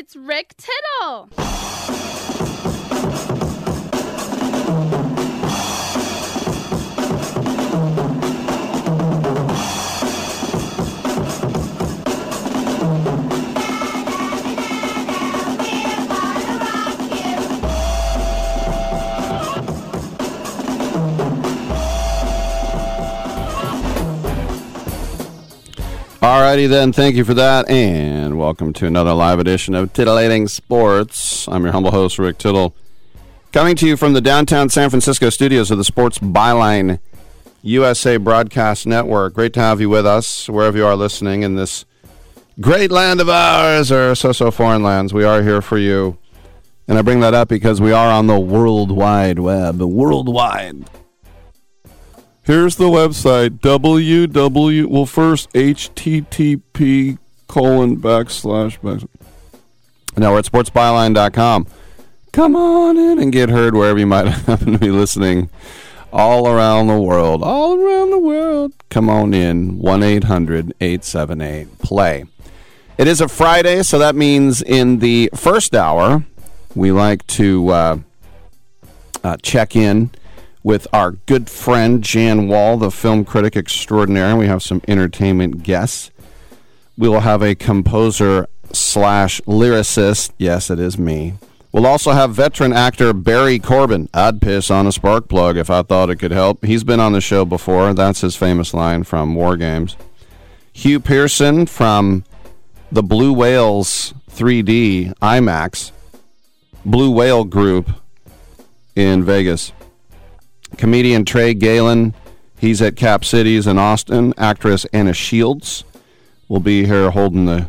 It's Rick Tittle. Alrighty then, thank you for that, and welcome to another live edition of Titillating Sports. I'm your humble host, Rick Tittle, coming to you from the downtown San Francisco studios of the Sports Byline USA Broadcast Network. Great to have you with us, wherever you are listening in this great land of ours, or so-so foreign lands. We are here for you, and I bring that up because we are on the World Wide Web, worldwide. Here's the website www. Well, first http colon backslash backslash. Now we're at sportsbyline.com. Come on in and get heard wherever you might happen to be listening. All around the world. All around the world. Come on in. 1 800 878 play. It is a Friday, so that means in the first hour, we like to uh, uh, check in with our good friend Jan Wall, the film critic extraordinaire. We have some entertainment guests. We will have a composer slash lyricist. Yes, it is me. We'll also have veteran actor Barry Corbin. I'd piss on a spark plug if I thought it could help. He's been on the show before. That's his famous line from War Games. Hugh Pearson from the Blue Whales 3D IMAX Blue Whale Group in Vegas. Comedian Trey Galen, he's at Cap Cities in Austin. Actress Anna Shields will be here holding the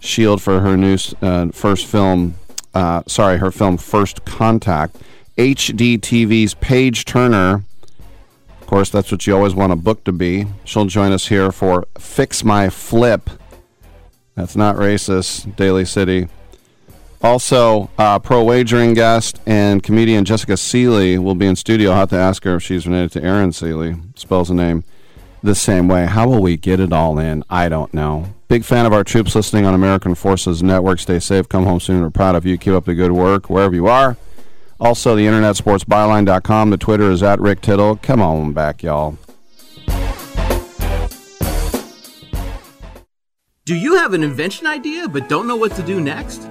shield for her new uh, first film. Uh, sorry, her film First Contact. HGTV's Paige Turner. Of course, that's what you always want a book to be. She'll join us here for Fix My Flip. That's not racist. Daly City. Also, uh, pro wagering guest and comedian Jessica Seeley will be in studio. I'll have to ask her if she's related to Aaron Seeley. Spells the name the same way. How will we get it all in? I don't know. Big fan of our troops listening on American Forces Network. Stay safe. Come home soon. We're proud of you. Keep up the good work wherever you are. Also, the internet sports sportsbyline.com. The Twitter is at Rick Tittle. Come on back, y'all. Do you have an invention idea but don't know what to do next?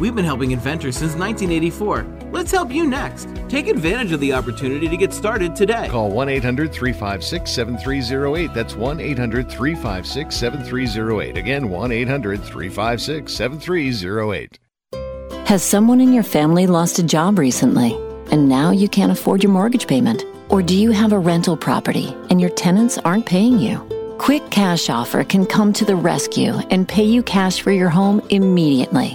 We've been helping inventors since 1984. Let's help you next. Take advantage of the opportunity to get started today. Call 1 800 356 7308. That's 1 800 356 7308. Again, 1 800 356 7308. Has someone in your family lost a job recently and now you can't afford your mortgage payment? Or do you have a rental property and your tenants aren't paying you? Quick Cash Offer can come to the rescue and pay you cash for your home immediately.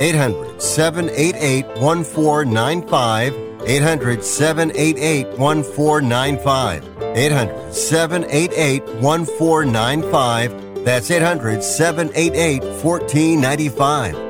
800 788 1495. 800 788 1495. 800 788 1495. That's 800 788 1495.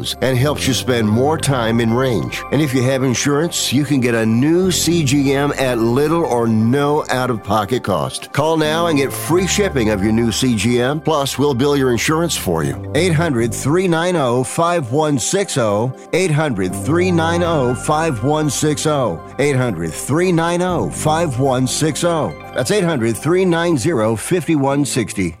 and helps you spend more time in range. And if you have insurance, you can get a new CGM at little or no out of pocket cost. Call now and get free shipping of your new CGM. Plus, we'll bill your insurance for you. 800 390 5160. 800 390 5160. 800 390 5160. That's 800 390 5160.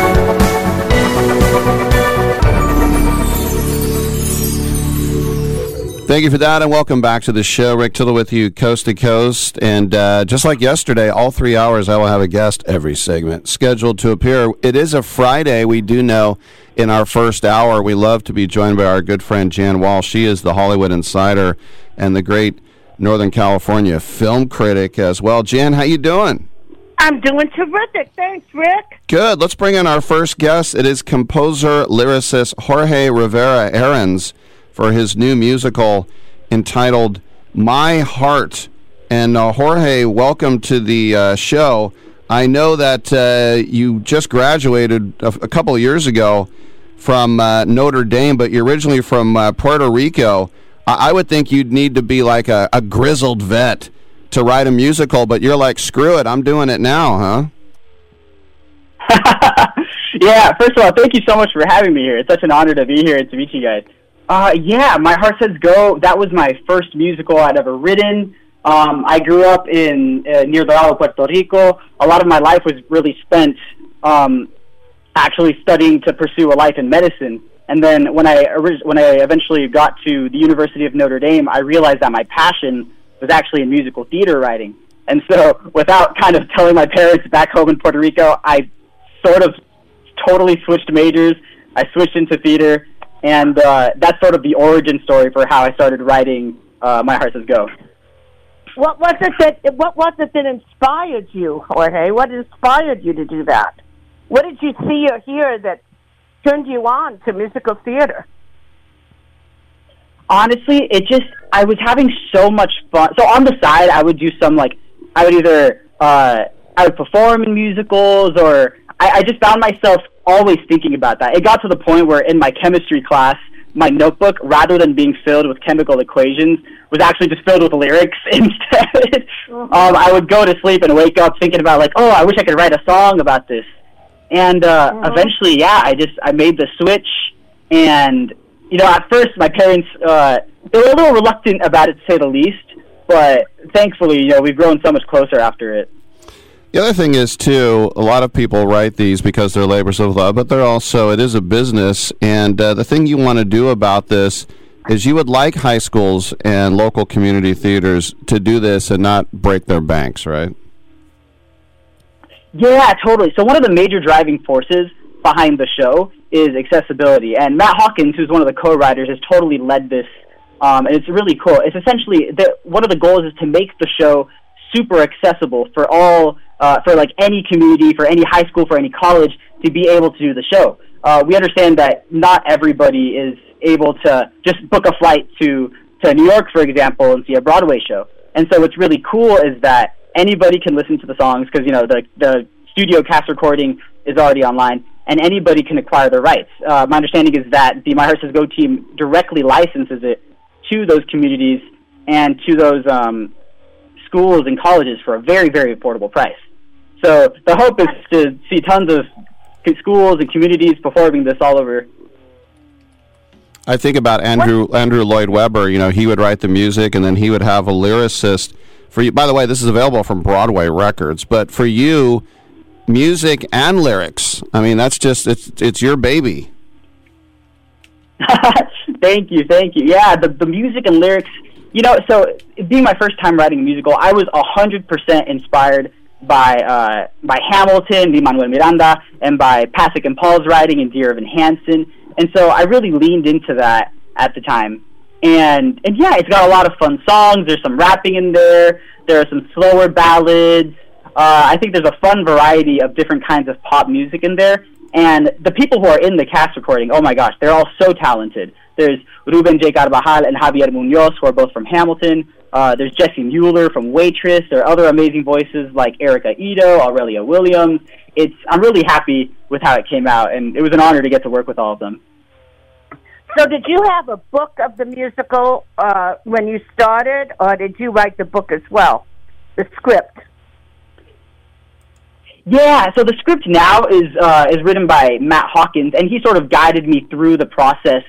Thank you for that, and welcome back to the show. Rick Tittle with you, coast to coast. And uh, just like yesterday, all three hours, I will have a guest every segment scheduled to appear. It is a Friday. We do know in our first hour, we love to be joined by our good friend Jan Wall. She is the Hollywood Insider and the great Northern California film critic as well. Jan, how you doing? I'm doing terrific. Thanks, Rick. Good. Let's bring in our first guest. It is composer, lyricist Jorge Rivera Herrans for his new musical entitled My Heart. And uh, Jorge, welcome to the uh, show. I know that uh, you just graduated a, a, couple years ago from uh, Notre Dame, but you're originally from uh, Puerto Rico. I-, I, would think you'd need to be like a, a grizzled vet to write a musical, but you're like, screw it, I'm doing it now, huh? yeah, first of all, thank you so much for having me here. It's such an honor to be here and to meet you guys. Uh, yeah, My Heart Says Go. That was my first musical I'd ever written. Um, I grew up in uh, near Dorado, Puerto Rico. A lot of my life was really spent um, actually studying to pursue a life in medicine. And then when I when I eventually got to the University of Notre Dame, I realized that my passion was actually in musical theater writing. And so, without kind of telling my parents back home in Puerto Rico, I sort of totally switched majors. I switched into theater, and uh, that's sort of the origin story for how I started writing uh, My Heart Says Go. What was it that What was it that inspired you, Jorge? What inspired you to do that? What did you see or hear that turned you on to musical theater? Honestly, it just I was having so much fun. So on the side, I would do some like I would either uh, I would perform in musicals or I, I just found myself always thinking about that. It got to the point where in my chemistry class, my notebook, rather than being filled with chemical equations, was actually just filled with lyrics instead. um, I would go to sleep and wake up thinking about like, oh, I wish I could write a song about this. And uh, mm-hmm. eventually, yeah, I just I made the switch. And you know, at first, my parents uh, they were a little reluctant about it, to say the least. But thankfully, you know, we've grown so much closer after it. The other thing is too, a lot of people write these because they're labors of love, but they're also it is a business. And uh, the thing you want to do about this is you would like high schools and local community theaters to do this and not break their banks, right? Yeah, totally. So one of the major driving forces behind the show is accessibility, and Matt Hawkins, who's one of the co-writers, has totally led this, um, and it's really cool. It's essentially the, one of the goals is to make the show super accessible for all, uh, for like any community, for any high school, for any college to be able to do the show. Uh, we understand that not everybody is able to just book a flight to to New York, for example, and see a Broadway show. And so what's really cool is that anybody can listen to the songs because you know the the studio cast recording is already online, and anybody can acquire the rights. Uh, my understanding is that the My Heart Says Go team directly licenses it to those communities and to those um, schools and colleges for a very very affordable price. So the hope is to see tons of schools and communities performing this all over I think about Andrew? Andrew Lloyd Webber. You know, he would write the music, and then he would have a lyricist for you. By the way, this is available from Broadway Records. But for you, music and lyrics. I mean, that's just it's it's your baby. thank you, thank you. Yeah, the the music and lyrics. You know, so being my first time writing a musical, I was a hundred percent inspired by uh, by Hamilton, Lin Manuel Miranda, and by Pasek and Paul's writing and Dear Evan Hansen. And so I really leaned into that at the time. And and yeah, it's got a lot of fun songs. There's some rapping in there. There are some slower ballads. Uh, I think there's a fun variety of different kinds of pop music in there. And the people who are in the cast recording, oh my gosh, they're all so talented. There's Ruben J. Carbajal and Javier Munoz, who are both from Hamilton. Uh, there's Jessie Mueller from Waitress. There are other amazing voices like Erica Ito, Aurelia Williams. It's I'm really happy with how it came out, and it was an honor to get to work with all of them. So, did you have a book of the musical uh, when you started, or did you write the book as well, the script? Yeah, so the script now is uh, is written by Matt Hawkins, and he sort of guided me through the process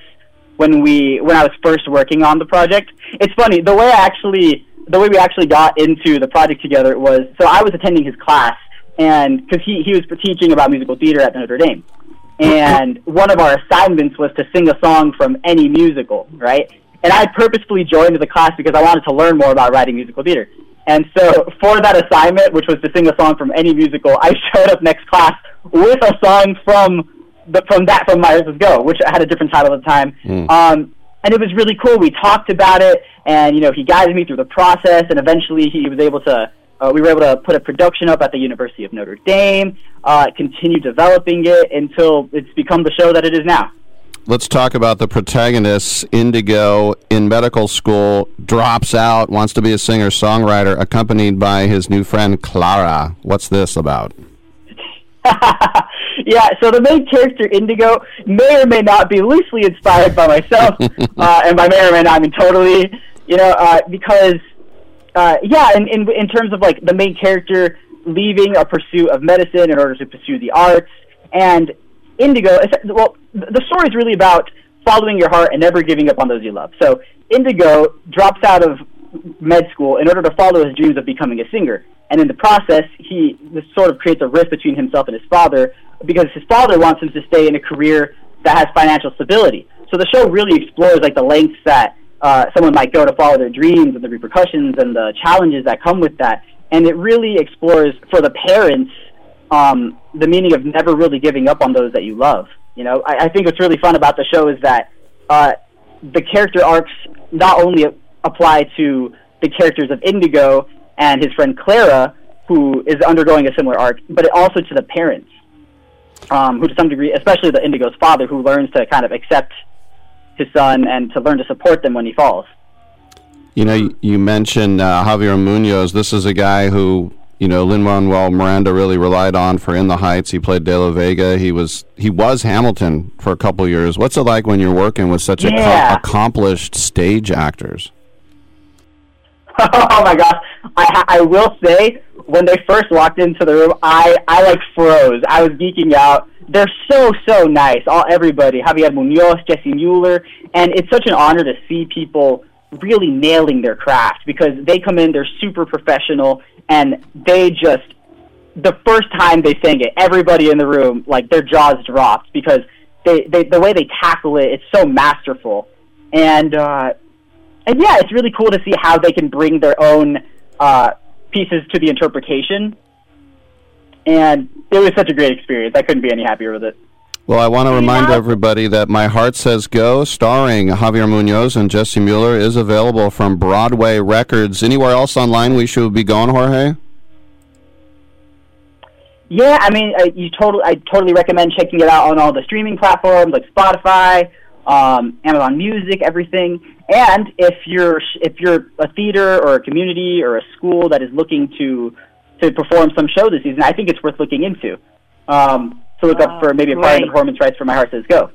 when we when I was first working on the project. It's funny the way I actually the way we actually got into the project together was so I was attending his class, and because he he was teaching about musical theater at Notre Dame, and one of our assignments was to sing a song from any musical, right? And I purposefully joined the class because I wanted to learn more about writing musical theater. And so for that assignment, which was to sing a song from any musical, I showed up next class with a song from the, from that from My Heart Go, which had a different title at the time. Mm. Um, and it was really cool. We talked about it, and you know, he guided me through the process, and eventually he was able to uh, we were able to put a production up at the University of Notre Dame, uh, continue developing it until it's become the show that it is now. Let's talk about the protagonist, Indigo, in medical school, drops out, wants to be a singer songwriter, accompanied by his new friend Clara. What's this about? yeah, so the main character, Indigo, may or may not be loosely inspired by myself, uh, and by may or may not I mean totally, you know, uh, because uh, yeah, in, in in terms of like the main character leaving a pursuit of medicine in order to pursue the arts, and Indigo. Well, the story is really about following your heart and never giving up on those you love. So Indigo drops out of med school in order to follow his dreams of becoming a singer, and in the process, he this sort of creates a rift between himself and his father because his father wants him to stay in a career that has financial stability. So the show really explores like the lengths that uh, someone might go to follow their dreams and the repercussions and the challenges that come with that. And it really explores for the parents um, the meaning of never really giving up on those that you love. You know, I, I think what's really fun about the show is that uh, the character arcs not only apply to the characters of Indigo and his friend Clara, who is undergoing a similar arc, but also to the parents, um, who to some degree, especially the Indigo's father, who learns to kind of accept his son and to learn to support them when he falls. You know, you, mentioned uh, Javier Munoz. This is a guy who you know Lin Manuel Miranda really relied on for In the Heights. He played De La Vega. He was he was Hamilton for a couple years. What's it like when you're working with such yeah. accomplished stage actors? oh my gosh! I I will say when they first walked into the room, I I like froze. I was geeking out they're so so nice. All everybody, Javier Munoz, Jessie Mueller, and it's such an honor to see people really nailing their craft because they come in, they're super professional, and they just the first time they sang it, everybody in the room like their jaws dropped because they, they the way they tackle it, it's so masterful, and uh, and yeah, it's really cool to see how they can bring their own uh, pieces to the interpretation. And it was such a great experience. I couldn't be any happier with it. Well, I want to remind everybody that My Heart Says Go, starring Javier Munoz and Jessie Mueller, is available from Broadway Records. Anywhere else online we should be going, Jorge? Yeah, I mean, I, you totally, I totally recommend checking it out on all the streaming platforms like Spotify, um, Amazon Music, everything. And if you're if you're a theater or a community or a school that is looking to to perform some show this season, I think it's worth looking into. Um, to look up for maybe a part of the performance rights for My Heart Says Go.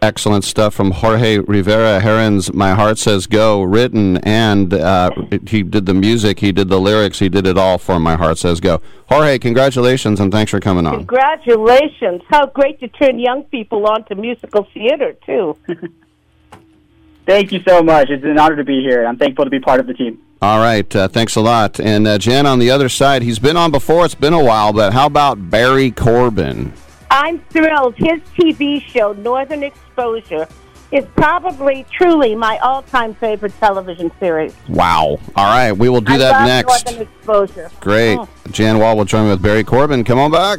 Excellent stuff from Jorge Rivera Herrans My Heart Says Go, written and uh, he did the music, he did the lyrics, he did it all for My Heart Says Go. Jorge, congratulations and thanks for coming on. Congratulations. How great to turn young people on to musical theater, too. Thank you so much. It's an honor to be here. I'm thankful to be part of the team. All right, uh, thanks a lot. And uh, Jen, on the other side, he's been on before. It's been a while, but how about Barry Corbin? I'm thrilled. His TV show, Northern Exposure, is probably truly my all-time favorite television series. Wow. All right, we will do I that next. Northern Exposure. Great. Oh. Jan Wall will join me with Barry Corbin. Come on back.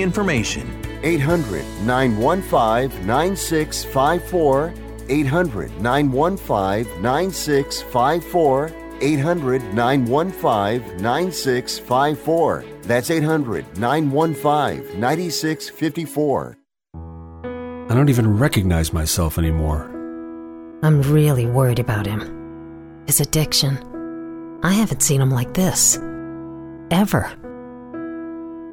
information. 800 915 9654. 800 915 9654. 800 915 9654. That's 800 915 9654. I don't even recognize myself anymore. I'm really worried about him. His addiction. I haven't seen him like this. Ever.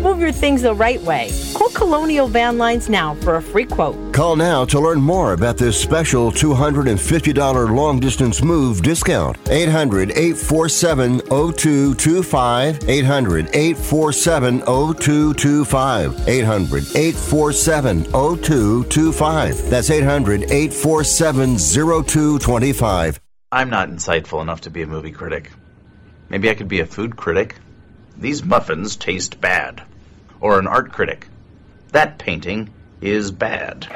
Move your things the right way. Call Colonial Van Lines now for a free quote. Call now to learn more about this special $250 long distance move discount. 800 847 0225. 800 847 0225. 800 847 0225. That's 800 847 0225. I'm not insightful enough to be a movie critic. Maybe I could be a food critic. These muffins taste bad. Or an art critic. That painting is bad.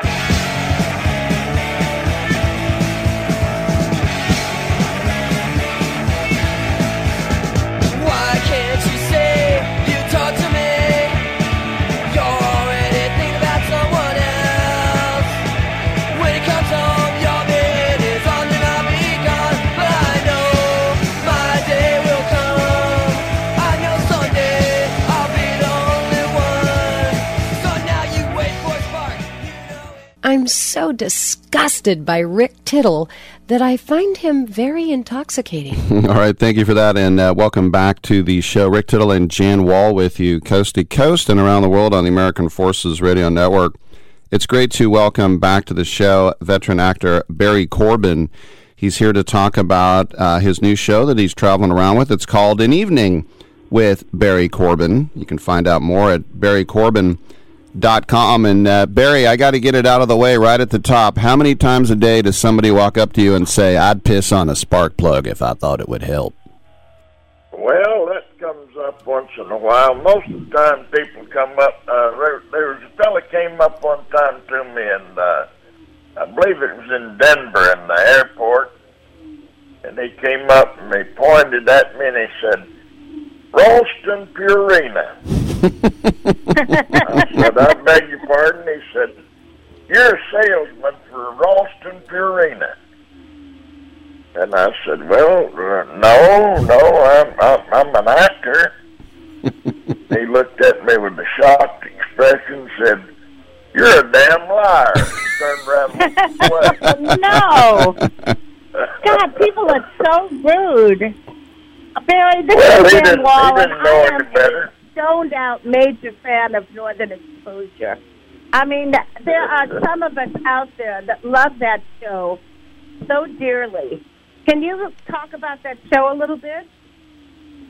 Am so disgusted by Rick Tittle that I find him very intoxicating. All right, thank you for that, and uh, welcome back to the show. Rick Tittle and Jan Wall with you, coast to coast and around the world on the American Forces Radio Network. It's great to welcome back to the show veteran actor Barry Corbin. He's here to talk about uh, his new show that he's traveling around with. It's called An Evening with Barry Corbin. You can find out more at barrycorbin.com. And uh, Barry, I got to get it out of the way right at the top. How many times a day does somebody walk up to you and say, I'd piss on a spark plug if I thought it would help? Well, that comes up once in a while. Most of the time, people come up. Uh, there, there was a fella came up one time to me, and uh, I believe it was in Denver in the airport. And he came up and he pointed at me and he said, Ralston Purina. I said, I beg your pardon. He said, You're a salesman for Ralston Purina. And I said, "Well, uh, no, no, I'm I'm, I'm an actor." he looked at me with a shocked expression, said, "You're a damn liar." Turned around and no. God, people are so rude. Barry, this Well, is he Dan didn't- he Wall, and didn't know I am better. a stoned out major fan of Northern Exposure. I mean, there are some of us out there that love that show so dearly. Can you talk about that show a little bit?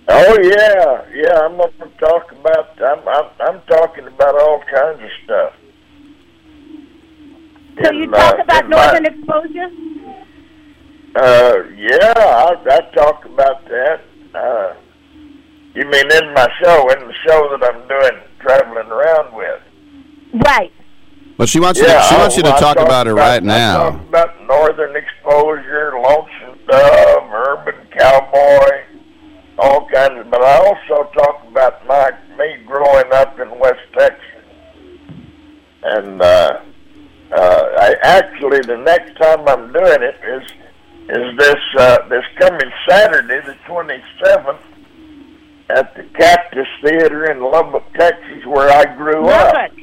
Oh yeah, yeah. I'm going to talk about. I'm I'm, I'm talking about all kinds of stuff. So In, you talk uh, about in my- Northern Exposure? Uh, yeah, I, I talk about that. Uh, you mean in my show, in the show that I'm doing, traveling around with? Right. Well, she wants you Yeah, to, she wants you to I- I talk about it right now. talk about Northern Exposure, Lonesome Dove, Urban Cowboy, all kinds of. But I also talk about my me growing up in West Texas, and uh, uh, I actually the next time I'm doing it is is this uh, this coming Saturday, the 27th, at the Cactus Theater in Lubbock, Texas, where I grew up. Lubbock.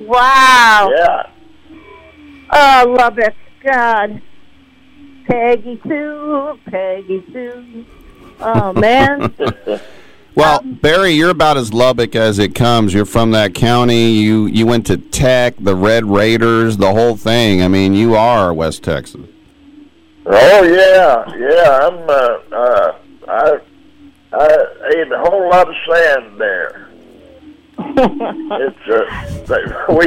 Wow. Yeah. Oh, Lubbock. God. Peggy Sue, Peggy Sue. Oh, man. Well, Barry, you're about as Lubbock as it comes. You're from that county. You you went to Tech, the Red Raiders, the whole thing. I mean, you are West Texas. Oh yeah, yeah. I'm. Uh, uh, I I ate a whole lot of sand there. it's uh, they- we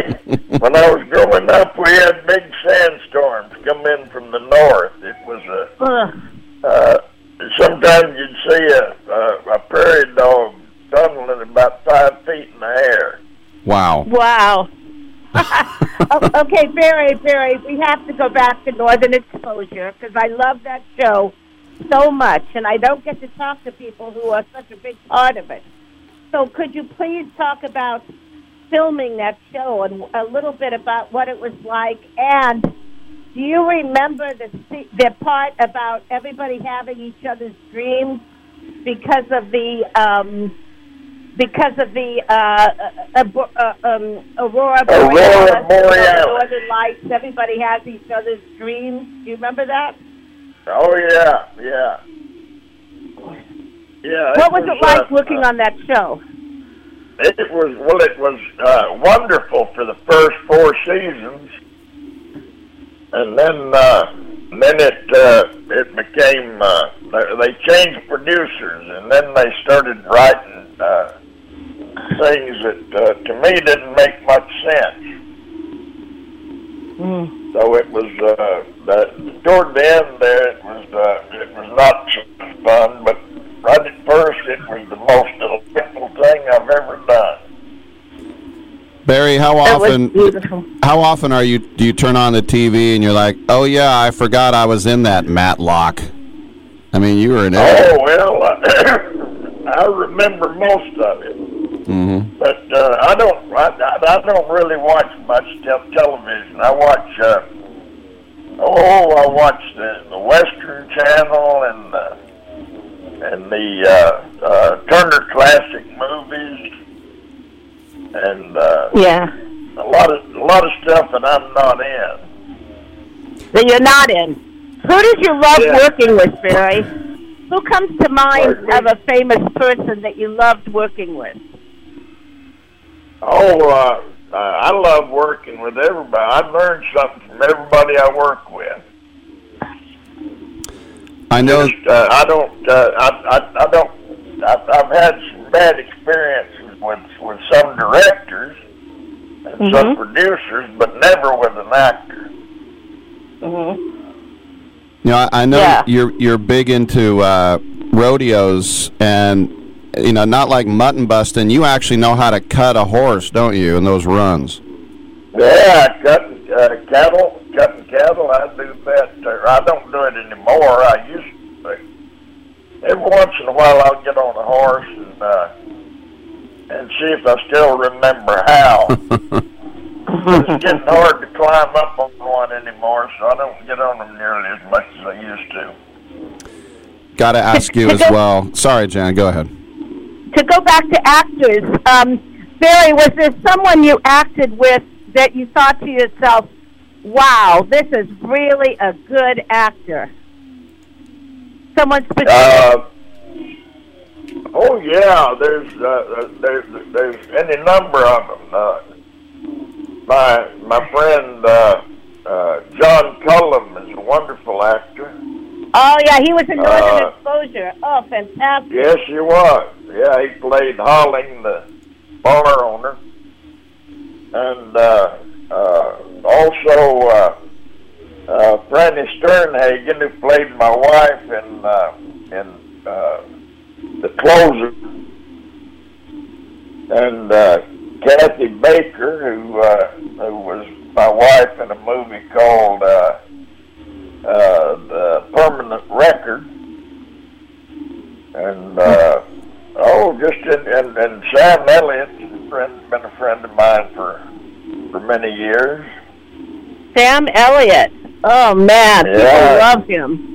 when I was growing up, we had big sandstorms come in from the north. It was a. Uh, sometimes you'd see a, a a prairie dog tunneling about five feet in the air. Wow. Wow. Okay, Barry, Barry, we have to go back to Northern Exposure because I love that show so much, and I don't get to talk to people who are such a big part of it. So, could you please talk about filming that show and a little bit about what it was like? And do you remember the the part about everybody having each other's dreams because of the um, because of the uh, uh, uh, uh, um, aurora borealis, Aurora borealis. northern lights? Everybody has each other's dreams. Do you remember that? Oh yeah, yeah, yeah. what was it like uh, looking on that show? It was well. It was uh, wonderful for the first four seasons, and then uh, then it uh, it became uh, they they changed producers, and then they started writing uh, things that uh, to me didn't make much sense. So it was uh, that toward the end there, it was uh, it was not so fun, but right at first, it was the most delightful thing I've ever done. Barry, how That often how often are you do you turn on the TV and you're like, "Oh yeah, I forgot I was in that Matlock." I mean, you were in Oh it. well, I remember most of it, Mm-hmm. but uh, I don't. I, I I don't really watch much te- television. I watch. Uh, oh, I watch the, the Western Channel and the and the uh, uh, Turner Classic Movies, and uh, Yeah. a lot of a lot of stuff that I'm not in. That you're not in. Who did you love Yeah. working with, Barry? Who comes to mind of a famous person that you loved working with? Oh, uh, uh, I love working with everybody. I learned something from everybody I work with. I know. Just, uh, I don't. Uh, I, I, I don't. I've, I've had some bad experiences with with some directors and some producers, but never with an actor. Mm-hmm. You know, I, I know Yeah. you're you're big into uh, rodeos, and you know, not like mutton busting. You actually know how to cut a horse, don't you? In those runs. Yeah, cutting uh, cattle, cutting cattle. I do that. Uh, I don't do it anymore. I used to. Every once in a while, I'll get on a horse and uh, and see if I still remember how. it's getting hard to climb up on one anymore, so I don't get on them nearly as much as I used to. Got to ask you as well. Sorry, Jan. Go ahead. To go back to actors, um, Barry, was there someone you acted with that you thought to yourself, "Wow, this is really a good actor"? Someone specific. Uh, oh yeah, there's uh, there's there's any number of them. Uh, my my friend uh, uh, John Cullum is a wonderful actor. oh yeah, he was in Northern uh, Exposure. Oh, fantastic. Yes, he was. Yeah, he played Holling, the bar owner, and uh, uh, also uh, uh, Franny Sternhagen, who played my wife in uh, in uh, the closer, and uh, Kathy Baker, who was my wife in a movie called uh, uh, The Permanent Record, and uh, oh, just in, and, and Sam Elliott, a friend, been a friend of mine for for many years. Sam Elliott. Oh man, Yeah. people love him.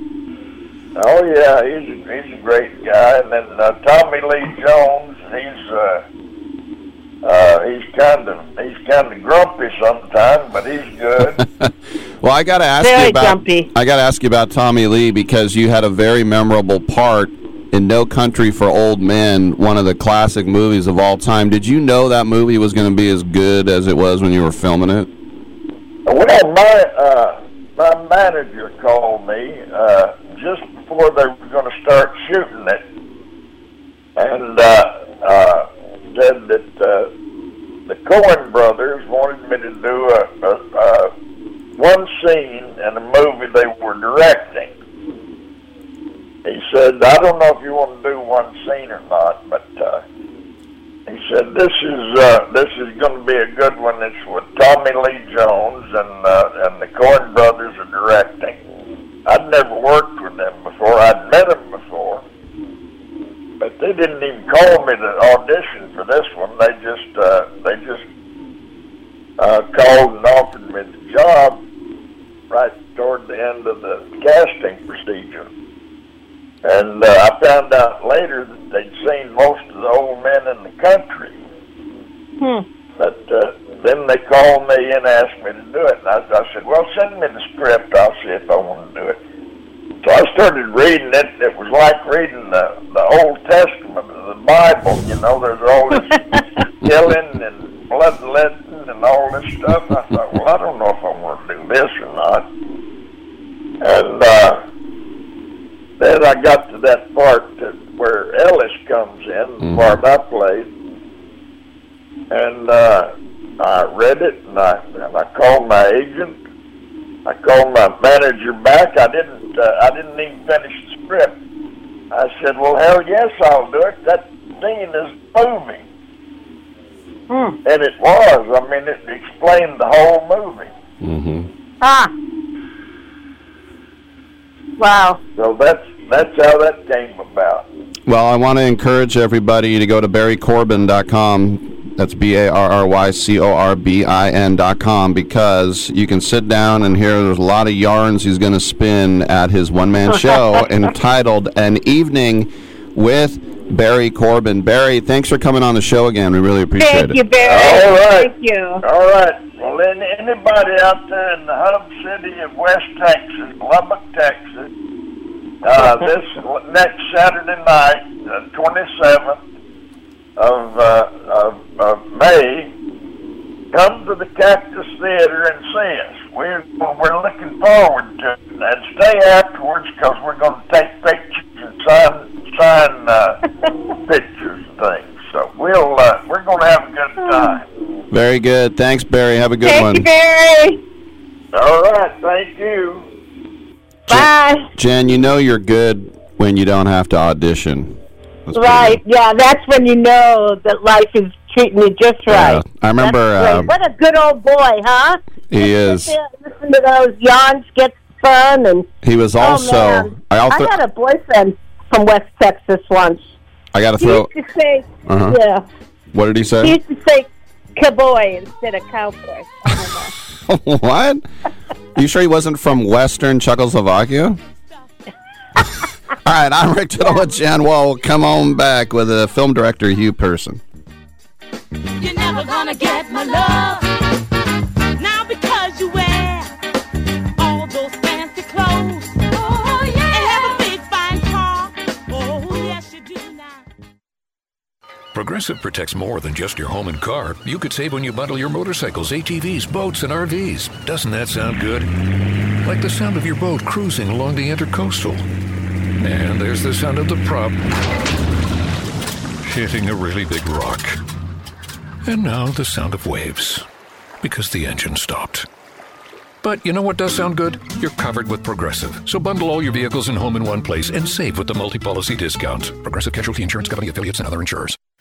Oh yeah, he's a, he's a great guy. And then uh, Tommy Lee Jones, he's uh, uh, he's kind of he's kind of grumpy sometimes, but he's good. Well, I got to ask Very you about. jumpy. I got to ask you about Tommy Lee because you had a very memorable part in No Country for Old Men, one of the classic movies of all time. Did you know that movie was going to be as good as it was when you were filming it? Well, my uh, my manager called me uh, just before they were going to start shooting it, and uh, uh, said that uh, the Coen brothers wanted me to do a, a, a one scene in a movie they were directing. He said, "I don't know if you want to do one scene or not, but." Uh, he said, "This is uh, this is going to be a good one. It's with Tommy Lee Jones and uh, and the Coen brothers are directing. I'd never worked with them before. I'd met them before, but they didn't even call me to audition for this one. They just uh, they just uh, called and offered me the job right toward the end of the casting procedure." And uh, I found out later that they'd seen most of the old men in the country. Hmm. But uh, then they called me and asked me to do it. And I, I said, well, send me the script. I'll see if I want to do it. So I started reading it. It was like reading the, the Old Testament of the Bible. You know, there's all this killing and bloodletting and all this stuff. I thought, well, I don't know if I want to do this or not. And uh, then I got to that part that where Ellis comes in, the part I played, and uh, I read it, and I and I called my agent. I called my manager back. I didn't. Uh, I didn't even finish the script. I said, "Well, hell yes, I'll do it. That scene is moving." Hmm. And it was. I mean, it explained the whole movie. Mm-hmm. Ah. Wow. So that's that's how that came about. Well, I want to encourage everybody to go to barrycorbin.com. That's B A R R Y C O R B I N.com because you can sit down and hear there's a lot of yarns he's going to spin at his one man show entitled An Evening with Barry Corbin. Barry, thanks for coming on the show again. We really appreciate Thank it. Thank you, Barry. All right. Thank you. All right. Well, then, anybody out there in the hub city of West Texas, Lubbock, Texas, uh, this next Saturday night, the 27th of, uh, of, of May, come to the Cactus Theater and see us. We're, we're looking forward to it. And stay afterwards because we're going to take pictures and sign, sign uh, pictures and things. So we'll, uh, we're going to have a good time. Very good. Thanks, Barry. Have a good Thank one. you, Barry. All right. Thank you. Bye. Jen, you know you're good when you don't have to audition. That's Right. Yeah, that's when you know that life is treating you just right. Yeah. I remember, um, what a good old boy, huh? He is. Listen to those yawns, get fun, and He was oh, also. man. I also. I had a boyfriend from West Texas once. I got to He throw. used to say, Uh-huh. yeah, What did he say? he used to say cowboy instead of cowboy. what? You sure he wasn't from Western Czechoslovakia? All right, I'm Rick Tittle with Jan Wahl. Come on back with a film director, Hugh Pearson. You're never gonna get my love. Progressive protects more than just your home and car. You could save when you bundle your motorcycles, ATVs, boats, and RVs. Doesn't that sound good? Like the sound of your boat cruising along the intercoastal. And there's the sound of the prop hitting a really big rock. And now the sound of waves because the engine stopped. But you know what does sound good? You're covered with Progressive. So bundle all your vehicles and home in one place and save with the multi policy discount. Progressive Casualty Insurance Company affiliates and other insurers.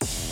you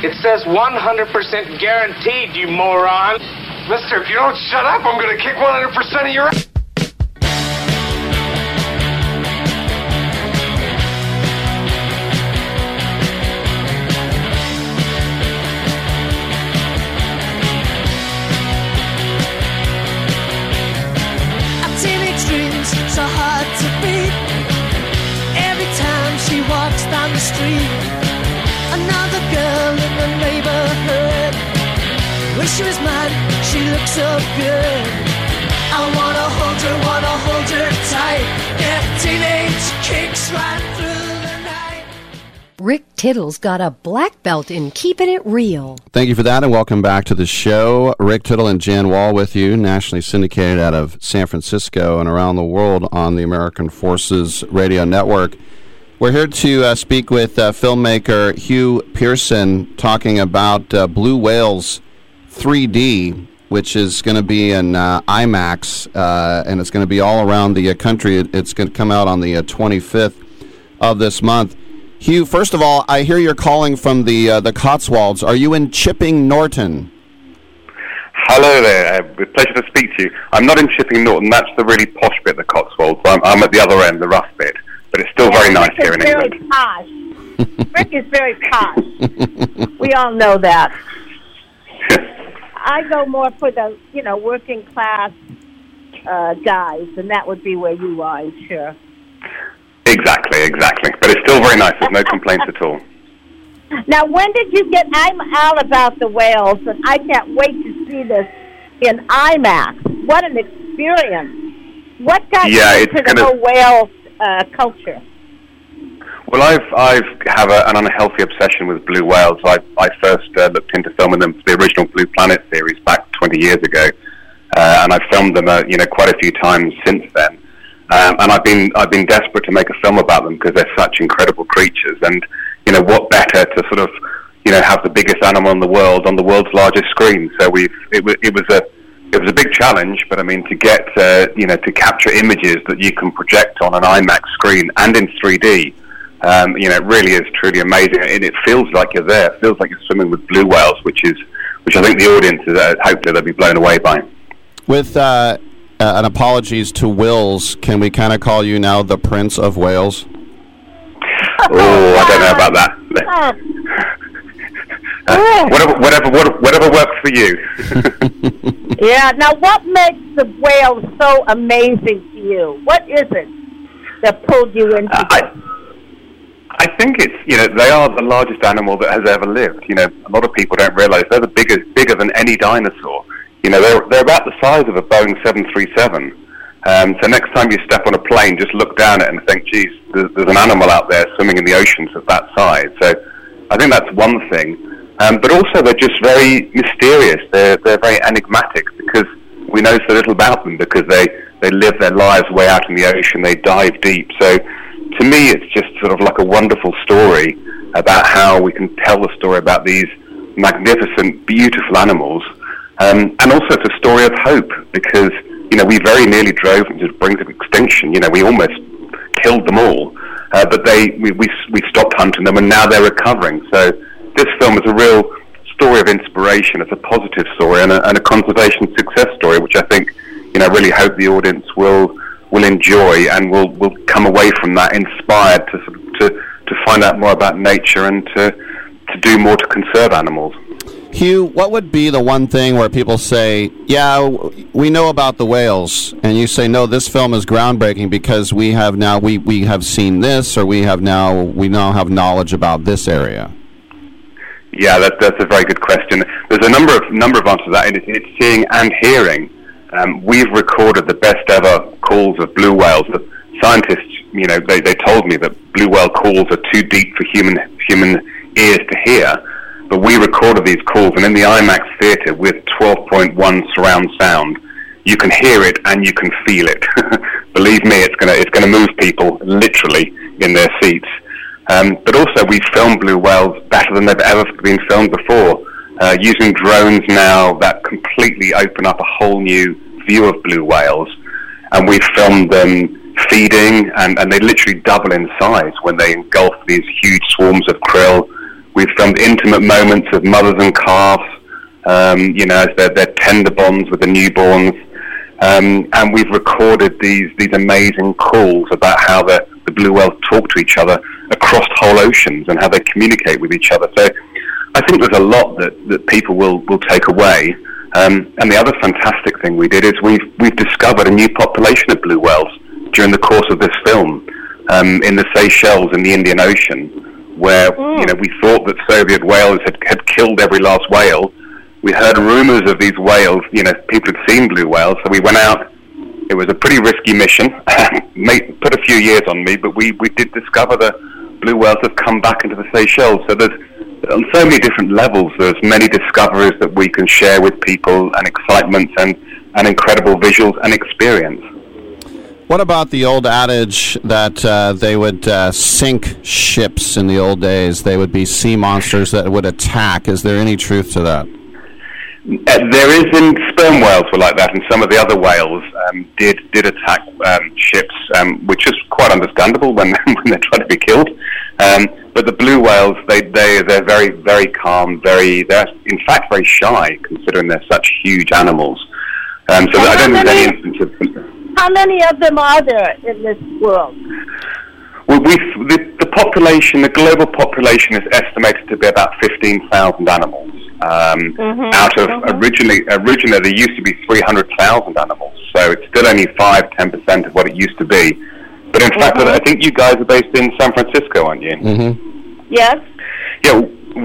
It says 100% guaranteed, you moron. Mister, if you don't shut up, I'm gonna kick 100% of your ass. I've seen extremes so hard to beat. Every time she walks down the street. Wish she was mine, she looks so good. I wanna hold her, wanna hold her tight. Get teenage kicks right through the night. Rick Tittle's got a black belt in keeping it real. Thank you for that, and welcome back to the show. Rick Tittle and Jan Wahl with you, nationally syndicated out of San Francisco and around the world on the American Forces Radio Network. We're here to uh, speak with uh, filmmaker Hugh Pearson talking about uh, Blue Whales 3D, which is going to be in uh, IMAX, uh, and it's going to be all around the uh, country. It's going to come out on the uh, 25th of this month. Hugh, first of all, I hear you're calling from the uh, the Cotswolds. Are you in Chipping Norton? Hello there. Uh, with pleasure to speak to you. I'm not in Chipping Norton. That's the really posh bit of the Cotswolds. I'm, I'm at the other end, the rough bit. But it's still very nice here in Rick is very England. posh. Rick is very posh. we all know that. I go more for the, you know, working class uh, guys, and that would be where you are, I'm sure. Exactly, exactly. But it's still very nice. There's no complaints at all. Now, when did you get? I'm all about the whales, and I can't wait to see this in IMAX. What an experience! What got Yeah, you into the gonna- whole whale uh, culture? Well, I've I've have a, an unhealthy obsession with blue whales. I I first uh, looked into filming them for the original Blue Planet series back 20 years ago, uh, and I've filmed them uh, you know quite a few times since then. Um, and I've been I've been desperate to make a film about them because they're such incredible creatures. And you know what better to sort of you know have the biggest animal in the world on the world's largest screen. So we've it, it was a it was a big challenge, but I mean to get uh, you know to capture images that you can project on an IMAX screen and in 3D. Um, you know, it really is truly amazing, and it feels like you're there. It feels like you're swimming with blue whales, which is, which I think the audience is uh, hopefully they'll be blown away by. With uh, uh, an apologies to Wills, can we kind of call you now the Prince of Wales? Oh, I don't know about that. Uh, whatever, whatever, whatever, whatever works for you. Yeah. Now, what makes the whales so amazing to you? What is it that pulled you into this? I think it's you know they are the largest animal that has ever lived. You know, a lot of people don't realise they're the biggest, bigger than any dinosaur. You know, they're they're about the size of a Boeing 737. Um, so next time you step on a plane, just look down at it and think, geez, there's, there's an animal out there swimming in the oceans of that size. So I think that's one thing. Um, but also they're just very mysterious. They're they're very enigmatic because we know so little about them because they they live their lives way out in the ocean. They dive deep. So to me, it's just sort of like a wonderful story about how we can tell the story about these magnificent, beautiful animals, um, and also it's a story of hope because you know we very nearly drove them to the brink of extinction. You know, we almost killed them all, uh, but they we, we we stopped hunting them, and now they're recovering. So this film is a real story of inspiration. It's a positive story and a, and a conservation success story, which I think you know really hope the audience will will enjoy and will will come away from that inspired to to to find out more about nature and to to do more to conserve animals. Hugh, what would be the one thing where people say, "Yeah, we know about the whales," and you say, "No, this film is groundbreaking because we have now we we have seen this, or we have now we now have knowledge about this area." Yeah, that, that's a very good question. There's a number of number of answers to that. and It's, it's seeing and hearing. Um, we've recorded the best ever calls of blue whales. The scientists, you know, they, they told me that blue whale calls are too deep for human human ears to hear. But we recorded these calls, and in the IMAX theater with 12.1 surround sound, you can hear it and you can feel it. Believe me, it's gonna it's gonna move people literally in their seats. Um, but also, we filmed blue whales better than they've ever been filmed before, uh, using drones now that completely open up a whole new view of blue whales. And we've filmed them feeding, and, and they literally double in size when they engulf these huge swarms of krill. We've filmed intimate moments of mothers and calves, um, you know, as their, their tender bonds with the newborns. Um, and we've recorded these, these amazing calls about how the, the blue whales talk to each other across whole oceans and how they communicate with each other. So I think there's a lot that, that people will, will take away. Um, and the other fantastic thing we did is we've, we've discovered a new population of blue whales during the course of this film um, in the Seychelles in the Indian Ocean, where you know we thought that Soviet whales had, had killed every last whale. We heard rumors of these whales. You know, people had seen blue whales, so we went out. It was a pretty risky mission. Made, put a few years on me, but we, we did discover that blue whales have come back into the Seychelles. So there's on so many different levels. There's many discoveries that we can share with people, and excitement, and and incredible visuals and experience. What about the old adage that uh, they would uh, sink ships in the old days? They would be sea monsters that would attack. Is there any truth to that? Uh, there is in sperm whales were like that, and some of the other whales um, did did attack um, ships, um, which is quite understandable when when they're trying to be killed. Um, but the blue whales, they they they're very very calm, very they're in fact very shy, considering they're such huge animals. Um, so And I don't think any many- instance of How many of them are there in this world? Well, we the, the population, the global population, is estimated to be about fifteen thousand animals. Um, Mhm, Out of mhm. originally, originally there used to be three hundred thousand animals, so it's still only five, ten percent of what it used to be. But in fact, I think you guys are based in San Francisco, aren't you? Mm-hmm. Yes. Yeah,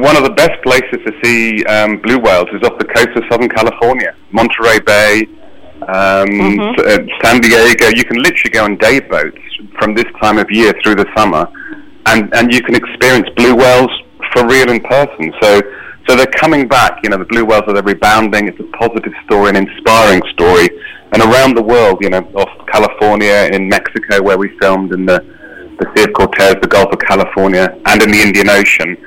one of the best places to see um, blue whales is off the coast of Southern California, Monterey Bay, um, Mhm. uh, San Diego. You can literally go on day boats from this time of year through the summer, and and you can experience blue whales for real in person. So. So they're coming back. You know, the blue whales are they're rebounding. It's a positive story, an inspiring story, and around the world. You know, off California, in Mexico, where we filmed, in the the Sea of Cortez, the Gulf of California, and in the Indian Ocean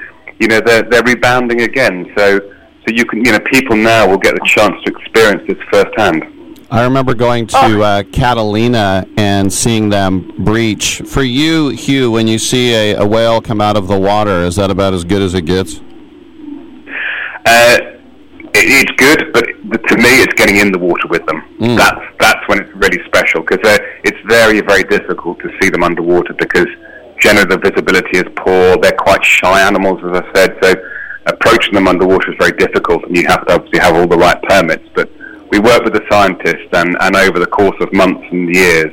you know they're they're rebounding again. So so you can you know people now will get the chance to experience this firsthand. I remember going to uh, Catalina and seeing them breach. For you, Hugh, when you see a, a whale come out of the water, is that about as good as it gets? Uh, it, it's good, but to me, it's getting in the water with them. That's that's when it's really special because it's very very difficult to see them underwater because generally the visibility is poor. They're quite shy animals, as I said. So approaching them underwater is very difficult, and you have to obviously have all the right permits. But we work with the scientists, and, and over the course of months and years,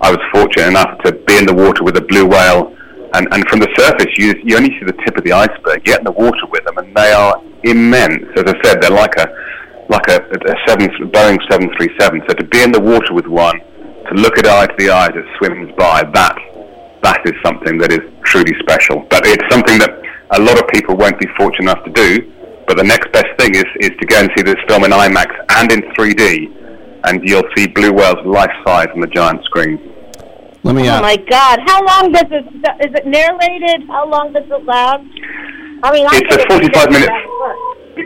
I was fortunate enough to be in the water with a blue whale. And, and from the surface, you, you only see the tip of the iceberg. You get in the water with them, and they are immense. As I said, they're like a like a, a seven, Boeing 737. So to be in the water with one, to look it eye to the eye as it swims by, that that is something that is truly special. But it's something that a lot of people won't be fortunate enough to do. But the next best thing is, is to go and see this film in IMAX and in 3D, and you'll see blue whales life size on the giant screen. Let me. Oh my God! How long does it? Is it narrated? How long does it last? I mean, I It's a 45 minute.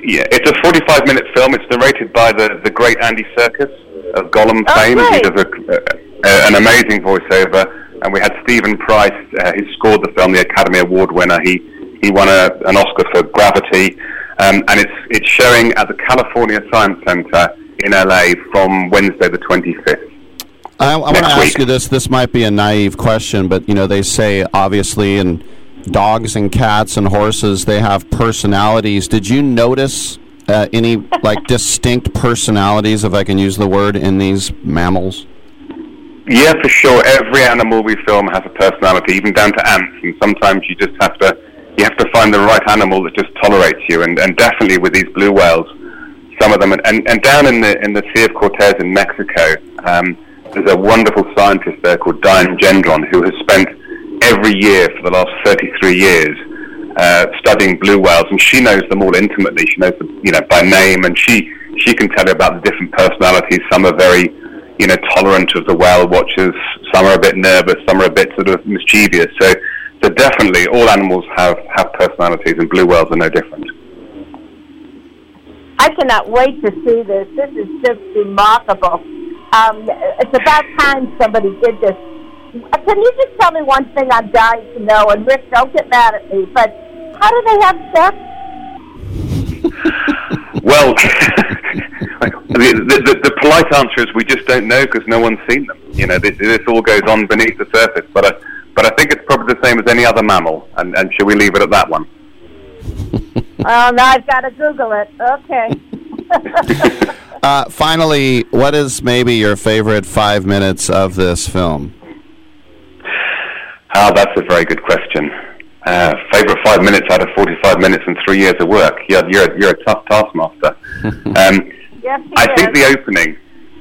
Yeah, it's a 45 minute film. It's narrated by the, the great Andy Serkis of Gollum Oh, fame. He does a, a, an amazing voiceover. And we had Steven Price, uh, who scored the film, the Academy Award winner. He he won a, an Oscar for Gravity, um, and it's it's showing at the California Science Center in LA from Wednesday the 25th. I, I want to ask you this. This might be a naive question, but you know they say obviously in dogs and cats and horses they have personalities. Did you notice uh, any like distinct personalities, if I can use the word, in these mammals? Yeah, for sure. Every animal we film has a personality, even down to ants. And sometimes you just have to you have to find the right animal that just tolerates you. And, and definitely with these blue whales, some of them. And, and, and down in the in the Sea of Cortez in Mexico, um, there's a wonderful scientist there called Diane Gendron who has spent every year for the last 33 years uh, studying blue whales, and she knows them all intimately. She knows them, you know, by name, and she she can tell you about the different personalities. Some are very, you know, tolerant of the whale watchers. Some are a bit nervous. Some are a bit sort of mischievous. So, so definitely, all animals have have personalities, and blue whales are no different. I cannot wait to see this. This is just remarkable. Um, it's about time somebody did this. Uh, Can you just tell me one thing I'm dying to know? And Rick, don't get mad at me, but how do they have sex? Well, the, the, the, polite answer is we just don't know because no one's seen them. You know, this, this all goes on beneath the surface. But I, but I think it's probably the same as any other mammal. And, and should we leave it at that one? Oh, now I've got to Google it. Okay. Uh, finally, what is maybe your favorite five minutes of this film? Ah, that's a very good question. uh, favorite five minutes out of 45 minutes and three years of work. You're, you're, you're a tough taskmaster. um, Yes, he I think the opening,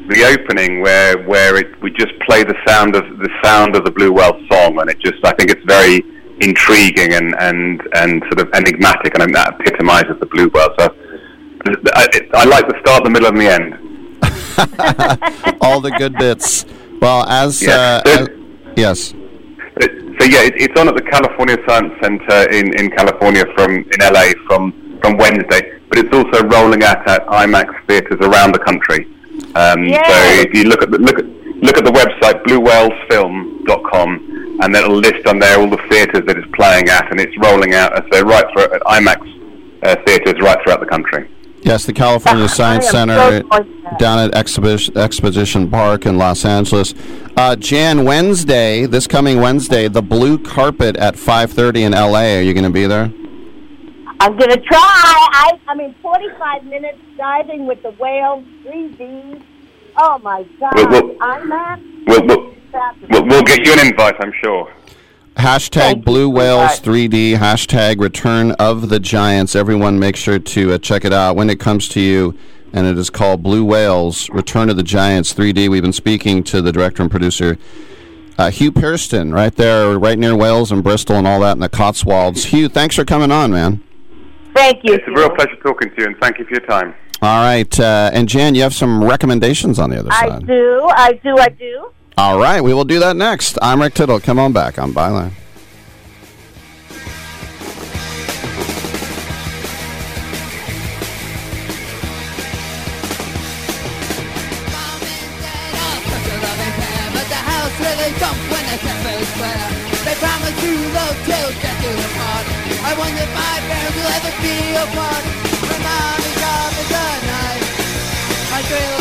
the opening where where it, we just play the sound of the sound of the Blue Whale song, and it just I think it's very intriguing and and and sort of enigmatic, and I think that epitomizes the Blue Whale. So I, I like the start, the middle, and the end. All the good bits. Well, as, Yeah. uh, as yes. So yeah, it, it's on at the California Science Center in, in California from in LA from from Wednesday, but it's also rolling out at IMAX theaters around the country. Um, Yay. so if you look at the look at look at the website bluewhalesfilm.com, and it'll list on there all the theaters that it's playing at, and it's rolling out uh, so right through at IMAX uh, theaters right throughout the country. Yes, the California Science Center so sorry for that. down at Exhibition, Exposition Park in Los Angeles. Uh, Jan, Wednesday, this coming Wednesday, the blue carpet at 5:30 in LA. Are you going to be there? I'm gonna try. I I mean, 45 minutes diving with the whales, 3D. Oh my God! Well, well- IMAX. We'll, we'll, we'll, we'll get you an invite, I'm sure. Hashtag Blue Whales 3D, hashtag Return of the Giants. Everyone make sure to uh, check it out when it comes to you. And it is called Blue Whales Return of the Giants 3D. We've been speaking to the director and producer, uh, Hugh Pearson, right there, right near Wales and Bristol and all that in the Cotswolds. Hugh, thanks for coming on, man. Thank you. It's a real pleasure talking to you, and thank you for your time. All right. Uh, and Jan, you have some recommendations on the other I side. I do. I do. I do. All right. We will do that next. I'm Rick Tittle. Come on back on Byline. I wonder if my parents will ever be apart My is I thrill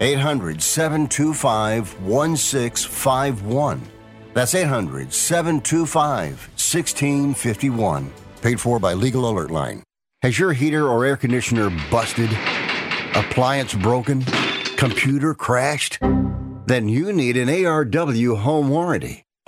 800 725 1651. That's 800 725 1651. Paid for by Legal Alert Line. Has your heater or air conditioner busted? Appliance broken? Computer crashed? Then you need an ARW home warranty.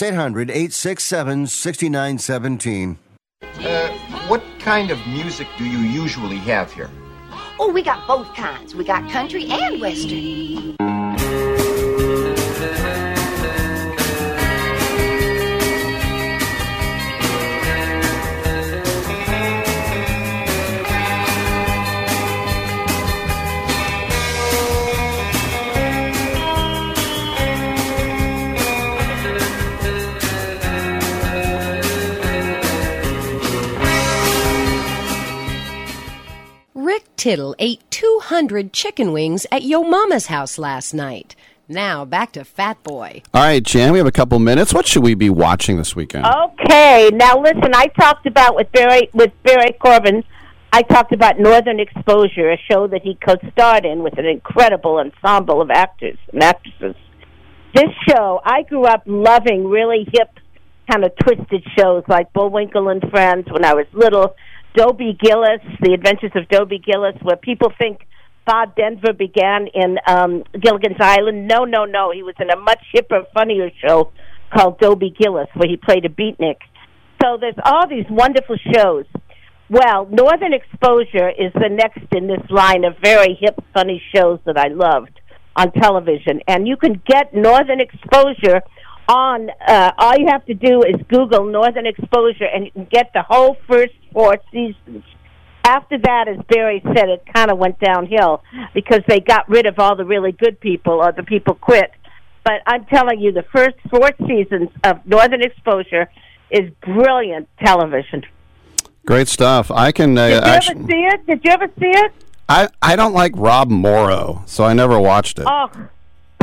867 6917. 800 867 6917. That's 800 867 6917. Uh, what kind of music do you usually have here? Oh, we got both kinds. We got country and western. Tittle ate 200 chicken wings at Yo Mama's house last night. Now back to Fat Boy. All right, Jan, we have a couple minutes. What should we be watching this weekend? Okay, now listen. I talked about with Barry with Barry Corbin. I talked about Northern Exposure, a show that he co-starred in with an incredible ensemble of actors and actresses. This show, I grew up loving really hip, kind of twisted shows like Bullwinkle and Friends when I was little. Dobie Gillis, The Adventures of Dobie Gillis, where people think Bob Denver began in um, Gilligan's Island. No, no, no. He was in a much hipper, funnier show called Dobie Gillis, where he played a beatnik. So there's all these wonderful shows. Well, Northern Exposure is the next in this line of very hip, funny shows that I loved on television. And you can get Northern Exposure on, uh, all you have to do is Google Northern Exposure and get the whole first four seasons. After that, as Barry said, it kind of went downhill because they got rid of all the really good people or the people quit. But I'm telling you, the first four seasons of Northern Exposure is brilliant television. Great stuff. I can. Uh, Did you actu- ever see it? Did you ever see it? I I don't like Rob Morrow, so I never watched it. Oh,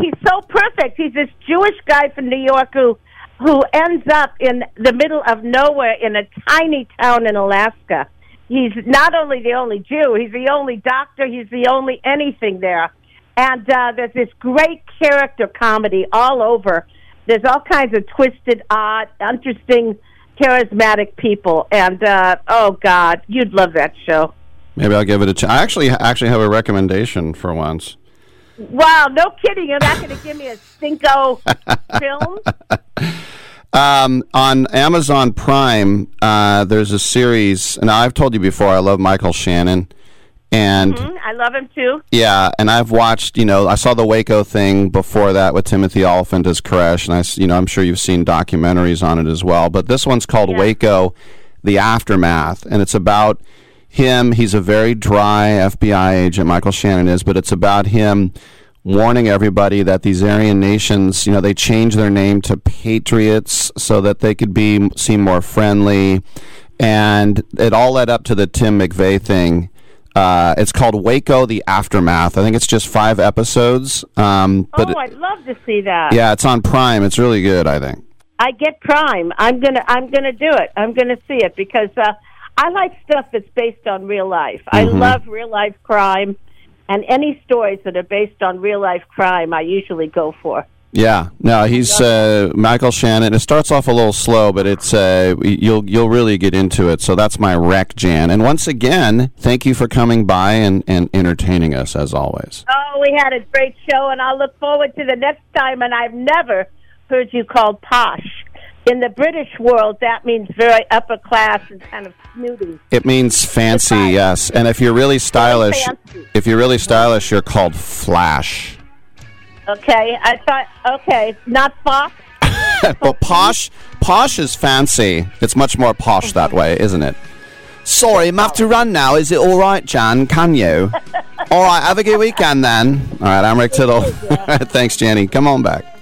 he's so perfect. He's this Jewish guy from New York who who ends up in the middle of nowhere in a tiny town in Alaska. He's not only the only Jew, he's the only doctor, he's the only anything there. And uh, there's this great character comedy all over. There's all kinds of twisted, odd, interesting, charismatic people. And uh, oh God, you'd love that show. Maybe I'll give it a chance. I actually actually have a recommendation for once. Wow, no kidding. You're not going to give me a stinko film? Um, on Amazon Prime, uh, there's a series, and I've told you before, I love Michael Shannon, and Mhm, I love him too. yeah, and I've watched. You know, I saw the Waco thing before that with Timothy Olyphant as Koresh, and I, you know, I'm sure you've seen documentaries on it as well. But this one's called Waco: The Aftermath, and it's about him. He's a very dry FBI agent, Michael Shannon is, but it's about him warning everybody that these Aryan nations, you know, they changed their name to patriots so that they could be seem more friendly, and it all led up to the Tim McVeigh thing. Uh, it's called Waco: The Aftermath. I think it's just five episodes, um, but oh, I'd love to see that. yeah, it's on Prime. It's really good. I think. I get Prime. I'm gonna I'm gonna do it. I'm gonna see it because uh, I like stuff that's based on real life. I Mhm. love real life crime, and any stories that are based on real life crime, I usually go for. Yeah, no, he's uh, Michael Shannon. It starts off a little slow, but it's uh, you'll you'll really get into it. So that's my rec, Jan. And once again, thank you for coming by and, and entertaining us as always. Oh, we had a great show, and I'll look forward to the next time. And I've never heard you called posh. In the British world, that means very upper class and kind of snooty. It means fancy, yes. And if you're really stylish, fancy. if you're really stylish, you're called flash. Okay, I thought okay, not Fox. well, posh, posh is fancy. It's much more posh that way, isn't it? Sorry, I'm have to run now. Is it all right, Jan? Can you? all right, have a good weekend then. All right, I'm Rick Tittle. Thanks, Janny. Come on back.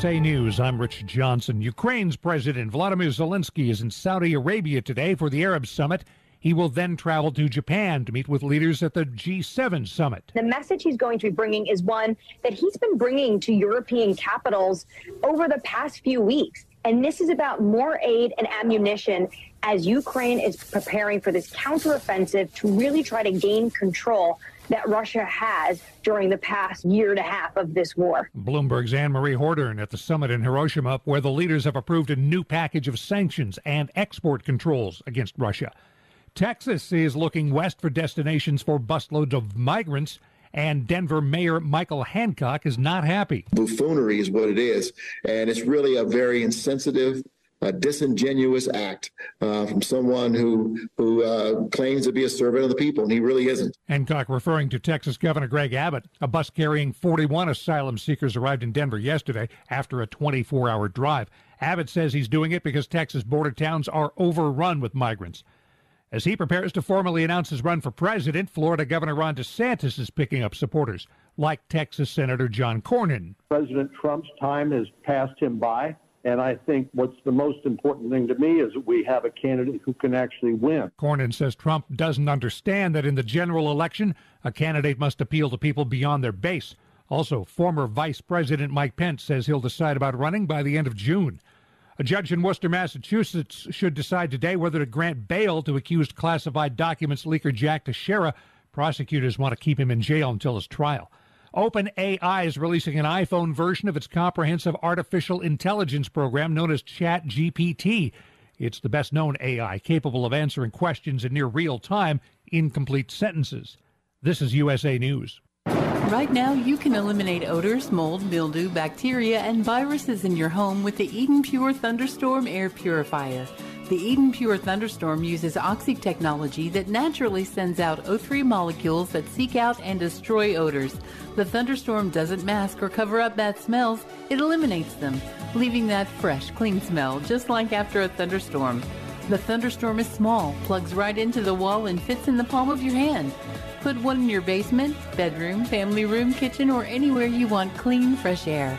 USA News, I'm Rich Johnson. Ukraine's President Vladimir Zelensky is in Saudi Arabia today for the Arab Summit. He will then travel to Japan to meet with leaders at the G7 summit. The message he's going to be bringing is one that he's been bringing to European capitals over the past few weeks. And this is about more aid and ammunition as Ukraine is preparing for this counteroffensive to really try to gain control that Russia has during the past year and a half of this war. Bloomberg's Annmarie Hordern at the summit in Hiroshima, where the leaders have approved a new package of sanctions and export controls against Russia. Texas is looking west for destinations for busloads of migrants. And Denver Mayor Michael Hancock is not happy. Buffoonery is what it is. And it's really a very insensitive, a disingenuous act uh, from someone who who uh, claims to be a servant of the people, and he really isn't. Hancock referring to Texas Governor Greg Abbott. A bus carrying 41 asylum seekers arrived in Denver yesterday after a 24 hour drive. Abbott says he's doing it because Texas border towns are overrun with migrants. As he prepares to formally announce his run for president, Florida Governor Ron DeSantis is picking up supporters, like Texas Senator John Cornyn. President Trump's time has passed him by. And I think what's the most important thing to me is that we have a candidate who can actually win. Cornyn says Trump doesn't understand that in the general election, a candidate must appeal to people beyond their base. Also, former Vice President Mike Pence says he'll decide about running by the end of June. A judge in Worcester, Massachusetts should decide today whether to grant bail to accused classified documents leaker Jack Teixeira. Prosecutors want to keep him in jail until his trial. OpenAI is releasing an iPhone version of its comprehensive artificial intelligence program known as ChatGPT. It's the best known AI capable of answering questions in near real time in complete sentences. This is USA News. Right now, you can eliminate odors, mold, mildew, bacteria, and viruses in your home with the Eden Pure Thunderstorm Air Purifier. The Eden Pure Thunderstorm uses oxy technology that naturally sends out O3 molecules that seek out and destroy odors. The thunderstorm doesn't mask or cover up bad smells, it eliminates them, leaving that fresh, clean smell, just like after a thunderstorm. The thunderstorm is small, plugs right into the wall, and fits in the palm of your hand. Put one in your basement, bedroom, family room, kitchen, or anywhere you want clean, fresh air.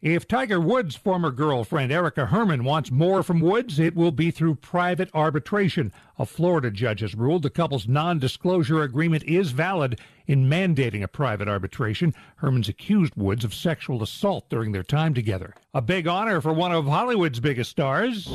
If Tiger Woods' former girlfriend Erica Herman wants more from Woods, it will be through private arbitration. A Florida judge has ruled the couple's non disclosure agreement is valid in mandating a private arbitration. Herman's accused Woods of sexual assault during their time together. A big honor for one of Hollywood's biggest stars.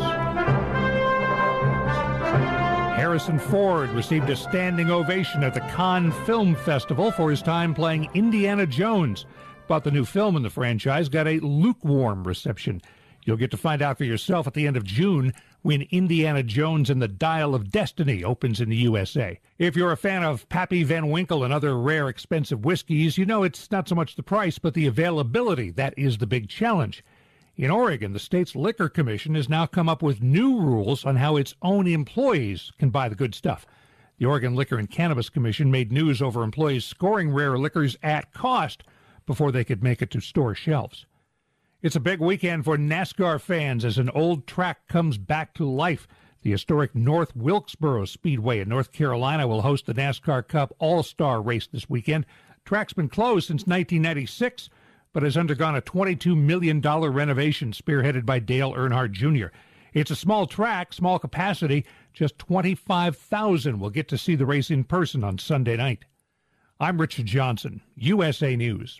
Harrison Ford received a standing ovation at the Cannes Film Festival for his time playing Indiana Jones. But the new film in the franchise got a lukewarm reception. You'll get to find out for yourself at the end of June when Indiana Jones and the Dial of Destiny opens in the USA. If you're a fan of Pappy Van Winkle and other rare expensive whiskeys, you know it's not so much the price, but the availability that is the big challenge. In Oregon, the state's liquor commission has now come up with new rules on how its own employees can buy the good stuff. The Oregon Liquor and Cannabis Commission made news over employees scoring rare liquors at cost before they could make it to store shelves. It's a big weekend for NASCAR fans as an old track comes back to life. The historic North Wilkesboro Speedway in North Carolina will host the NASCAR Cup All Star race this weekend. Track's been closed since 1996 but has undergone a $22 million renovation spearheaded by Dale Earnhardt Jr. It's a small track, small capacity. Just 25,000 will get to see the race in person on Sunday night. I'm Richard Johnson, USA News.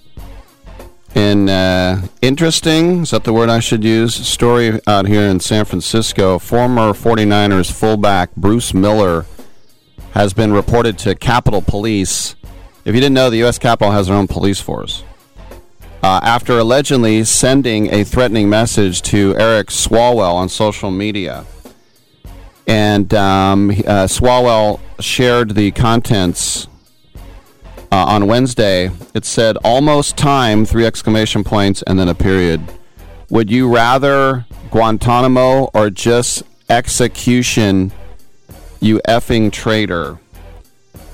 In uh, interesting, is that the word I should use? Story out here in San Francisco. Former 49ers fullback Bruce Miller has been reported to Capitol Police. If you didn't know, the U.S. Capitol has their own police force. Uh, after allegedly sending a threatening message to Eric Swalwell on social media. And um, uh, Swalwell shared the contents uh, on Wednesday. It said almost time, three exclamation points, and then a period. Would you rather Guantanamo or just execution, you effing traitor?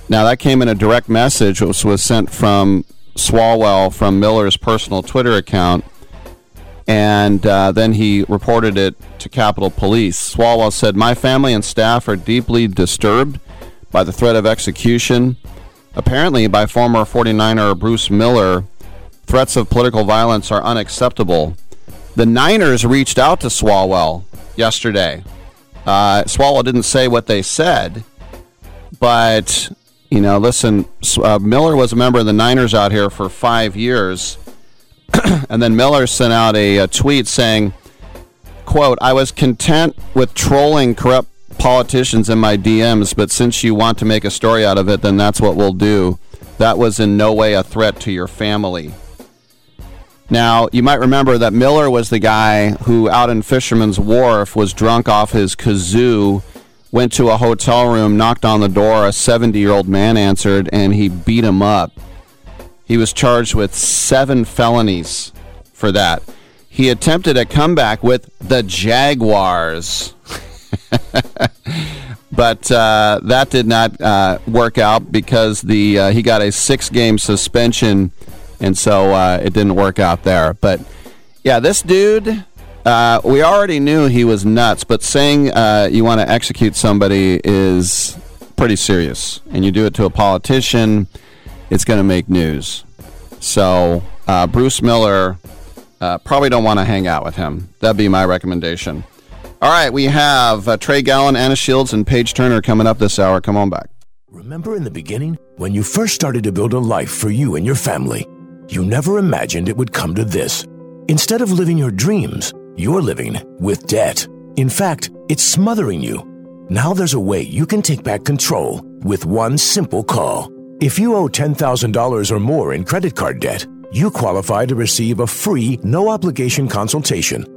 Now, that came in a direct message, which was sent from Swalwell from Miller's personal Twitter account. And uh, then he reported it to Capitol Police. Swalwell said, My family and staff are deeply disturbed by the threat of execution apparently by former 49er Bruce Miller, threats of political violence are unacceptable. The Niners reached out to Swalwell yesterday. Uh, Swalwell didn't say what they said, but you know, listen, uh, Miller was a member of the Niners out here for five years, and then Miller sent out a, a tweet saying, "quote I was content with trolling corrupt politicians in my DMs, but since you want to make a story out of it, then that's what we'll do. That was in no way a threat to your family. Now, you might remember that Miller was the guy who, out in Fisherman's Wharf, was drunk off his kazoo, went to a hotel room, knocked on the door. A 70 year old man answered, and he beat him up. He was charged with seven felonies for that. He attempted a comeback with the Jaguars. but uh, that did not uh, work out because the uh, he got a six game suspension, and so uh, it didn't work out there. But yeah, this dude, uh, we already knew he was nuts, but saying uh, you want to execute somebody is pretty serious, and you do it to a politician, it's going to make news. So Bruce Miller. probably don't want to hang out with him. That'd be my recommendation. All right, we have uh, Trey Galyon, Anna Shields, and Paige Turner coming up this hour. Come on back. Remember in the beginning, when you first started to build a life for you and your family, you never imagined it would come to this. Instead of living your dreams, you're living with debt. In fact, it's smothering you. Now there's a way you can take back control with one simple call. If you owe $10,000 or more in credit card debt, you qualify to receive a free, no obligation consultation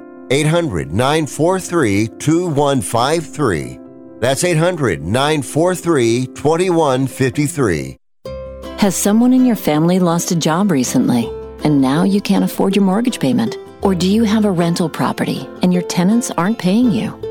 800 943 2153. That's 800 943 2153. Has someone in your family lost a job recently and now you can't afford your mortgage payment? Or do you have a rental property and your tenants aren't paying you?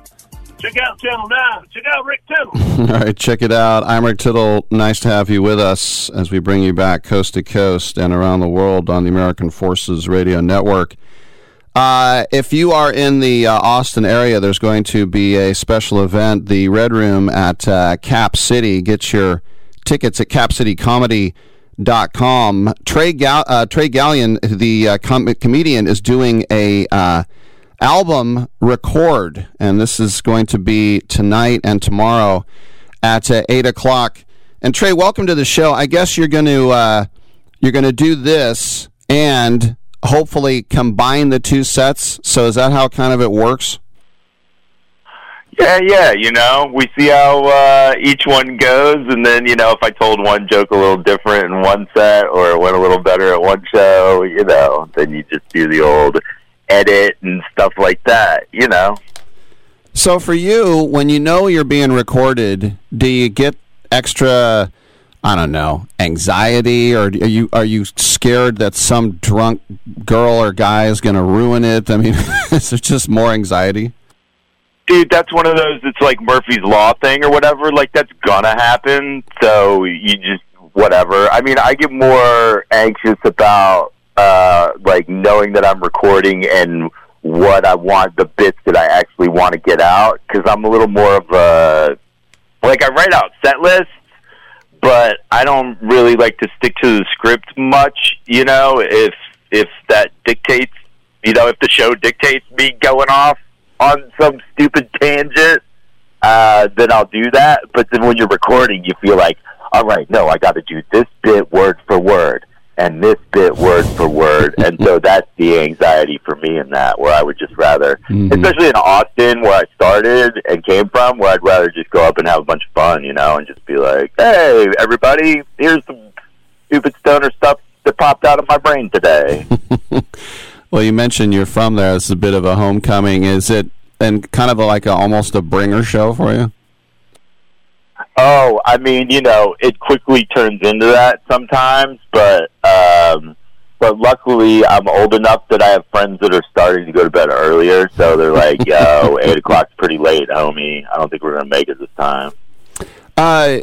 check out Channel 9. Check out Rick Tittle. All right, check it out. I'm Rick Tittle. Nice to have you with us as we bring you back coast to coast and around the world on the American Forces Radio Network. Uh, if you are in the uh, Austin area, there's going to be a special event, the Red Room at uh, Cap City. Get your tickets at capcitycomedy.com. Trey, Gal- uh, Trey Galyon, the uh, com- comedian, is doing a uh, album record, and this is going to be tonight and tomorrow at uh, eight o'clock. And Trey, welcome to the show. I guess you're going to uh, you're going to do this and hopefully combine the two sets. So is that how kind of it works? Yeah, yeah. You know, we see how uh, each one goes, and then you know, if I told one joke a little different in one set, or it went a little better at one show, you know, then you just do the old edit and stuff like that. You know. So for you, when you know you're being recorded, do you get extra? I don't know, anxiety, or are you are you scared that some drunk girl or guy is going to ruin it? I mean, is there just more anxiety? dude, that's one of those. It's like Murphy's Law thing or whatever. Like that's gonna happen. So you just whatever. I mean, I get more anxious about uh like knowing that I'm recording and what I want the bits that I actually want to get out because I'm a little more of a like I write out set lists, but I don't really like to stick to the script much. You know, if if that dictates, you know, if the show dictates me going off on some stupid tangent, uh, then I'll do that. But then when you're recording, you feel like, all right, no, I got to do this bit word for word and this bit word for word. and so that's the anxiety for me in that, where I would just rather, Mm-hmm. especially in Austin, where I started and came from, where I'd rather just go up and have a bunch of fun, you know, and just be like, hey, everybody, here's some stupid stoner stuff that popped out of my brain today. Well, you mentioned you're from there. It's a bit of a homecoming. Is it and kind of like a, almost a bringer show for you? Oh, I mean, you know, it quickly turns into that sometimes, but um but luckily I'm old enough that I have friends that are starting to go to bed earlier. So they're like, "Yo, eight o'clock's pretty late, homie. I don't think we're gonna make it this time." Uh,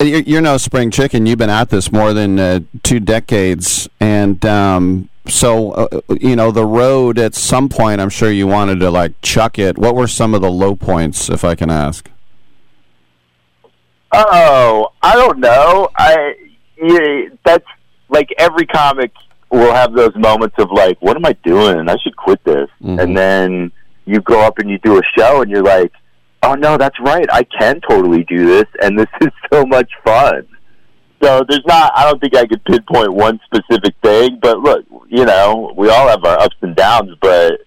you're, you're no spring chicken. You've been at this more than uh, two decades, and um, so uh, you know the road. At some point, I'm sure you wanted to like chuck it. What were some of the low points, if I can ask? Oh, I don't know. I yeah, that's like every comic will have those moments of like, what am I doing? I should quit this. Mm-hmm. And then you go up and you do a show, and you're like, oh no, that's right. I can totally do this, and this is so much fun. So there's not. I don't think I could pinpoint one specific thing, but look, you know, we all have our ups and downs. But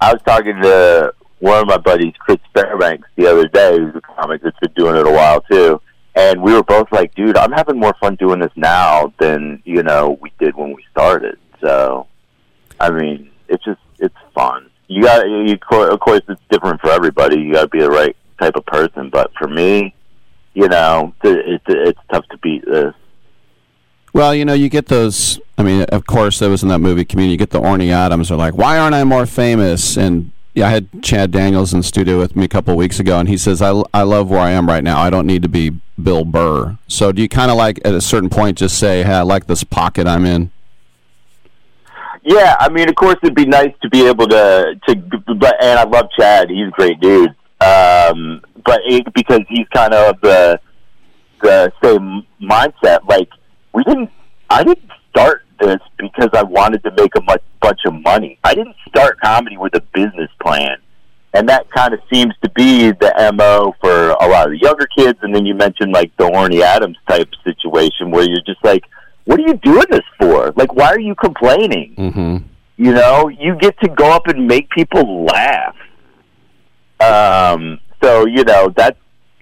I was talking to one of my buddies, Chris Fairbanks, the other day, who's a comic that's been doing it a while too, and we were both like, "Dude, I'm having more fun doing this now than you know we did when we started." So, I mean, it's just it's fun. You got, you, of course, it's different for everybody. You got to be the right type of person. But for me, you know, it's it's tough to beat this. Well, you know, you get those. I mean, of course, that was in that movie Comedian. You get the Orny Adams are like, "Why aren't I more famous?" And yeah, I had Chad Daniels in studio with me a couple weeks ago, and he says, "I I love where I am right now. I don't need to be Bill Burr." So, do you kind of like at a certain point just say, "Hey, I like this pocket I'm in"? Yeah, I mean, of course, it'd be nice to be able to to. But and I love Chad; he's a great dude. Um, but it, because he's kind of the the same mindset. Like we didn't, I didn't start this because I wanted to make a much bunch of money. I didn't start comedy with a business plan, and that kind of seems to be the mo for a lot of the younger kids. And then you mentioned like the Orny Adams type situation where you're just like, what are you doing this for? Like, why are you complaining? Mm-hmm. You know, you get to go up and make people laugh. Um, so you know that's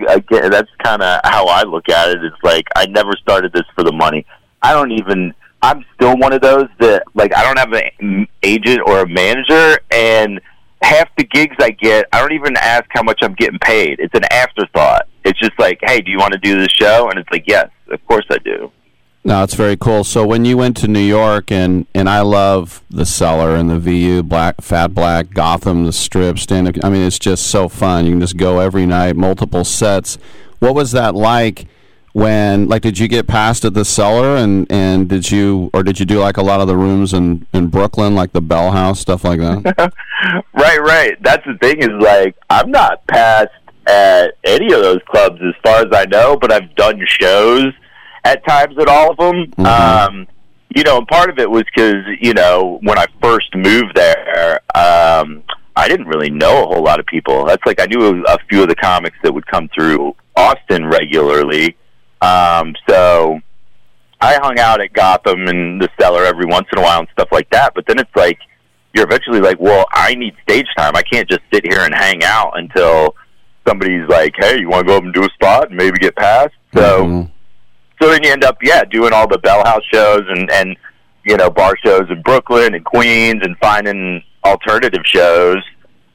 again, that's kind of how I look at it. It's like I never started this for the money. I don't even. I'm still one of those that like I don't have an agent or a manager, and half the gigs I get, I don't even ask how much I'm getting paid. It's an afterthought. It's just like, hey, do you want to do this show? And it's like, yes, of course I do. No, it's very cool. So when you went to New York, and and I love the Cellar and the VU, Black Fat Black, Gotham, the Strip, stand up. I mean, it's just so fun. You can just go every night, multiple sets. What was that like? When like, did you get past at the Cellar, and and did you or did you do like a lot of the rooms in in Brooklyn, like the Bell House, stuff like that? right, right. That's the thing is like I'm not past at any of those clubs as far as I know, but I've done shows at times at all of them. Mm-hmm. Um, you know, and part of it was because you know when I first moved there, um, I didn't really know a whole lot of people. That's like I knew a few of the comics that would come through Austin regularly. Um, so I hung out at Gotham and the Cellar every once in a while and stuff like that. But then it's like you're eventually like, well, I need stage time. I can't just sit here and hang out until somebody's like, hey, you want to go up and do a spot and maybe get past. So. Mm-hmm. So then you end up, yeah, doing all the Bell House shows and and you know bar shows in Brooklyn and Queens and finding alternative shows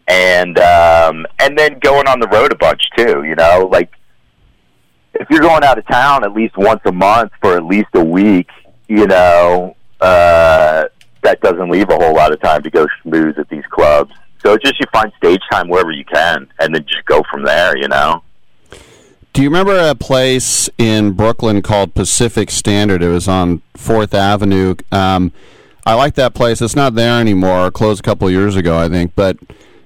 and um, and then going on the road a bunch too. You know, like if you're going out of town at least once a month for at least a week, you know, uh, that doesn't leave a whole lot of time to go schmooze at these clubs. So just you find stage time wherever you can, and then just go from there. You know. Do you remember a place in Brooklyn called Pacific Standard? It was on Fourth Avenue. Um, I like that place. It's not there anymore. It closed a couple years ago, I think. But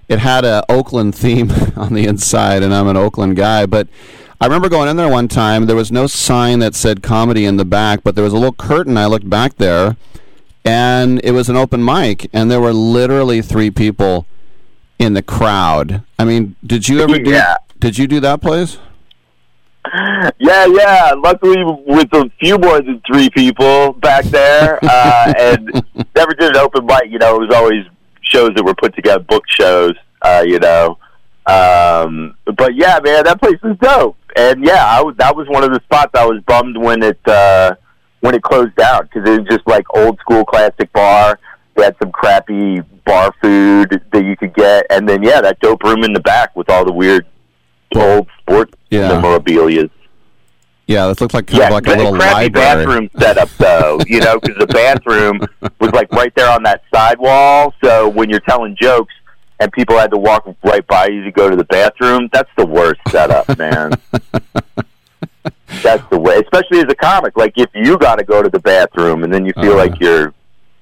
it had a Oakland theme on the inside, and I'm an Oakland guy. But I remember going in there one time. There was no sign that said comedy in the back, but there was a little curtain. I looked back there, and it was an open mic, and there were literally three people in the crowd. I mean, did you ever do? Yeah. Did you do that place? Yeah, yeah. Luckily, with a few more than three people back there, uh, and never did an open mic. You know, it was always shows that were put together, book shows. Uh, you know, um, but yeah, man, that place was dope. And yeah, I was, that was one of the spots I was bummed when it uh, when it closed down because it was just like old school classic bar. They had some crappy bar food that you could get, and then yeah, that dope room in the back with all the weird old sports Yeah. memorabilia. Yeah, that looked like kind yeah, of like a little crappy library. bathroom setup though, you know, because the bathroom was like right there on that side wall. So when you're telling jokes and people had to walk right by you to go to the bathroom, that's the worst setup, man. that's the way, especially as a comic. Like if you got to go to the bathroom and then you feel Uh-huh. like you're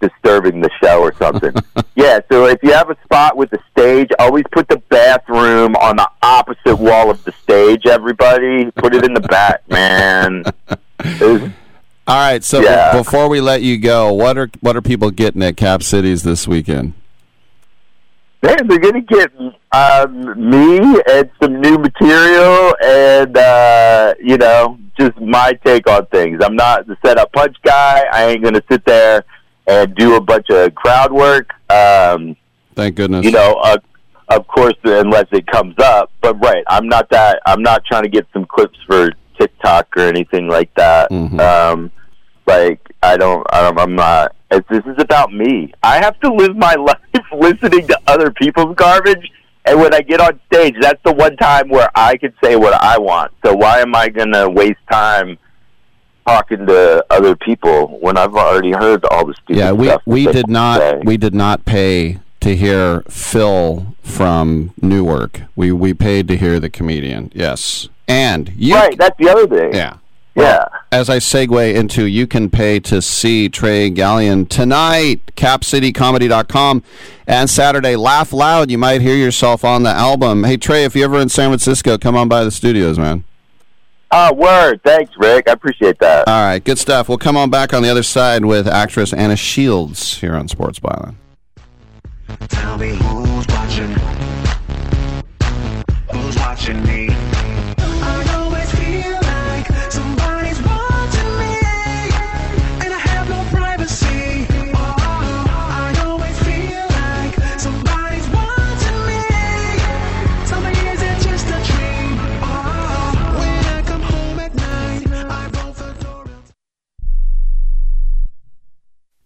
disturbing the show or something. yeah, so if you have a spot with the stage, always put the bathroom on the opposite wall of the stage. Everybody, put it in the back, man. All right, so Yeah. before we let you go, what are what are people getting at Cap Cities this weekend? Man, they're gonna get um, me and some new material, and uh, you know, just my take on things. I'm not the setup punch guy. I ain't gonna sit there and do a bunch of crowd work. Um, Thank goodness. you know, uh, of course, unless it comes up. But right, I'm not that. I'm not trying to get some clips for TikTok or anything like that. Um, like I don't. I don't I'm not. It's, this is about me. I have to live my life listening to other people's garbage. And when I get on stage, that's the one time where I can say what I want. So why am I going to waste time talking to other people when I've already heard all the stupid yeah, we stuff? that we did not say? we did not pay to hear Phil from Newark. We we paid to hear the comedian. Yes, and you right. That's the other thing. Yeah. Yeah. As I segue into, you can pay to see Trey Galyon tonight, capcitycomedy.com, and Saturday, Laugh Loud. You might hear yourself on the album. Hey, Trey, if you're ever in San Francisco, come on by the studios, man. Oh, word. Thanks, Rick. I appreciate that. All right, good stuff. We'll come on back on the other side with actress Anna Shields here on Sports Byline. Tell me who's watching? Who's watching me?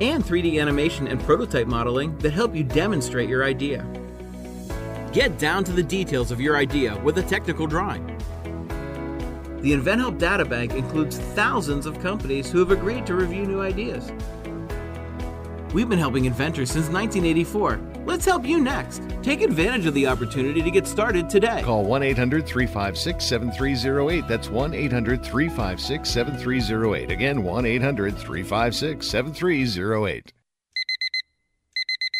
and 3D animation and prototype modeling that help you demonstrate your idea. Get down to the details of your idea with a technical drawing. The InventHelp Databank includes thousands of companies who have agreed to review new ideas. We've been helping inventors since 1984. Let's help you next. Take advantage of the opportunity to get started today. Call 1 800 356 7308. That's 1 800 356 7308. Again, 1 800 356 7308.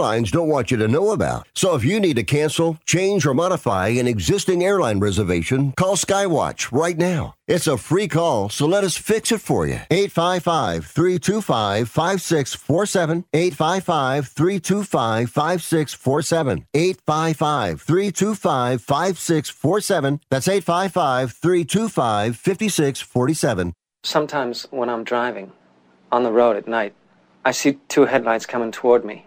airlines don't want you to know about. So if you need to cancel, change, or modify an existing airline reservation, call Skywatch right now. It's a free call, so let us fix it for you. 855 325 5647. 855 325 5647. 855 325 5647. That's 855 325 5647. Sometimes when I'm driving on the road at night, I see two headlights coming toward me.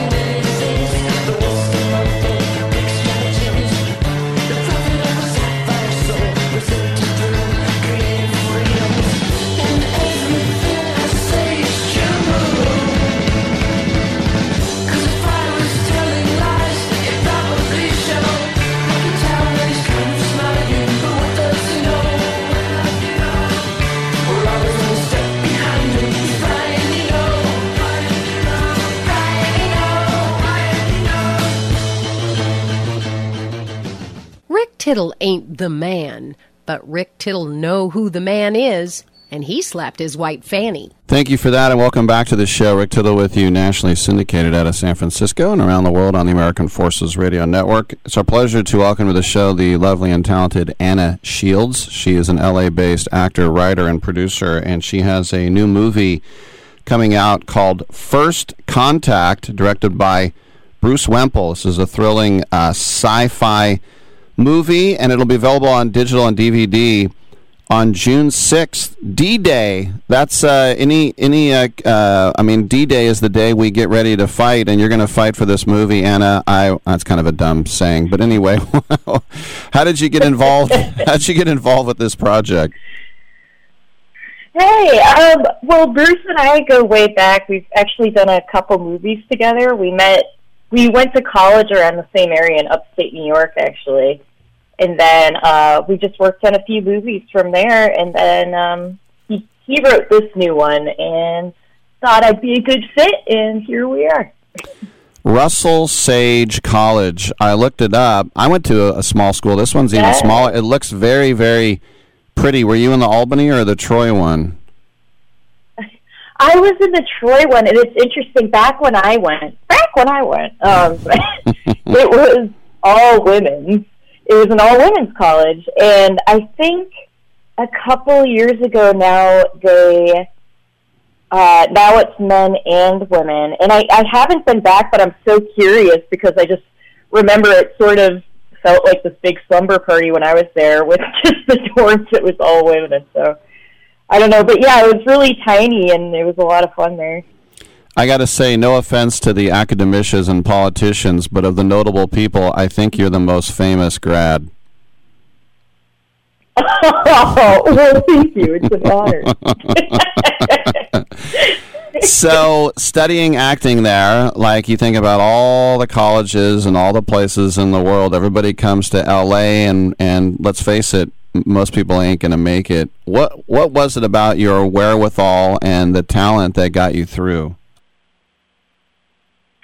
Tittle ain't the man, but Rick Tittle know who the man is, and he slapped his white fanny. Thank you for that, and welcome back to the show. Rick Tittle with you, nationally syndicated out of San Francisco and around the world on the American Forces Radio Network. It's our pleasure to welcome to the show the lovely and talented Anna Shields. She is an LA based actor, writer, and producer, and she has a new movie coming out called First Contact, directed by Bruce Wemple. This is a thrilling uh, sci fi movie, and it'll be available on digital and DVD on June 6th, D-Day. That's uh, any any. Uh, uh, I mean, D-Day is the day we get ready to fight, and you're going to fight for this movie, Anna. I that's kind of a dumb saying, but anyway, how did you get involved? how did you get involved with this project? Hey, um, well, Bruce and I go way back. We've actually done a couple movies together. We met, we went to college around the same area in upstate New York, actually. And then uh, we just worked on a few movies from there. And then um, he, he wrote this new one and thought I'd be a good fit, and here we are. Russell Sage College. I looked it up. I went to a, a small school. This one's even Yeah. smaller. It looks very, very pretty. Were you in the Albany or the Troy one? I was in the Troy one, and it's interesting. Back when I went, back when I went, um, it was all women. It was an all women's college, and I think a couple years ago now they uh, now it's men and women. And I, I haven't been back, but I'm so curious because I just remember it sort of felt like this big slumber party when I was there with just the dorms. It was all women, so. I don't know, but yeah, it was really tiny and it was a lot of fun there. I got to say, no offense to the academicians and politicians, but of the notable people, I think you're the most famous grad. Oh, well, thank you. It's an honor. so, studying acting there, like you think about all the colleges and all the places in the world, everybody comes to LA, and, and let's face it, most people ain't going to make it. What, what was it about your wherewithal and the talent that got you through?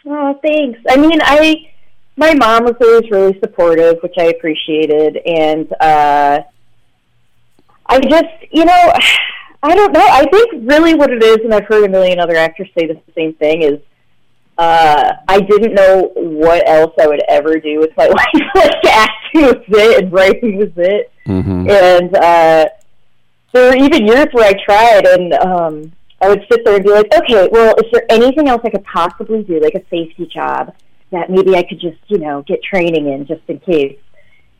Oh, thanks. I mean, I my mom was always really supportive, which I appreciated, and uh, I just, you know, I don't know. I think really what it is, and I've heard a million other actors say the same thing, is uh, I didn't know what else I would ever do with my life. like acting was it, and writing was it. Mm-hmm. And uh, there were even years where I tried, and um, I would sit there and be like, okay, well, is there anything else I could possibly do, like a safety job, that maybe I could just, you know, get training in just in case?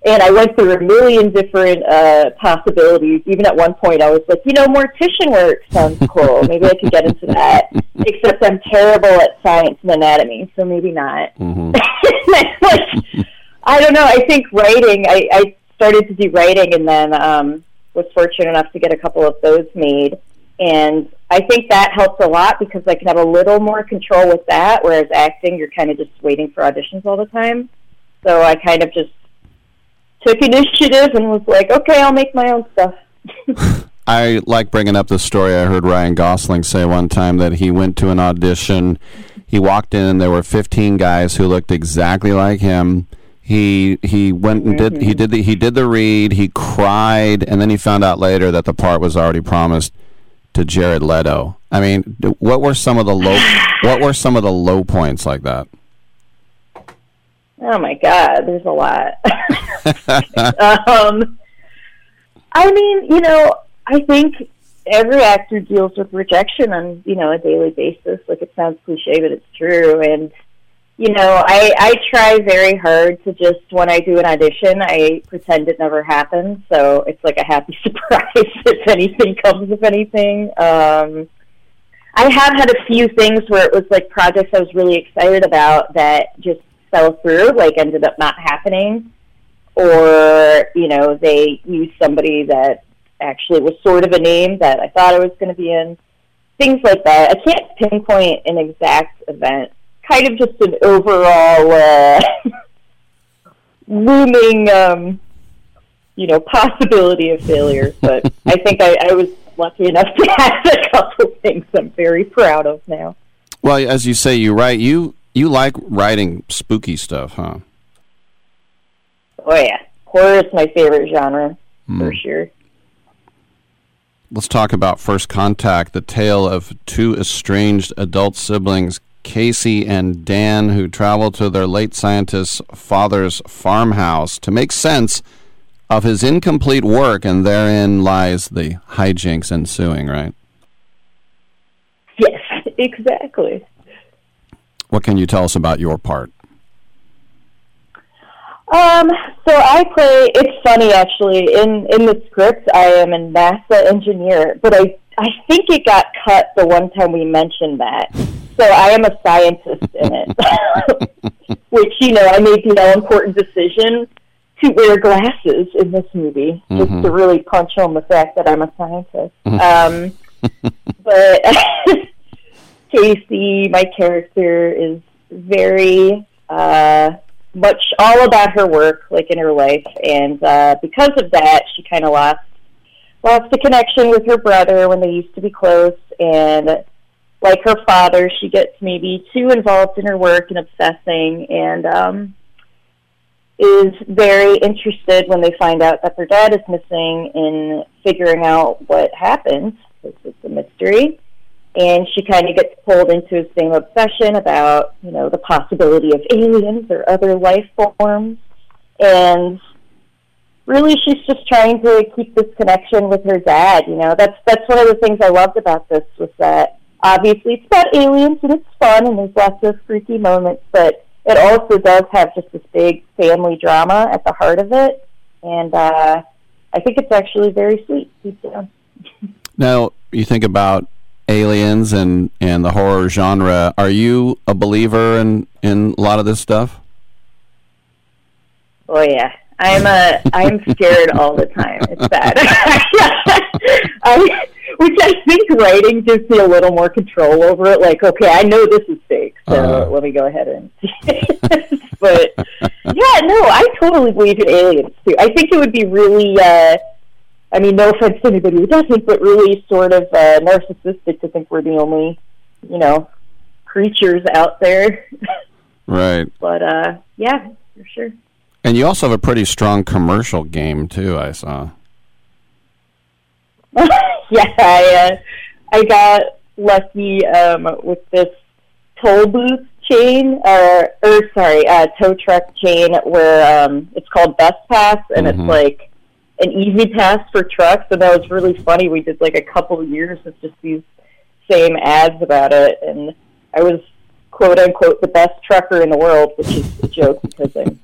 And I went through a million different uh, possibilities. Even at one point, I was like, you know, mortician work sounds cool. maybe I could get into that. Except I'm terrible at science and anatomy, so maybe not. Mm-hmm. like, I don't know. I think writing. I, I started to do writing, and then um, was fortunate enough to get a couple of those made. And I think that helps a lot because I can have a little more control with that. Whereas acting, you're kind of just waiting for auditions all the time. So I kind of just took initiative and was like, okay, I'll make my own stuff. I like bringing up the story. I heard Ryan Gosling say one time that he went to an audition. He walked in, and there were 15 guys who looked exactly like him. He he went and did he mm-hmm. did the he did the read. He cried, and then he found out later that the part was already promised to Jared Leto. I mean, what were some of the low what were some of the low points like that? Oh my God, there's a lot. um, I mean, you know, I think every actor deals with rejection on you know a daily basis. Like it sounds cliche, but it's true. And you know, I I try very hard to just when I do an audition, I pretend it never happened. So it's like a happy surprise if anything comes of anything. Um, I have had a few things where it was like projects I was really excited about that just fell through, like ended up not happening, or you know they used somebody that actually was sort of a name that I thought I was going to be in. Things like that. I can't pinpoint an exact event. Kind of just an overall uh, looming, um, you know, possibility of failure. But I think I, I was lucky enough to have a couple things I'm very proud of now. Well, as you say, you write you you like writing spooky stuff, huh? Oh yeah, horror is my favorite genre for Hmm. sure. Let's talk about First Contact, the tale of two estranged adult siblings, Casey and Dan, who travel to their late scientist's father's farmhouse to make sense of his incomplete work, and therein lies the hijinks ensuing, right? Yes, exactly. What can you tell us about your part? Um, so I play. It's funny actually. In in the script, I am a NASA engineer, but I I think it got cut the one time we mentioned that. So I am a scientist in it, which you know I made the all important decision to wear glasses in this movie just Mhm. to really punch home the fact that I'm a scientist. Mhm. Um, but Casey, my character, is very uh, much all about her work, like in her life, and uh, because of that, she kind of lost lost the connection with her brother when they used to be close, and like her father, she gets maybe too involved in her work and obsessing, and um, is very interested when they find out that their dad is missing in figuring out what happened. Because it's a mystery and she kind of gets pulled into the same obsession about you know the possibility of aliens or other life forms and really she's just trying to keep this connection with her dad you know that's that's one of the things i loved about this was that obviously it's about aliens and it's fun and there's lots of freaky moments but it also does have just this big family drama at the heart of it and uh i think it's actually very sweet deep down Now, you think about aliens and, and the horror genre. Are you a believer in, in a lot of this stuff? Oh yeah, I'm a I'm scared all the time. It's bad. I, which I think writing gives me a little more control over it. Like, okay, I know this is fake, so Uh-huh. let me go ahead and. but yeah, no, I totally believe in aliens too. I think it would be really. uh I mean, no offense to anybody who doesn't, but really sort of uh, narcissistic to think we're the only, you know, creatures out there. Right. but uh yeah, for sure. And you also have a pretty strong commercial game, too, I saw. yeah, I uh, I got lucky um, with this toll booth chain, or or sorry, uh, tow truck chain where um, it's called Best Pass, and Mhm. it's like an E-ZPass for trucks. And that was really funny. We did like a couple of years of just these same ads about it, and I was quote unquote the best trucker in the world, which is a joke because I'm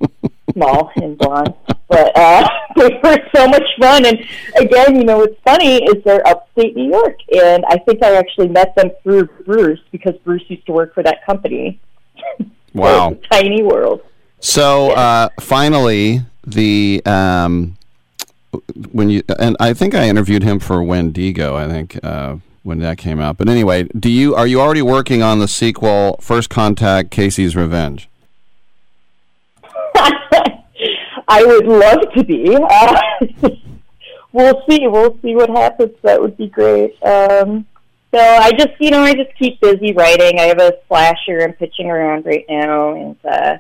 small and blonde. But uh, they were so much fun. And again, you know, what's funny is they're upstate New York, and I think I actually met them through Bruce because Bruce used to work for that company. Wow. Tiny world. So uh, finally, the um, when you and I think I interviewed him for Wendigo. I think uh, when that came out. But anyway, do you are you already working on the sequel, First Contact: Casey's Revenge? I would love to be. Uh, we'll see. We'll see what happens. That would be great. Um, so I just, you know, I just keep busy writing. I have a slasher I'm pitching around right now, and uh,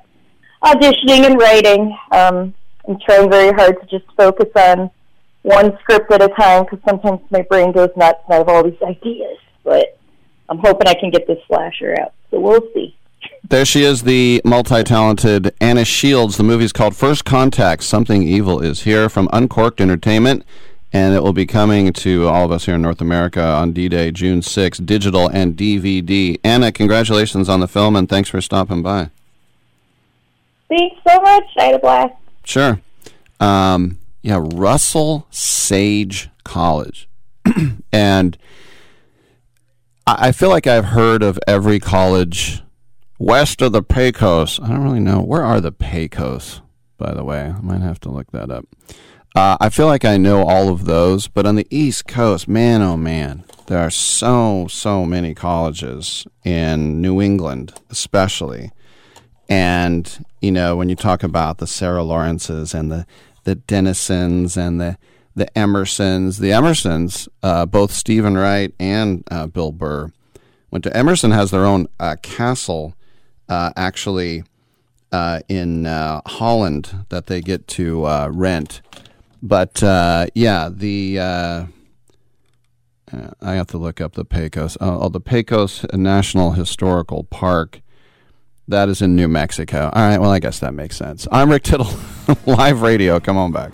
auditioning and writing. Um, I'm trying very hard to just focus on one script at a time because sometimes my brain goes nuts and I have all these ideas. But I'm hoping I can get this slasher out. So we'll see. There she is, the multi-talented Anna Shields. The movie's called First Contact. Something Evil is here from Uncorked Entertainment, and it will be coming to all of us here in North America on D-Day, June 6th, digital and DVD. Anna, congratulations on the film, and thanks for stopping by. Thanks so much. I had a blast. Sure. Um, yeah, Russell Sage College. and I I feel like I've heard of every college west of the Pecos. I don't really know. Where are the Pecos, by the way? I might have to look that up. Uh, I feel like I know all of those, but on the East Coast, man, oh man, there are so, so many colleges in New England, especially. And, you know, when you talk about the Sarah Lawrences and the, the Denisons and the, the Emersons, the Emersons, uh, both Steven Wright and uh, Bill Burr went to Emerson has their own uh, castle uh, actually uh, in uh, Holland that they get to uh, rent. But uh, yeah, the I have to look up the Pecos. Oh, the Pecos National Historical Park. That is in New Mexico. All right, well, I guess that makes sense. I'm Rick Tittle, live radio. Come on back.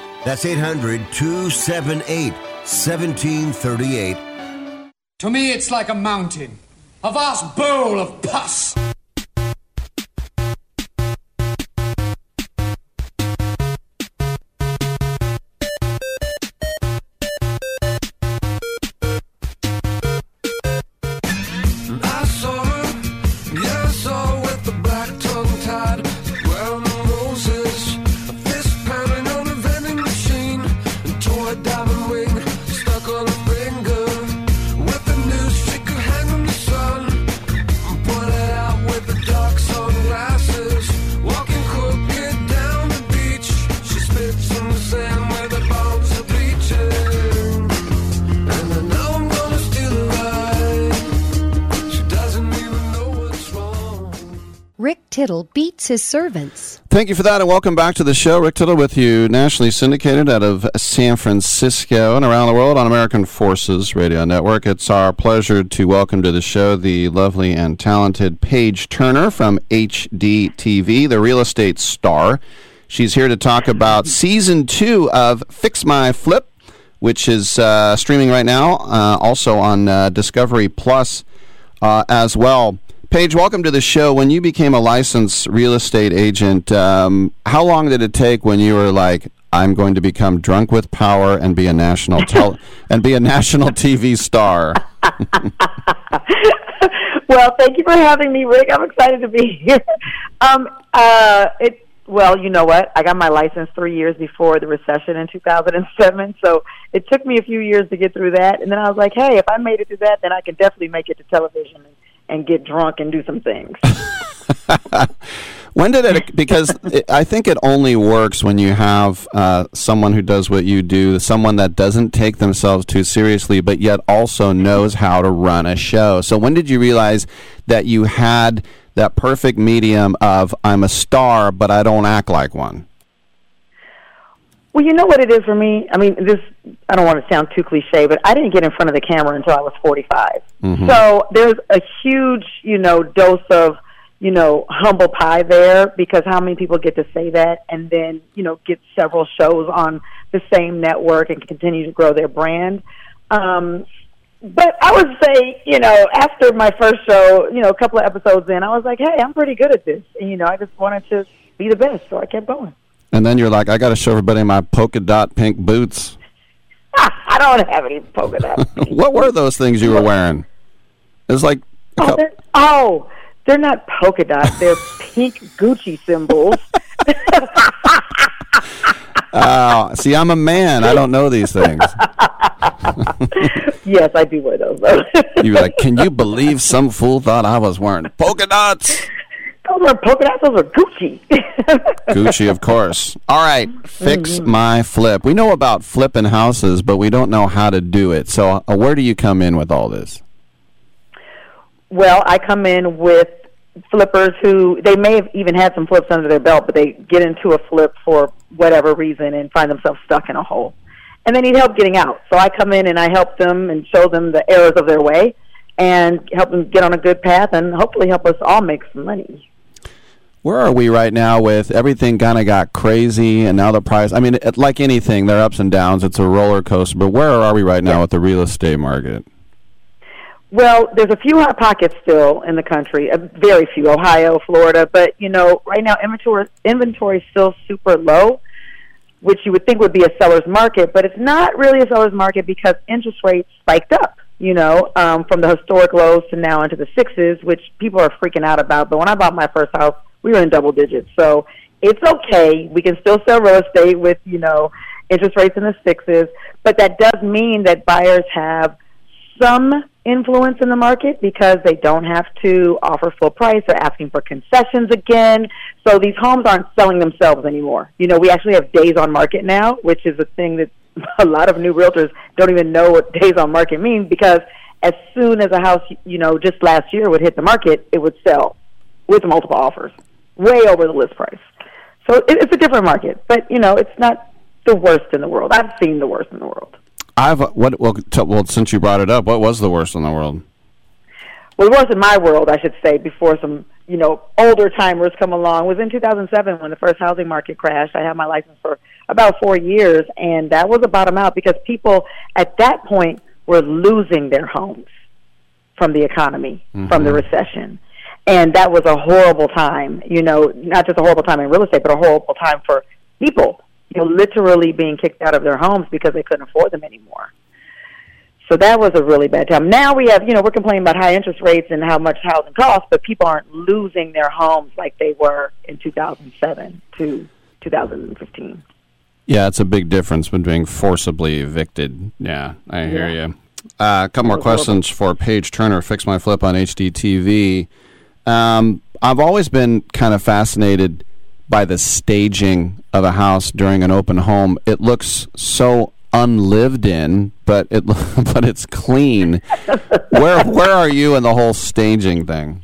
That's 800 278 1738. To me, it's like a mountain, a vast bowl of pus. His servants. Thank you for that, and welcome back to the show. Rick Tittle with you, nationally syndicated out of San Francisco and around the world on American Forces Radio Network. It's our pleasure to welcome to the show the lovely and talented Paige Turner from HGTV, the real estate star. She's here to talk about season two of Fix My Flip, which is uh, streaming right now, uh, also on uh, Discovery Plus uh, as well. Paige, welcome to the show. When you became a licensed real estate agent, um, how long did it take when you were like, "I'm going to become drunk with power and be a national tel- and be a national TV star"? well, thank you for having me, Rick. I'm excited to be here. Um, uh, it well, you know what? I got my license three years before the recession in 2007, so it took me a few years to get through that. And then I was like, hey, if I made it through that, then I can definitely make it to television and, and get drunk and do some things. When did it? Because it, I think it only works when you have uh, someone who does what you do, someone that doesn't take themselves too seriously, but yet also knows how to run a show. So when did you realize that you had that perfect medium of I'm a star, but I don't act like one? Well, you know what it is for me. I mean, this I don't want to sound too cliche, but I didn't get in front of the camera until I was 45. Mhm. So there's a huge, you know, dose of, you know, humble pie there because how many people get to say that and then, you know, get several shows on the same network and continue to grow their brand. Um, but I would say, you know, after my first show, you know, a couple of episodes in, I was like, hey, I'm pretty good at this. And, you know, I just wanted to be the best, so I kept going. And then you're like, I got to show everybody my polka dot pink boots. I don't have any polka dots. what were those things you were wearing? It was like, Oh, they're, oh, they're not polka dots. They're pink Gucci symbols. oh, see, I'm a man. I don't know these things. yes, I do wear those. You were like, can you believe some fool thought I was wearing polka dots? Those are polka dots. Those are Gucci. Gucci, of course. All right, fix Mm-hmm. my flip. We know about flipping houses, but we don't know how to do it. So, uh, where do you come in with all this? well, I come in with flippers who they may have even had some flips under their belt, but they get into a flip for whatever reason and find themselves stuck in a hole, and they need help getting out. So I come in and I help them and show them the errors of their way, and help them get on a good path, and hopefully help us all make some money. Where are we right now with everything kind of got crazy and now the price? I mean, it, like anything, there are ups and downs. It's a roller coaster. But where are we right now with the real estate market? Well, there's a few hot pockets still in the country, uh, very few, Ohio, Florida, but you know, right now inventory inventory is still super low, which you would think would be a seller's market, but it's not really a seller's market because interest rates spiked up, you know, um, from the historic lows to now into the sixes, which people are freaking out about. But when I bought my first house, we were in double digits, so it's okay. We can still sell real estate with, you know, interest rates in the sixes, but that does mean that buyers have some influence in the market because they don't have to offer full price. They're asking for concessions again. So these homes aren't selling themselves anymore. You know, we actually have days on market now, which is a thing that a lot of new realtors don't even know what days on market mean because as soon as a house, you know, just last year would hit the market, it would sell with multiple offers, way over the list price. So it, it's a different market, but you know, it's not the worst in the world. I've seen the worst in the world. I've what well, t- well since you brought it up, what was the worst in the world? Well, it was in my world, I should say, before some you know older timers come along. It was in 2007 when the first housing market crashed. I had my license for about four years, and that was a bottom out because people at that point were losing their homes from the economy, from the mm-hmm. recession. And that was a horrible time, you know, not just a horrible time in real estate, but a horrible time for people, you know, literally being kicked out of their homes because they couldn't afford them anymore. So that was a really bad time. Now we have, you know, we're complaining about high interest rates and how much housing costs, but people aren't losing their homes like they were in 2007 to 2015. Yeah, it's a big difference between forcibly evicted. Yeah, I hear Yeah. you. Uh, a couple more questions for Paige Turner. Fix my flip on HGTV. Um, I've always been kind of fascinated by the staging of a house during an open home. It looks so unlived in, but it but it's clean. where where are you in the whole staging thing?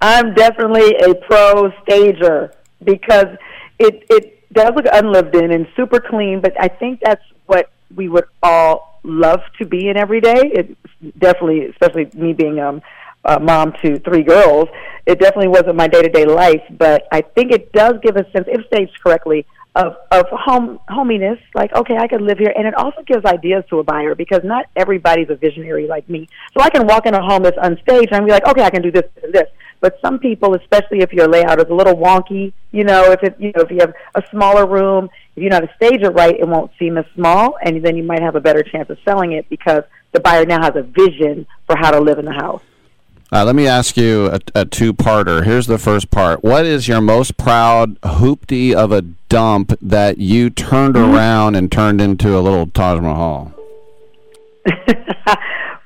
I'm definitely a pro stager because it it does look unlived in and super clean, but I think that's what we would all love to be in every day. It definitely, especially me being um, a mom to three girls, it definitely wasn't my day to day life. But I think it does give a sense, if staged correctly, of of home hominess. Like, okay, I could live here, and it also gives ideas to a buyer because not everybody's a visionary like me. So I can walk in a home that's unstaged and be like, okay, I can do this and this. But some people, especially if your layout is a little wonky, you know, if it, you know, if you have a smaller room, if you're not to stage it right, it won't seem as small, and then you might have a better chance of selling it because the buyer now has a vision for how to live in the house. Uh, let me ask you a, a two-parter. Here's the first part. What is your most proud hoopty of a dump that you turned around and turned into a little Taj Mahal?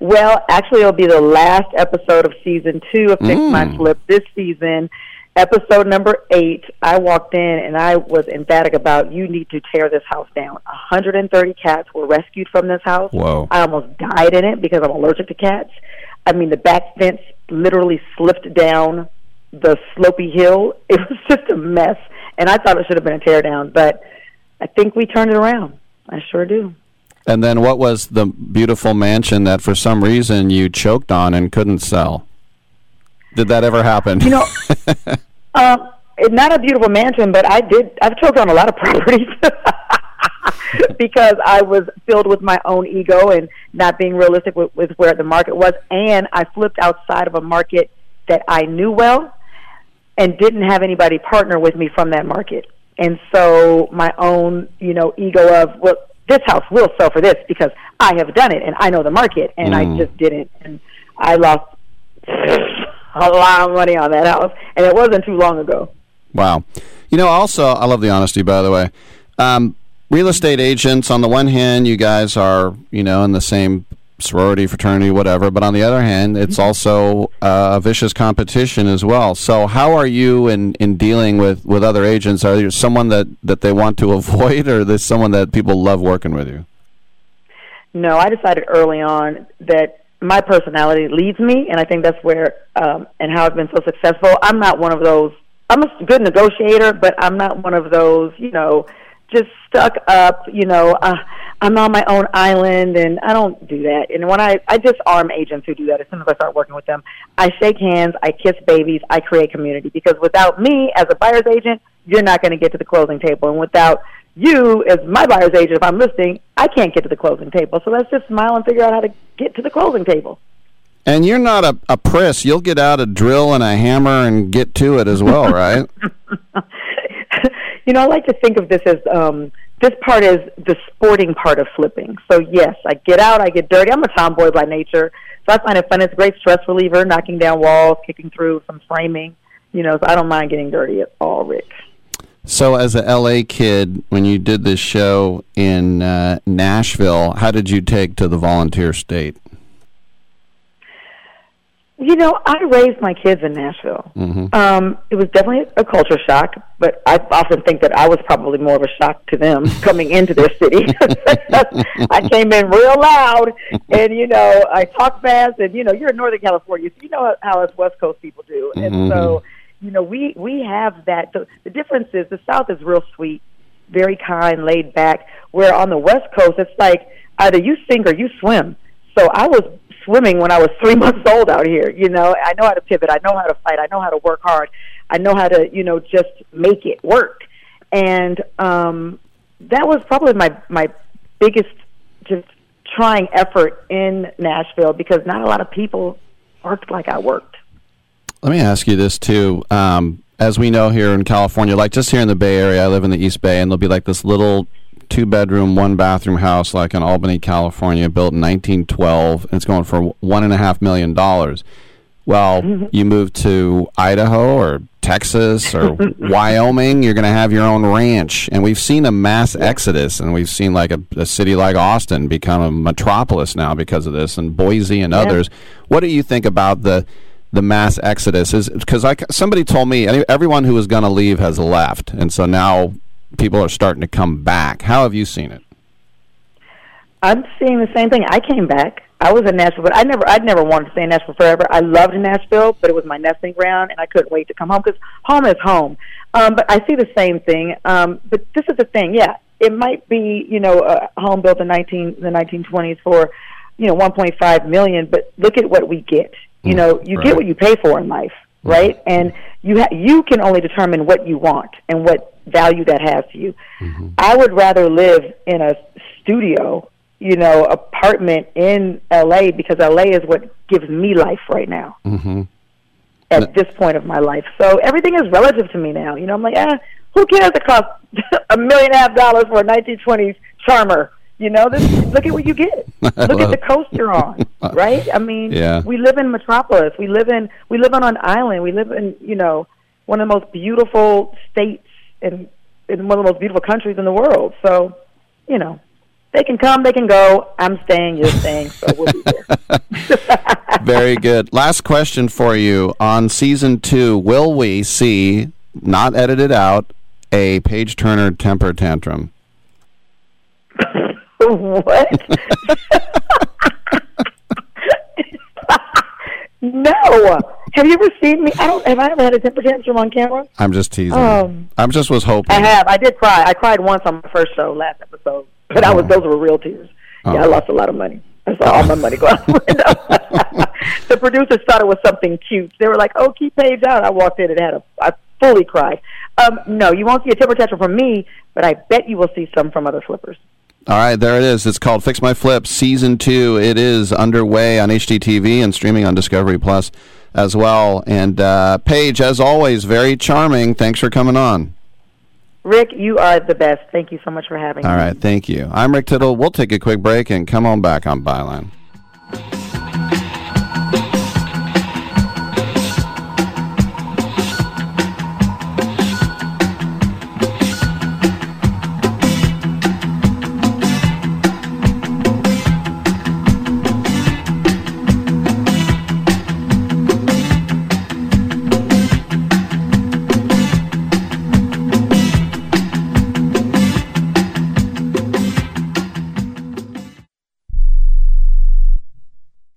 Well, actually, it'll be the last episode of season two of Fix My Mm. Flip this season. Episode number eight, I walked in and I was emphatic about you need to tear this house down. 130 cats were rescued from this house. Whoa. I almost died in it because I'm allergic to cats. I mean, the back fence literally slipped down the slopey hill. It was just a mess, and I thought it should have been a teardown, but I think we turned it around. I sure do. And then what was the beautiful mansion that for some reason you choked on and couldn't sell? Did that ever happen? You know, um, not a beautiful mansion, but I did. I've choked on a lot of properties because I was filled with my own ego and not being realistic with, with where the market was, and I flipped outside of a market that I knew well and didn't have anybody partner with me from that market. And so my own, you know, ego of well, this house will sell for this because I have done it and I know the market, and I Mm. just didn't, and I lost a lot of money on that house, and it wasn't too long ago. Wow. You know, also, I love the honesty, by the way. Um, real estate agents, on the one hand, you guys are, you know, in the same sorority, fraternity, whatever. But on the other hand, it's also uh, a vicious competition as well. So, how are you in, in dealing with, with other agents? Are you someone that, that they want to avoid, or is this someone that people love working with you? No, I decided early on that my personality leads me, and I think that's where um, and how I've been so successful. I'm not one of those. I'm a good negotiator, but I'm not one of those. You know, just stuck up. You know, uh, I'm on my own island, and I don't do that. And when I I disarm agents who do that, as soon as I start working with them, I shake hands, I kiss babies, I create community. Because without me as a buyer's agent, you're not going to get to the closing table, and without you as my buyer's agent, if I'm listing, I can't get to the closing table. So let's just smile and figure out how to get to the closing table. And you're not a, a press. You'll get out a drill and a hammer and get to it as well, right? you know, I like to think of this as um, this part is the sporting part of flipping. So yes, I get out, I get dirty. I'm a tomboy by nature, so I find it fun. It's a great stress reliever, knocking down walls, kicking through some framing. You know, so I don't mind getting dirty at all, Rick. So, as a LA kid, when you did this show in uh, Nashville, how did you take to the volunteer state? You know, I raised my kids in Nashville. Mm-hmm. Um, it was definitely a culture shock, but I often think that I was probably more of a shock to them coming into their city. I came in real loud, and you know, I talk fast, and you know, you're in Northern California, so you know how us West Coast people do, and Mhm. so you know, we we have that. The, the difference is the South is real sweet, very kind, laid back. Where on the West Coast, it's like either you sink or you swim. So I was swimming when I was three months old out here. You know, I know how to pivot. I know how to fight. I know how to work hard. I know how to, you know, just make it work. And um, that was probably my my biggest just trying effort in Nashville because not a lot of people worked like I worked. Let me ask you this too. Um, as we know here in California, like just here in the Bay Area, I live in the East Bay, and there'll be like this little two bedroom, one bathroom house, like in Albany, California, built in 1912, and it's going for one and a half million dollars. Well, you move to Idaho or Texas or Wyoming, you're going to have your own ranch. And we've seen a mass exodus, and we've seen like a, a city like Austin become a metropolis now because of this, and Boise and Yeah. others. What do you think about the the mass exodus? Is because somebody told me any- everyone who was going to leave has left, and so now people are starting to come back. How have you seen it? I'm seeing the same thing. I came back. I was in Nashville, but I never, I'd never wanted to stay in Nashville forever. I loved Nashville, but it was my nesting ground, and I couldn't wait to come home because home is home. Um, but I see the same thing. Um, but this is the thing, yeah. It might be, you know, a home built in 19 the 1920s for, you know, 1.5 million. But look at what we get. You know, you right. get what you pay for in life, right? And you ha- you can only determine what you want and what value that has to you. I would rather live in a studio, you know, apartment in LA because LA is what gives me life right now Mm-hmm. at this point of my life. So everything is relative to me now. You know, I'm like, ah, who cares? It costs a million and a half dollars for a 1920s charmer. You know, this look at what you get. Look at the coast you're on, right? I mean, Yeah. we live in metropolis. We live in we live on an island. We live in you know one of the most beautiful states in in one of the most beautiful countries in the world. So, you know, they can come, they can go. I'm staying, you're staying. So we'll be here. Very good. Last question for you on season two: Will we see, not edited out, a Paige Turner temper tantrum? what? no. Have you ever seen me? I don't. Have I ever had a temper tantrum on camera? I'm just teasing. Um, I'm just was hoping. I have. I did cry. I cried once on my first show, last episode, but I was those were real tears. Yeah, I Oh. lost a lot of money. I saw all my money go out the window. the producers thought it was something cute. They were like, "Oh, keep Paige out." I walked in and had a. I fully cried. Um, no, you won't see a temper tantrum from me, but I bet you will see some from other flippers. All right, there it is. It's called Fix My Flip Season 2. It is underway on HGTV and streaming on Discovery Plus as well. And uh, Paige, as always, very charming. Thanks for coming on. Rick, you are the best. Thank you so much for having All me. right, thank you. I'm Rick Tittle. We'll take a quick break and come on back on Byline.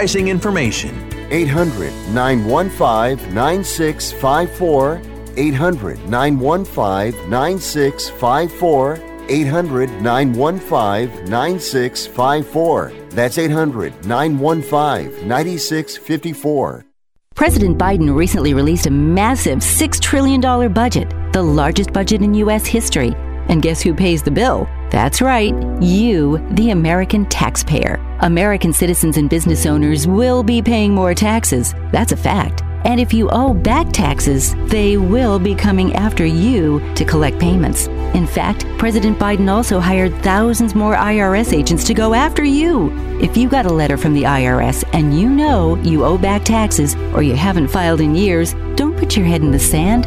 pricing information. 800 915 9654. 800 915 9654. 800 915 9654. That's 800 915 9654. President Biden recently released a massive $6 trillion budget, the largest budget in U.S. history. And guess who pays the bill? That's right, you, the American taxpayer. American citizens and business owners will be paying more taxes. That's a fact. And if you owe back taxes, they will be coming after you to collect payments. In fact, President Biden also hired thousands more IRS agents to go after you. If you got a letter from the IRS and you know you owe back taxes or you haven't filed in years, don't put your head in the sand.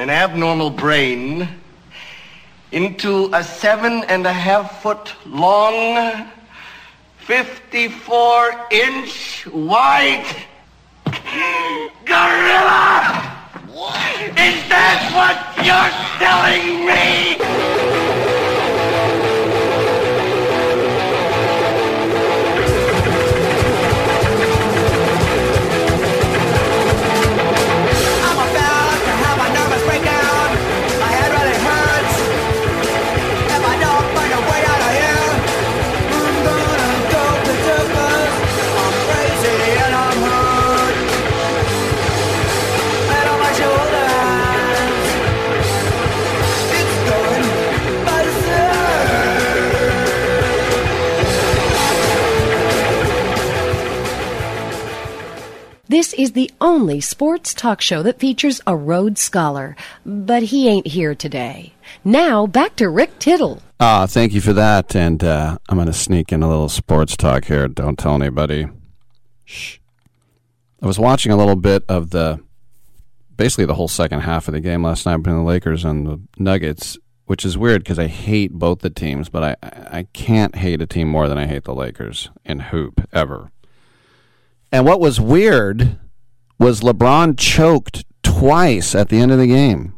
an abnormal brain into a seven and a half foot long, 54 inch wide gorilla? Is that what you're telling me? This is the only sports talk show that features a Rhodes Scholar, but he ain't here today. Now, back to Rick Tittle. Ah, thank you for that. And uh, I'm going to sneak in a little sports talk here. Don't tell anybody. Shh. I was watching a little bit of the, basically the whole second half of the game last night between the Lakers and the Nuggets, which is weird because I hate both the teams, but I, I can't hate a team more than I hate the Lakers in hoop ever. And what was weird was LeBron choked twice at the end of the game.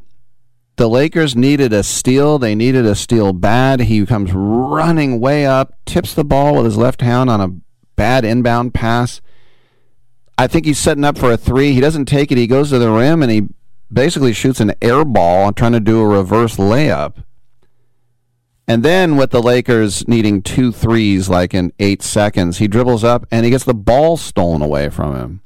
The Lakers needed a steal. They needed a steal bad. He comes running way up, tips the ball with his left hand on a bad inbound pass. I think he's setting up for a three. He doesn't take it. He goes to the rim and he basically shoots an air ball trying to do a reverse layup. And then with the Lakers needing two threes like in eight seconds, he dribbles up and he gets the ball stolen away from him.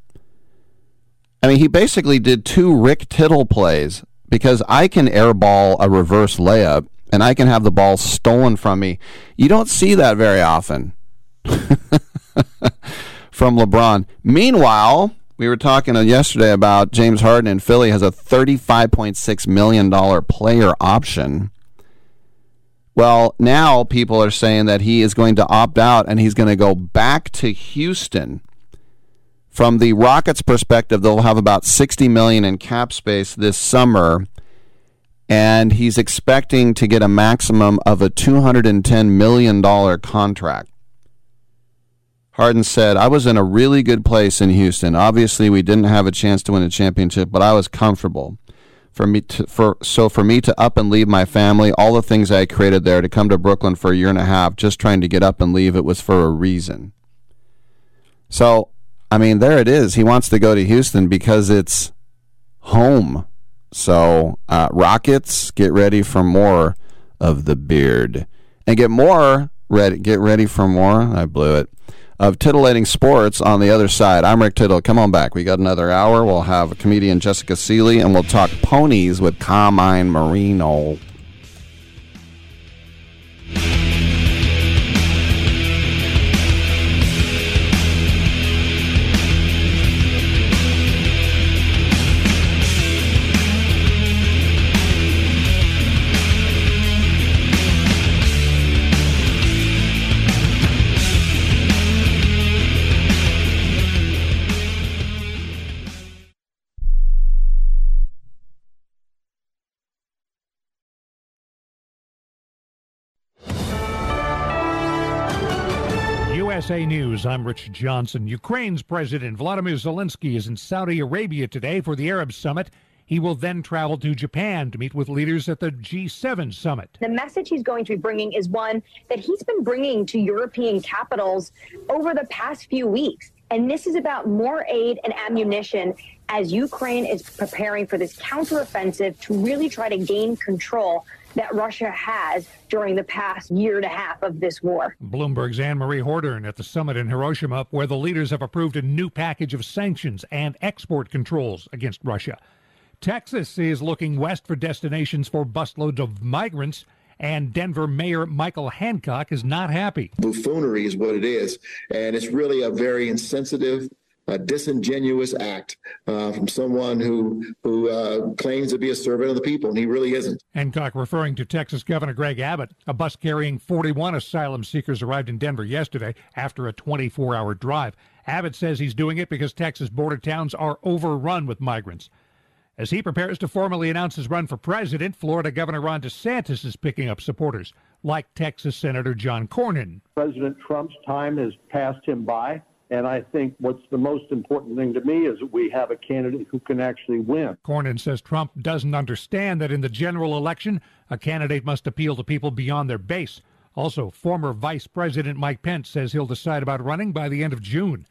I mean, he basically did two Rick Tittle plays because I can airball a reverse layup and I can have the ball stolen from me. You don't see that very often from LeBron. Meanwhile, we were talking yesterday about James Harden in Philly has a $35.6 million player option. Well, now people are saying that he is going to opt out and he's going to go back to Houston. From the Rockets' perspective, they'll have about 60 million in cap space this summer, and he's expecting to get a maximum of a 210 million dollar contract. Harden said, "I was in a really good place in Houston. Obviously, we didn't have a chance to win a championship, but I was comfortable." For me to for so for me to up and leave my family, all the things I created there to come to Brooklyn for a year and a half, just trying to get up and leave, it was for a reason. So, I mean, there it is. He wants to go to Houston because it's home. So, uh, Rockets, get ready for more of the beard, and get more ready. Get ready for more. I blew it. Of titillating sports on the other side. I'm Rick Tittle. Come on back. We got another hour. We'll have comedian Jessica Seeley, and we'll talk ponies with Carmine Marino. USA News, I'm Rich Johnson. Ukraine's President Vladimir Zelensky is in Saudi Arabia today for the Arab Summit. He will then travel to Japan to meet with leaders at the G7 summit. The message he's going to be bringing is one that he's been bringing to European capitals over the past few weeks. And this is about more aid and ammunition as Ukraine is preparing for this counteroffensive to really try to gain control that Russia has during the past year and a half of this war. Bloomberg's Annmarie Hordern at the summit in Hiroshima, where the leaders have approved a new package of sanctions and export controls against Russia. Texas is looking west for destinations for busloads of migrants. And Denver Mayor Michael Hancock is not happy. buffoonery is what it is. And it's really a very insensitive, uh, disingenuous act uh, from someone who who uh, claims to be a servant of the people, and he really isn't. Hancock referring to Texas Governor Greg Abbott. A bus carrying 41 asylum seekers arrived in Denver yesterday after a 24 hour drive. Abbott says he's doing it because Texas border towns are overrun with migrants. As he prepares to formally announce his run for president, Florida Governor Ron DeSantis is picking up supporters, like Texas Senator John Cornyn. President Trump's time has passed him by. And I think what's the most important thing to me is that we have a candidate who can actually win. Cornyn says Trump doesn't understand that in the general election, a candidate must appeal to people beyond their base. Also, former Vice President Mike Pence says he'll decide about running by the end of June.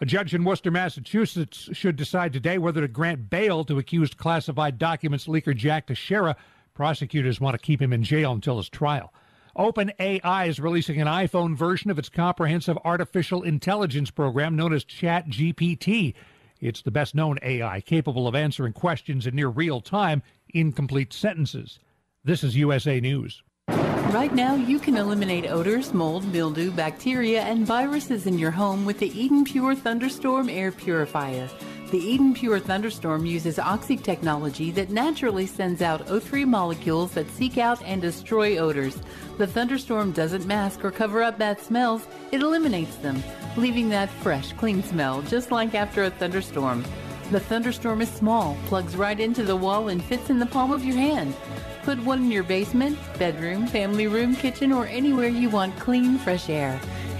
A judge in Worcester, Massachusetts should decide today whether to grant bail to accused classified documents leaker Jack Teixeira. Prosecutors want to keep him in jail until his trial. OpenAI is releasing an iPhone version of its comprehensive artificial intelligence program known as ChatGPT. It's the best known AI capable of answering questions in near real time in complete sentences. This is USA News. Right now, you can eliminate odors, mold, mildew, bacteria, and viruses in your home with the Eden Pure Thunderstorm Air Purifier. The Eden Pure Thunderstorm uses oxy technology that naturally sends out O3 molecules that seek out and destroy odors. The thunderstorm doesn't mask or cover up bad smells, it eliminates them, leaving that fresh, clean smell, just like after a thunderstorm. The thunderstorm is small, plugs right into the wall, and fits in the palm of your hand. Put one in your basement, bedroom, family room, kitchen, or anywhere you want clean, fresh air.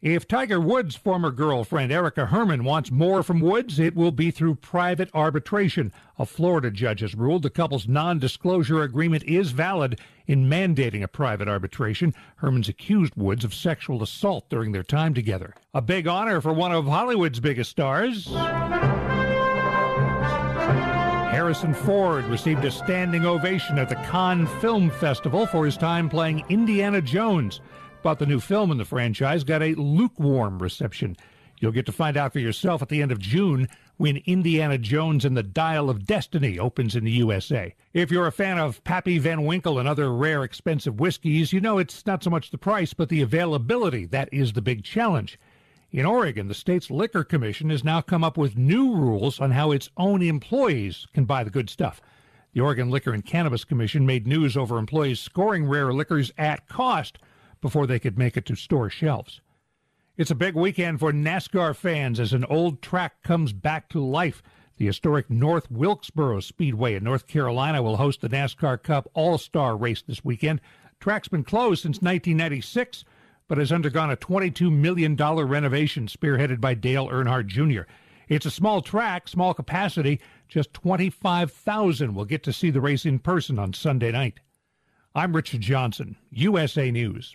If Tiger Woods' former girlfriend Erica Herman wants more from Woods, it will be through private arbitration. A Florida judge has ruled the couple's non disclosure agreement is valid in mandating a private arbitration. Herman's accused Woods of sexual assault during their time together. A big honor for one of Hollywood's biggest stars. Harrison Ford received a standing ovation at the Cannes Film Festival for his time playing Indiana Jones. But the new film in the franchise got a lukewarm reception. You'll get to find out for yourself at the end of June when Indiana Jones and the Dial of Destiny opens in the USA. If you're a fan of Pappy Van Winkle and other rare expensive whiskeys, you know it's not so much the price, but the availability that is the big challenge. In Oregon, the state's liquor commission has now come up with new rules on how its own employees can buy the good stuff. The Oregon Liquor and Cannabis Commission made news over employees scoring rare liquors at cost before they could make it to store shelves. It's a big weekend for NASCAR fans as an old track comes back to life. The historic North Wilkesboro Speedway in North Carolina will host the NASCAR Cup All Star race this weekend. Track's been closed since 1996, but has undergone a $22 million renovation spearheaded by Dale Earnhardt Jr. It's a small track, small capacity. Just 25,000 will get to see the race in person on Sunday night. I'm Richard Johnson, USA News.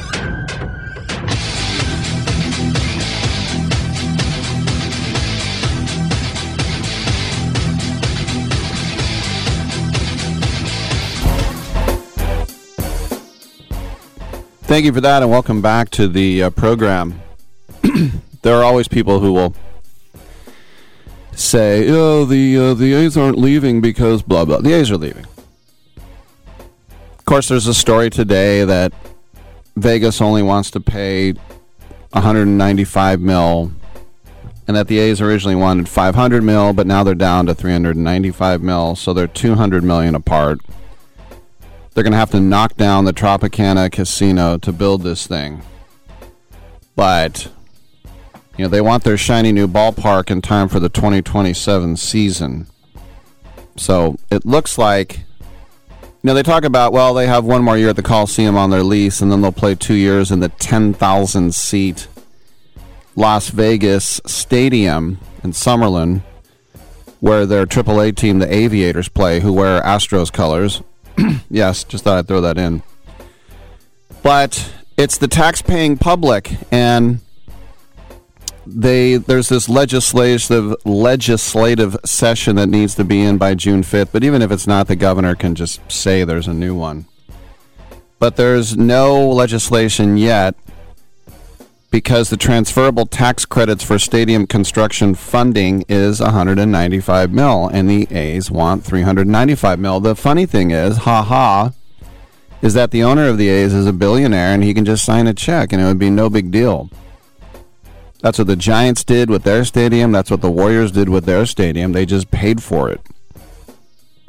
Thank you for that, and welcome back to the uh, program. there are always people who will say, "Oh, the uh, the A's aren't leaving because blah blah." The A's are leaving. Of course, there's a story today that Vegas only wants to pay 195 mil, and that the A's originally wanted 500 mil, but now they're down to 395 mil, so they're 200 million apart. They're going to have to knock down the Tropicana Casino to build this thing. But, you know, they want their shiny new ballpark in time for the 2027 season. So it looks like, you know, they talk about, well, they have one more year at the Coliseum on their lease, and then they'll play two years in the 10,000 seat Las Vegas Stadium in Summerlin, where their AAA team, the Aviators, play, who wear Astros colors. yes, just thought I'd throw that in. But it's the tax-paying public, and they there's this legislative legislative session that needs to be in by June 5th. But even if it's not, the governor can just say there's a new one. But there's no legislation yet because the transferable tax credits for stadium construction funding is 195 mil and the A's want 395 mil. The funny thing is, ha ha, is that the owner of the A's is a billionaire and he can just sign a check and it would be no big deal. That's what the Giants did with their stadium, that's what the Warriors did with their stadium. They just paid for it.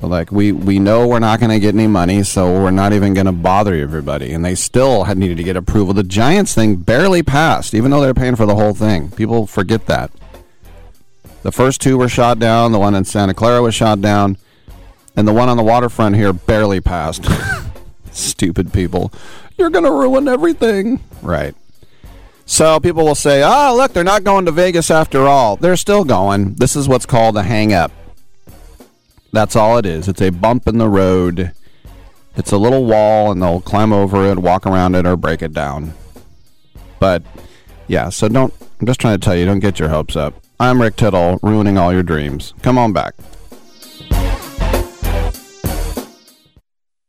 Like we we know we're not going to get any money, so we're not even going to bother everybody. And they still had needed to get approval. The Giants thing barely passed, even though they're paying for the whole thing. People forget that. The first two were shot down. The one in Santa Clara was shot down, and the one on the waterfront here barely passed. Stupid people! You're going to ruin everything, right? So people will say, "Oh, look, they're not going to Vegas after all. They're still going." This is what's called a hang up. That's all it is. It's a bump in the road. It's a little wall, and they'll climb over it, walk around it, or break it down. But yeah, so don't. I'm just trying to tell you, don't get your hopes up. I'm Rick Tittle, ruining all your dreams. Come on back.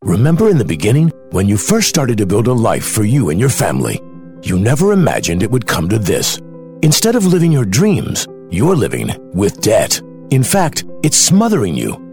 Remember in the beginning, when you first started to build a life for you and your family, you never imagined it would come to this. Instead of living your dreams, you're living with debt. In fact, it's smothering you.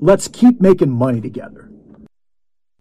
Let's keep making money together.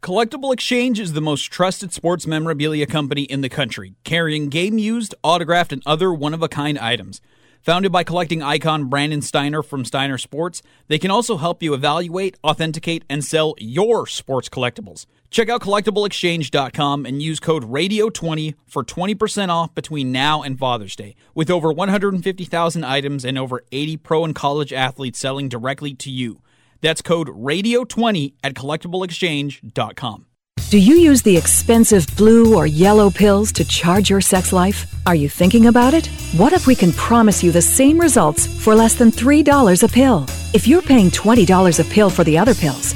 Collectible Exchange is the most trusted sports memorabilia company in the country, carrying game used, autographed, and other one of a kind items. Founded by collecting icon Brandon Steiner from Steiner Sports, they can also help you evaluate, authenticate, and sell your sports collectibles. Check out collectibleexchange.com and use code RADIO20 for 20% off between now and Father's Day. With over 150,000 items and over 80 pro and college athletes selling directly to you. That's code RADIO20 at collectibleexchange.com. Do you use the expensive blue or yellow pills to charge your sex life? Are you thinking about it? What if we can promise you the same results for less than $3 a pill? If you're paying $20 a pill for the other pills,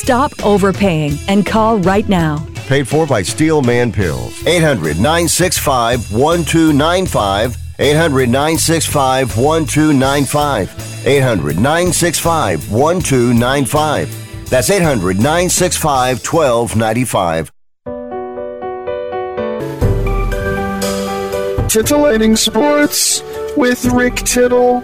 Stop overpaying and call right now. Paid for by Steel Man Pills. 800 965 1295. 800 965 1295. 800 965 1295. That's 800 965 1295. Titillating Sports with Rick Tittle.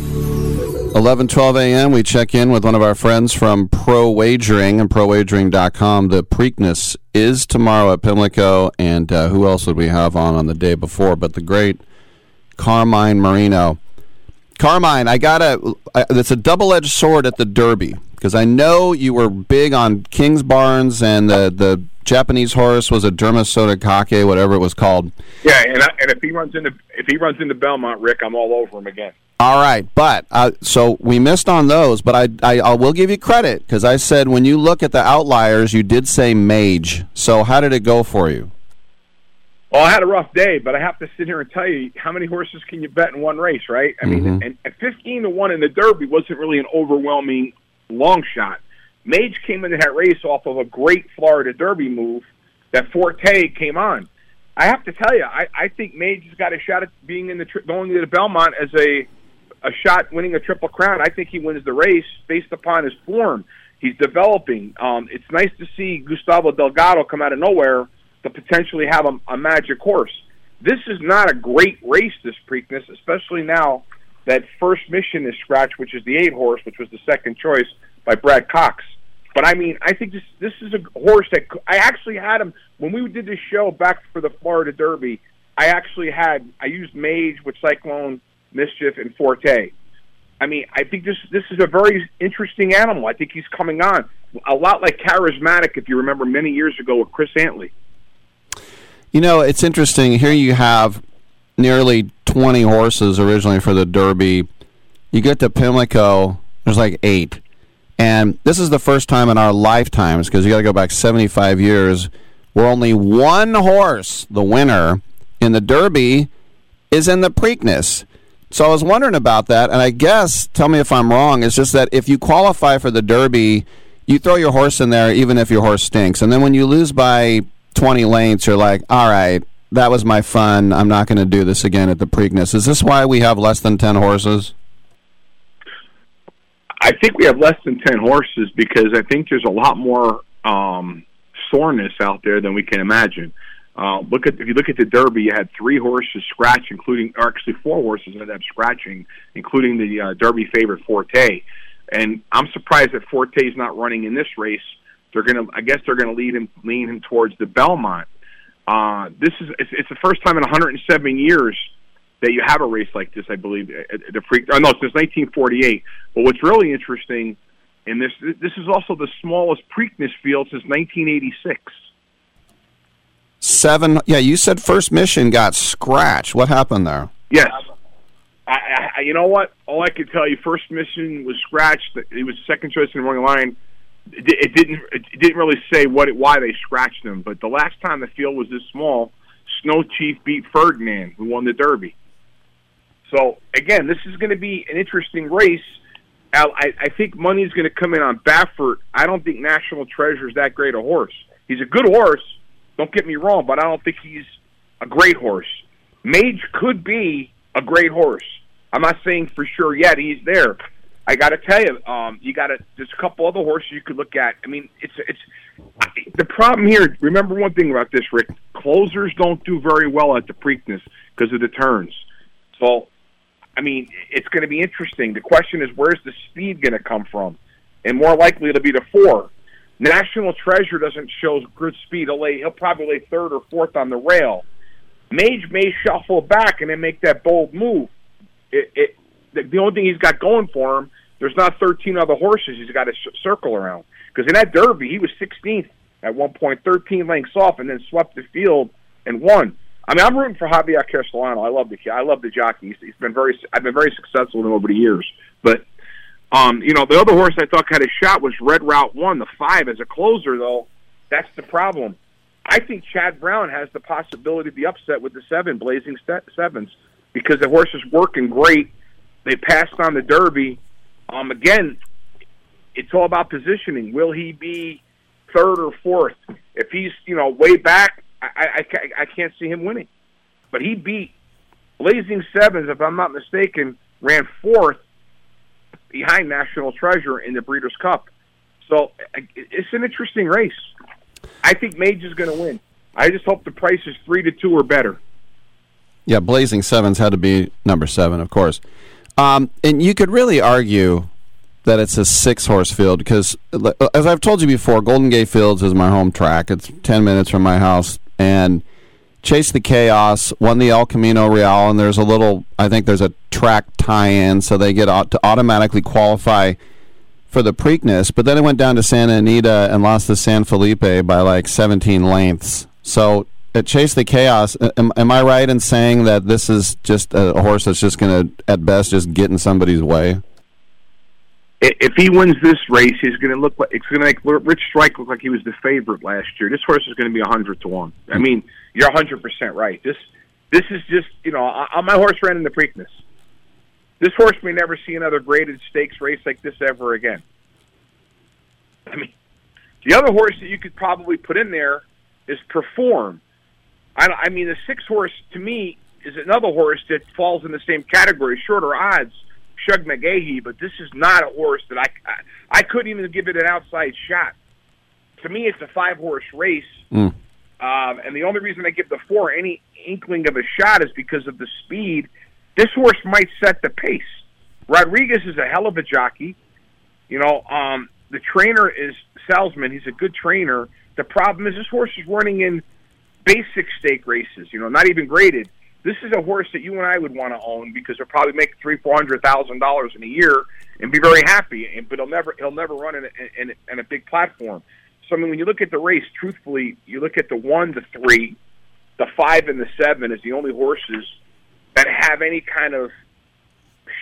11, 12 a.m., we check in with one of our friends from Pro Wagering and ProWagering.com. The Preakness is tomorrow at Pimlico, and uh, who else would we have on on the day before? But the great Carmine Marino. Carmine, I got a. It's a double-edged sword at the Derby because I know you were big on Kingsbarns and the the Japanese horse was a Derma Sotogake, whatever it was called. Yeah, and I, and if he runs into if he runs into Belmont, Rick, I'm all over him again. All right, but uh, so we missed on those, but I I, I will give you credit because I said when you look at the outliers, you did say Mage. So how did it go for you? Well, I had a rough day, but I have to sit here and tell you how many horses can you bet in one race, right? I mean, Mhm. and, and 15 to one in the Derby wasn't really an overwhelming long shot. Mage came into that race off of a great Florida Derby move that Forte came on. I have to tell you, I, I think Mage has got a shot at being in the tri- going to the Belmont as a a shot winning a triple crown. I think he wins the race based upon his form. He's developing. Um, it's nice to see Gustavo Delgado come out of nowhere to potentially have a, a magic horse. This is not a great race, this Preakness, especially now that first mission is scratched, which is the eight horse, which was the second choice by Brad Cox. But I mean, I think this this is a horse that I actually had him when we did this show back for the Florida Derby. I actually had I used Mage with Cyclone, Mischief, and Forte. I mean, I think this this is a very interesting animal. I think he's coming on a lot like charismatic, if you remember many years ago with Chris Antley. You know, it's interesting. Here you have nearly 20 horses originally for the Derby. You get to Pimlico, there's like eight. And this is the first time in our lifetimes, because you got to go back 75 years, where only one horse, the winner in the Derby, is in the Preakness. So I was wondering about that, and I guess, tell me if I'm wrong, it's just that if you qualify for the Derby, you throw your horse in there even if your horse stinks. And then when you lose by 20 lengths, you're like, all right, that was my fun. I'm not going to do this again at the Preakness. Is this why we have less than 10 horses? I think we have less than ten horses because I think there's a lot more um, soreness out there than we can imagine. Uh, look at if you look at the Derby, you had three horses scratch, including or actually four horses ended up scratching, including the uh, Derby favorite Forte. And I'm surprised that Forte is not running in this race. They're gonna, I guess, they're gonna lead him, lean him towards the Belmont. Uh, this is it's, it's the first time in 107 years that you have a race like this. I believe the pre. Oh, no, since 1948. But what's really interesting in this, this is also the smallest Preakness field since 1986. Seven. Yeah, you said First Mission got scratched. What happened there? Yes. I, I, you know what? All I could tell you, first mission was scratched. It was second choice in the wrong line. It, it didn't. It didn't really say what it, why they scratched him. But the last time the field was this small, Snow Chief beat Ferdinand, who won the Derby. So again, this is going to be an interesting race. I, I think money's going to come in on Baffert. I don't think National Treasure is that great a horse. He's a good horse. Don't get me wrong, but I don't think he's a great horse. Mage could be a great horse. I'm not saying for sure yet he's there. I got to tell you, um, you got to. There's a couple other horses you could look at. I mean, it's it's the problem here. Remember one thing about this, Rick. Closers don't do very well at the Preakness because of the turns. So, I mean, it's going to be interesting. The question is, where's the speed going to come from? And more likely, it'll be the four. National Treasure doesn't show good speed. He'll, lay, he'll probably lay third or fourth on the rail. Mage may shuffle back and then make that bold move. It, it the, only thing he's got going for him, there's not 13 other horses he's got to circle around. Because in that Derby, he was 16th at one point, 13 lengths off, and then swept the field and won. I mean, I'm rooting for Javier Castellano. I love the. I love the jockey. He's, he's been very. I've been very successful with him over the years. But um, you know, the other horse I thought had a shot was Red Route One, the five. As a closer, though, that's the problem. I think Chad Brown has the possibility to be upset with the seven Blazing Sevens because the horse is working great. They passed on the Derby. Um, again, it's all about positioning. Will he be third or fourth? If he's you know way back, I, I I can't see him winning. But he beat Blazing Sevens, if I'm not mistaken, ran fourth behind National Treasure in the Breeders' Cup. So it's an interesting race. I think Mage is going to win. I just hope the price is three to two or better. Yeah, Blazing Sevens had to be number seven, of course. Um, and you could really argue that it's a six horse field because, as I've told you before, Golden Gate Fields is my home track. It's 10 minutes from my house. And Chase the Chaos won the El Camino Real, and there's a little, I think there's a track tie in, so they get to automatically qualify for the Preakness. But then it went down to Santa Anita and lost to San Felipe by like 17 lengths. So at Chase the Chaos, am, am I right in saying that this is just a, a horse that's just going to, at best, just get in somebody's way? If he wins this race, he's going to look like it's going to make Rich Strike look like he was the favorite last year. This horse is going to be a hundred to one. I mean, you're a hundred percent right. This this is just you know, I, I- my horse ran in the Preakness. This horse may never see another graded stakes race like this ever again. I mean, the other horse that you could probably put in there is Perform. I, I mean, the six horse to me is another horse that falls in the same category, shorter odds, Shug McGaughey, but this is not a horse that I, I I couldn't even give it an outside shot. To me, it's a five horse race, Mm. Um, and the only reason I give the four any inkling of a shot is because of the speed. This horse might set the pace. Rodriguez is a hell of a jockey. You know, um, the trainer is Salzman. He's a good trainer. The problem is this horse is running in basic stake races. You know, not even graded. This is a horse that you and I would want to own because he'll probably make three, four hundred thousand dollars in a year and be very happy. And but he'll never, he'll never run in a, in, in a big platform. So I mean, when you look at the race, truthfully, you look at the one, the three, the five, and the seven as the only horses that have any kind of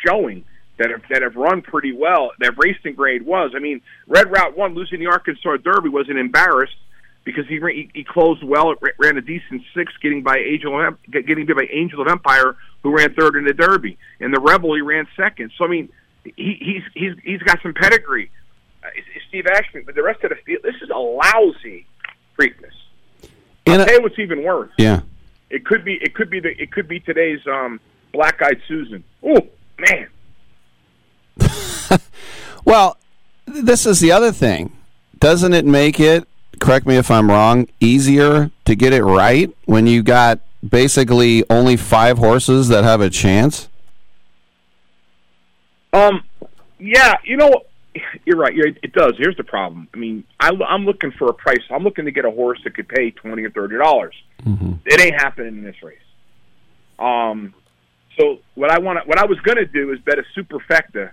showing that have that have run pretty well, that in Grade was. I mean, Red Route One losing the Arkansas Derby wasn't embarrassed because he he, he closed well, ra- ran a decent six, getting by Angel of getting by Angel of Empire, who ran third in the Derby, and the Rebel he ran second. So I mean, he, he's he's he's got some pedigree. It's- it's Steve Asmussen, but the rest of the field, this is a lousy Preakness. I'll tell you what's even worse. Yeah. It could be it could be the it could be today's um, Black Eyed Susan. Oh man, Well, this is the other thing. Doesn't it make it, correct me if I'm wrong, easier to get it right when you got basically only five horses that have a chance? Um, yeah, you know, you're right. You're, it does. Here's the problem. I mean, I, I'm looking for a price. I'm looking to get a horse that could pay twenty or thirty dollars. It ain't happening in this race. Um, so what I want, what I was going to do is bet a superfecta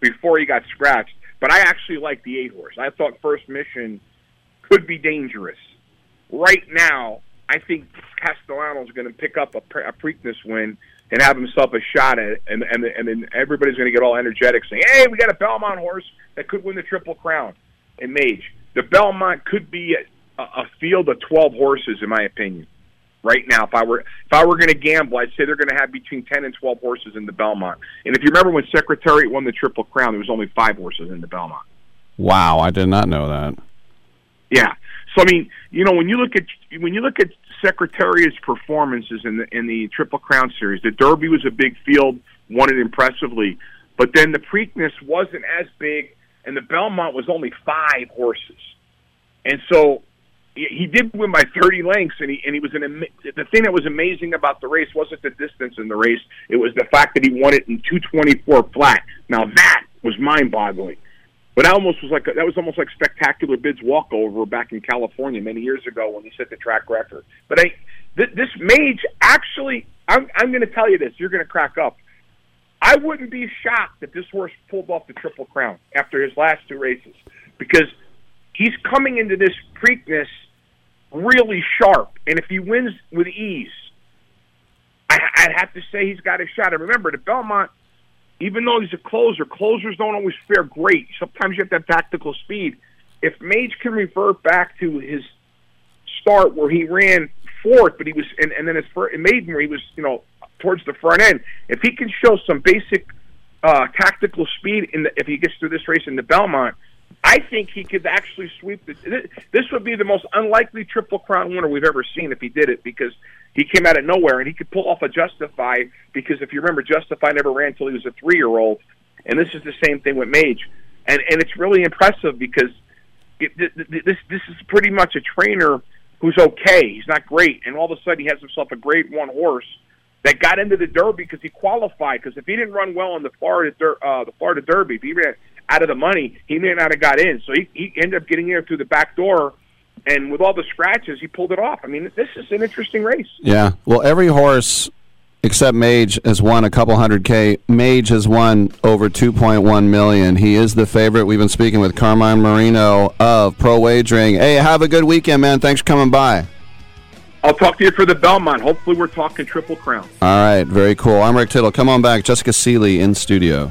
before he got scratched. But I actually like the eight horse. I thought First Mission could be dangerous. Right now, I think Castellano's going to pick up a, pre- a Preakness win and have himself a shot at it, and and and then everybody's going to get all energetic, saying, "Hey, we got a Belmont horse that could win the Triple Crown." And Mage, the Belmont could be a, a field of twelve horses, in my opinion. Right now, if I were if I were going to gamble, I'd say they're going to have between ten and twelve horses in the Belmont. And if you remember when Secretariat won the Triple Crown, there was only five horses in the Belmont. Wow, I did not know that. Yeah. So I mean, you know, when you look at when you look at Secretariat's performances in the in the Triple Crown series, the Derby was a big field, won it impressively, but then the Preakness wasn't as big, and the Belmont was only five horses, and so he did win by 30 lengths, and he and he was an the thing that was amazing about the race wasn't the distance in the race; it was the fact that he won it in 224 flat. Now that was mind-boggling. But that almost was like that was almost like Spectacular Bid's walkover back in California many years ago when he set the track record. But I, th- this mage actually, I'm I'm going to tell you this. You're going to crack up. I wouldn't be shocked if this horse pulled off the Triple Crown after his last two races because he's coming into this Preakness really sharp, and if he wins with ease, I, I'd have to say he's got a shot. And remember, the Belmont even though he's a closer, closers don't always fare great. Sometimes you have to have tactical speed. If Mage can revert back to his start where he ran fourth, but he was, and, and then his first, Maiden where he was, you know, towards the front end, if he can show some basic uh, tactical speed in the, if he gets through this race in the Belmont, I think he could actually sweep the. This, would be the most unlikely Triple Crown winner we've ever seen if he did it because he came out of nowhere and he could pull off a Justify because if you remember, Justify never ran until he was a three year old, and this is the same thing with Mage, and and it's really impressive because it, th- th- this this is pretty much a trainer who's okay. He's not great, and all of a sudden he has himself a Grade One horse that got into the Derby because he qualified. Because if he didn't run well in the Florida Der- uh, the Florida Derby, if he ran out of the money, he may not have got in. So he, he ended up getting in through the back door, and with all the scratches, he pulled it off. I mean, this is an interesting race. Yeah. Well, every horse except Mage has won a couple hundred K. Mage has won over 2.1 million. He is the favorite. We've been speaking with Carmine Marino of Pro Wagering. Hey, have a good weekend, man. Thanks for coming by. I'll talk to you for the Belmont. Hopefully, we're talking Triple Crown. All right, very cool. I'm Rick Tittle. Come on back. Jessica Seeley in studio.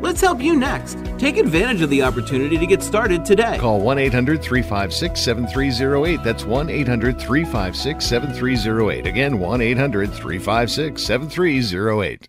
Let's help you next. Take advantage of the opportunity to get started today. Call 1 800 356 7308. That's 1 800 356 7308. Again, 1 800 356 7308.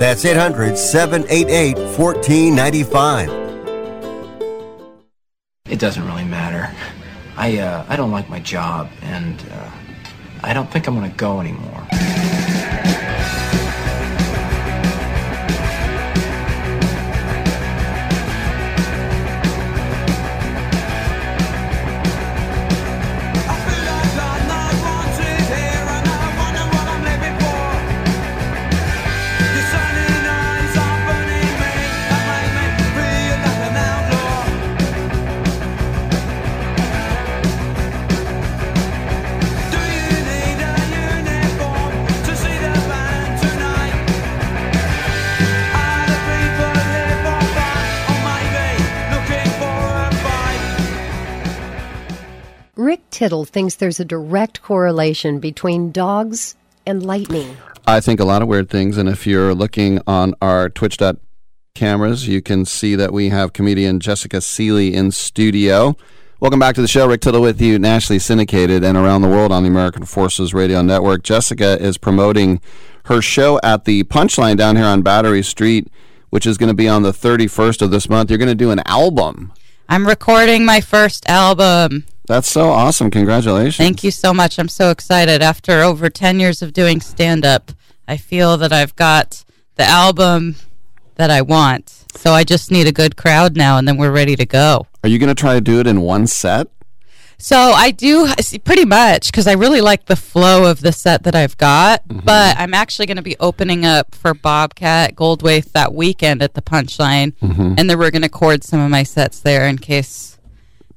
That's 800 788 1495. It doesn't really matter. I uh, I don't like my job, and uh, I don't think I'm gonna go anymore. Rick Tittle thinks there's a direct correlation between dogs and lightning. I think a lot of weird things. And if you're looking on our Twitch cameras, you can see that we have comedian Jessica Seeley in studio. Welcome back to the show. Rick Tittle with you, nationally syndicated and around the world on the American Forces Radio Network. Jessica is promoting her show at the Punchline down here on Battery Street, which is going to be on the 31st of this month. You're going to do an album. I'm recording my first album. That's so awesome. Congratulations. Thank you so much. I'm so excited. After over 10 years of doing stand up, I feel that I've got the album that I want. So I just need a good crowd now, and then we're ready to go. Are you going to try to do it in one set? So I do pretty much because I really like the flow of the set that I've got. But I'm actually going to be opening up for Bobcat Goldthwait that weekend at the Punchline, Mhm. and then we're going to chord some of my sets there in case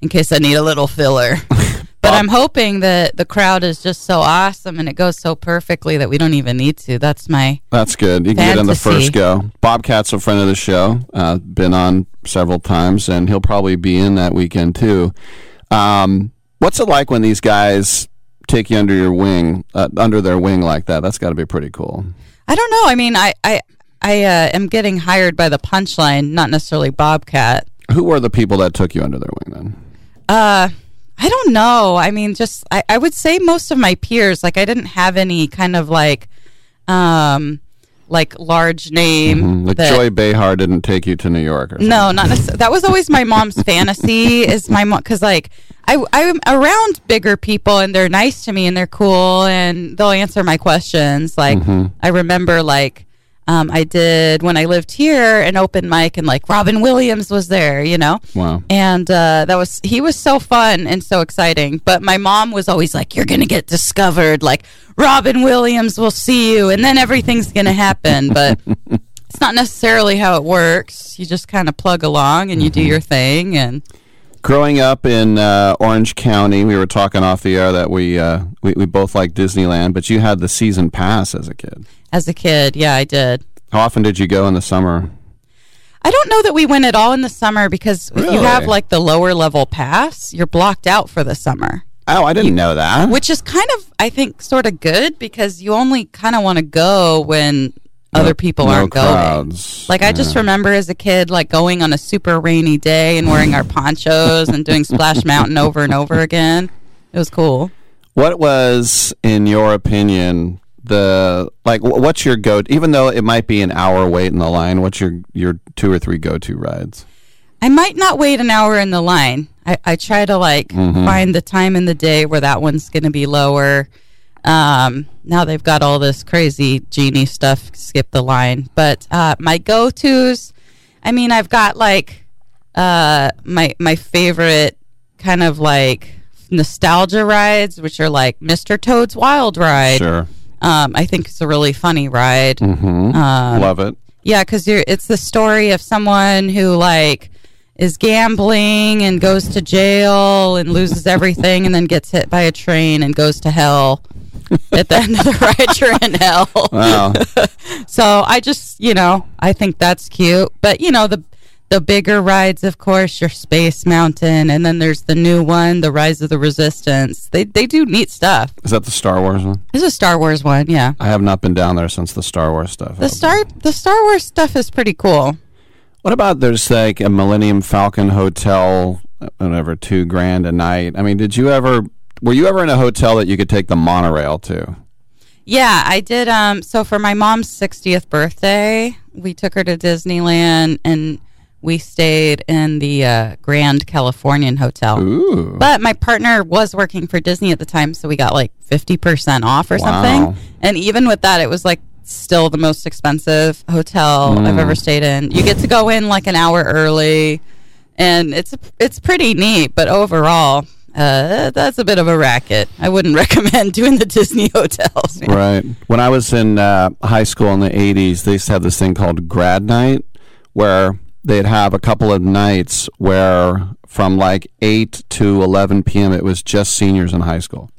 in case I need a little filler. but I'm hoping that the crowd is just so awesome and it goes so perfectly that we don't even need to. That's my That's good. You can get in the first go. Bobcat's a friend of the show, uh, been on several times, and he'll probably be in that weekend too. Um, what's it like when these guys take you under your wing, uh, under their wing like that? That's got to be pretty cool. I don't know. I mean, I I I uh, am getting hired by the Punchline, not necessarily Bobcat. Who were the people that took you under their wing then? Uh, I don't know. I mean, just I, I would say most of my peers. Like, I didn't have any kind of like, um, like large name. Mhm. Like that- Joy Behar didn't take you to New York, or No, not necessarily. That was always my mom's fantasy. Is my mom because like I I'm around bigger people and they're nice to me and they're cool and they'll answer my questions. Like Mhm. I remember like Um, I did when I lived here an open mic, and like Robin Williams was there, you know. Wow. And uh, that was he was so fun and so exciting. But my mom was always like, "You're gonna get discovered. Like Robin Williams will see you, and then everything's gonna happen." But it's not necessarily how it works. You just kind of plug along and you do your thing. And Growing up in uh, Orange County, we were talking off the air that we, uh, we we both like Disneyland, but you had the season pass as a kid. As a kid, yeah, I did. How often did you go in the summer? I don't know that we went at all in the summer because if you have like the lower level pass, you're blocked out for the summer. Oh, I didn't know that. Which is kind of, I think, sort of good because you only kind of want to go when other people no aren't going. crowds. Like I just remember as a kid, like going on a super rainy day and wearing our ponchos and doing Splash Mountain over and over again. It was cool. What was, in your opinion, the like? What's your go? Even though it might be an hour wait in the line, what's your your two or three go to rides? I might not wait an hour in the line. I, I try to like Mhm. find the time in the day where that one's going to be lower. Um, now they've got all this crazy genie stuff. Skip the line, but uh, my go tos. I mean, I've got like uh, my my favorite kind of like nostalgia rides, which are like Mr. Toad's Wild Ride. Sure. Um, I think it's a really funny ride. Mm-hmm. Um, Love it. Yeah, because it's the story of someone who like is gambling and goes to jail and loses everything and then gets hit by a train and goes to hell. At the end of the ride, you're in hell. Wow. so I just, you know, I think that's cute. But you know, the the bigger rides, of course, your Space Mountain, and then there's the new one, the Rise of the Resistance. They they do neat stuff. Is that the Star Wars one? There's a Star Wars one, yeah. I have not been down there since the Star Wars stuff. The Star the Star Wars stuff is pretty cool. What about there's like a Millennium Falcon hotel, whatever, two grand a night? I mean, did you ever? Were you ever in a hotel that you could take the monorail to? Yeah, I did. Um, so for my mom's 60th birthday, we took her to Disneyland and we stayed in the uh, Grand Californian Hotel. Ooh. But my partner was working for Disney at the time, so we got like 50% off or Wow. something. And even with that, it was like still the most expensive hotel I've Mm. ever stayed in. You get to go in like an hour early, and it's it's pretty neat. But overall, uh, that's a bit of a racket. I wouldn't recommend doing the Disney hotels. man. Right. When I was in uh, high school in the 80s, they used to have this thing called grad night where they'd have a couple of nights where from like 8 to 11 p.m. it was just seniors in high school.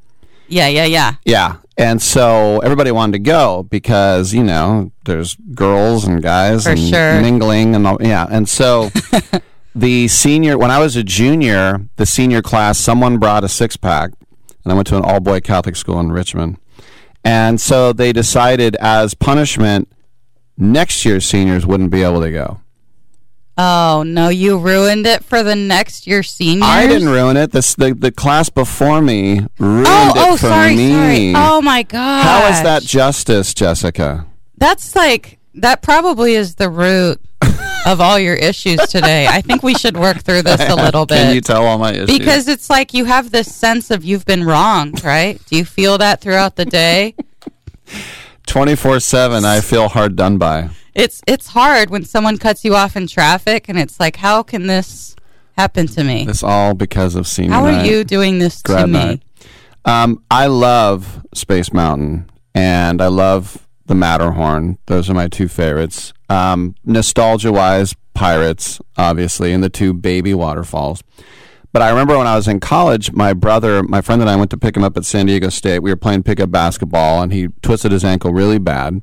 Yeah, yeah, yeah. Yeah. And so everybody wanted to go because, you know, there's girls and guys For and sure. mingling and all. Yeah. And so the senior, when I was a junior, the senior class, someone brought a six pack and I went to an all boy Catholic school in Richmond. And so they decided as punishment, next year's seniors wouldn't be able to go. Oh no, you ruined it for the next year seniors. I didn't ruin it. This, the, the class before me ruined Oh, it oh, for sorry, me. sorry. Oh my god. How is that justice, Jessica? That's like that probably is the root of all your issues today. I think we should work through this a little bit. Can you tell all my issues? Because it's like you have this sense of you've been wronged, right? Do you feel that throughout the day? 24 7, I feel hard done by. It's it's hard when someone cuts you off in traffic and it's like how can this happen to me? It's all because of senior How are night, you doing this to me? Um, I love Space Mountain and I love the Matterhorn. Those are my two favorites. Um, nostalgia wise, Pirates, obviously, and the two baby waterfalls. But I remember when I was in college, my brother, my friend and I went to pick him up at San Diego State. We were playing pickup basketball, and he twisted his ankle really bad.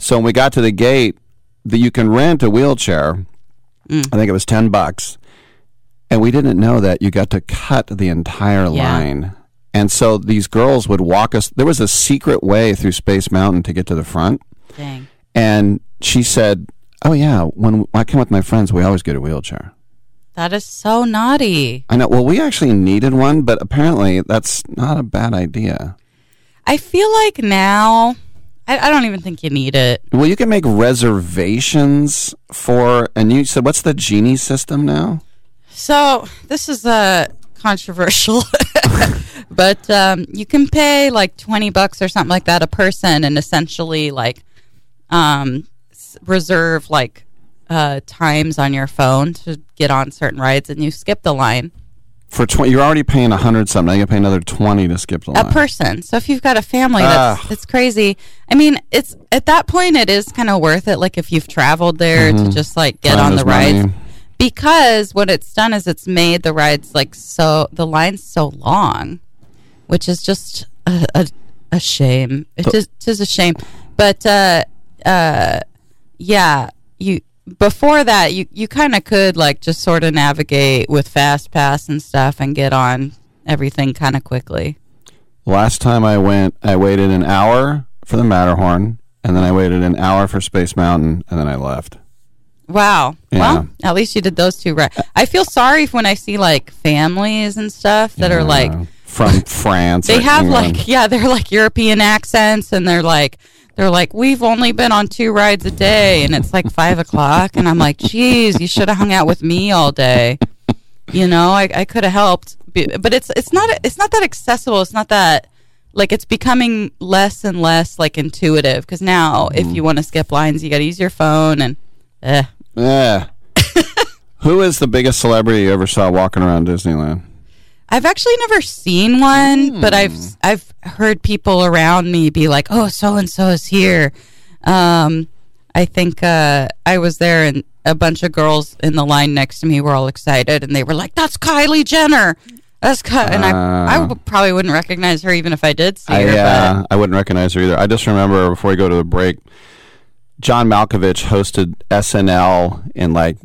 So when we got to the gate, that you can rent a wheelchair. Mm. I think it was ten bucks, and we didn't know that you got to cut the entire Yeah. line. And so these girls would walk us. There was a secret way through Space Mountain to get to the front. Dang. And she said, "Oh yeah, when I come with my friends, we always get a wheelchair." That is so naughty. I know. Well, we actually needed one, but apparently that's not a bad idea. I feel like now I, I don't even think you need it. Well, you can make reservations for, and you said, what's the genie system now? So this is uh, controversial, but um, you can pay like twenty bucks or something like that a person, and essentially like um, reserve like uh, times on your phone to get on certain rides, and you skip the line. For twenty, you're already paying a hundred something. Now you pay another twenty to skip the line. a person. So if you've got a family, that's Ah. it's crazy. I mean, it's at that point it is kind of worth it. Like if you've traveled there to Mhm. just like get Time on is the rides, money. because what it's done is it's made the rides like so the line's so long, which is just a a, a shame. it is, it is a shame. But uh, uh, yeah, you before that you you kind of could like just sort of navigate with fast pass and stuff and get on everything kind of quickly. Last time I went, I waited an hour for the Matterhorn, and then I waited an hour for Space Mountain, and then I left. Wow. Yeah. Well, at least you did those two right. I feel sorry when I see like families and stuff that are like From France, they have England. like yeah, they're like European accents and they're like they're like we've only been on two rides a day and it's like five o'clock and I'm like, geez, you should have hung out with me all day. You know, I I could have helped, but it's it's not it's not that accessible. It's not that like it's becoming less and less like intuitive because now if Mm. you want to skip lines, you got to use your phone and eh. Yeah. Who is the biggest celebrity you ever saw walking around Disneyland? I've actually never seen one, but I've I've heard people around me be like, "Oh, so and so is here." Um, I think uh, I was there, and a bunch of girls in the line next to me were all excited, and they were like, "That's Kylie Jenner." That's Ky-. and I I Ah. probably wouldn't recognize her even if I did see I, her. uh, I wouldn't recognize her either. I just remember before we go to the break, John Malkovich hosted SNL in like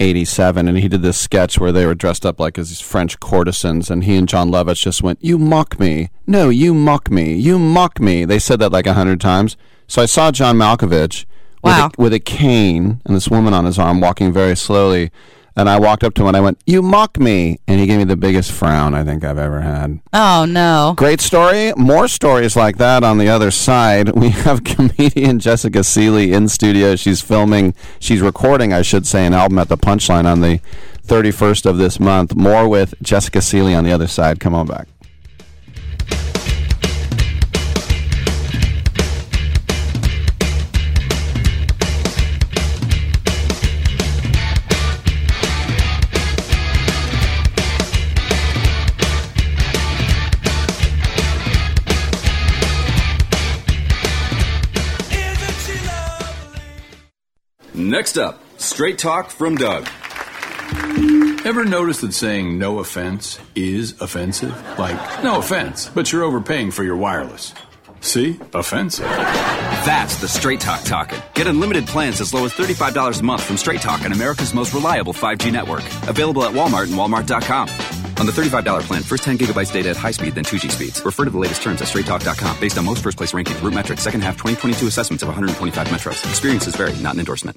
87 and he did this sketch where they were dressed up like as these French courtesans and he and Jon Lovitz just went, "You mock me. No, you mock me. You mock me." They said that like a 100 times. So I saw John Malkovich Wow. with, a, with a cane and this woman on his arm walking very slowly. And I walked up to him and I went, "You mock me." And he gave me the biggest frown I think I've ever had. Oh no, Great story. More stories like that on the other side. We have comedian Jessica Sele in studio. She's filming, she's recording, I should say, an album at the Punchline on the 31st of this month. More with Jessica Sele on the other side. Come on back. Next up, straight talk from Doug. Ever notice that saying no offense is offensive? Like, no offense, but you're overpaying for your wireless. See? Offensive. That's the Straight Talk talking. Get unlimited plans as low as $35 a month from Straight Talk on America's most reliable 5G network. Available at Walmart and Walmart.com. On the $35 plan, first 10 gigabytes data at high speed, then 2G speeds. Refer to the latest terms at straighttalk.com based on most first place rankings, RootMetrics, second half 2022 assessments of 125 metros. Experiences vary, not an endorsement.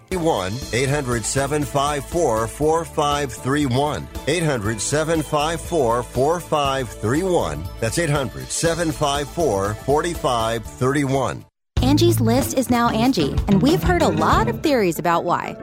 1 800 754 4531. 800 754 4531. That's 800 754 4531. Angie's List is now Angie, and we've heard a lot of theories about why.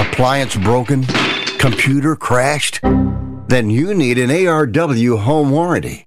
Appliance broken? Computer crashed? Then you need an ARW home warranty.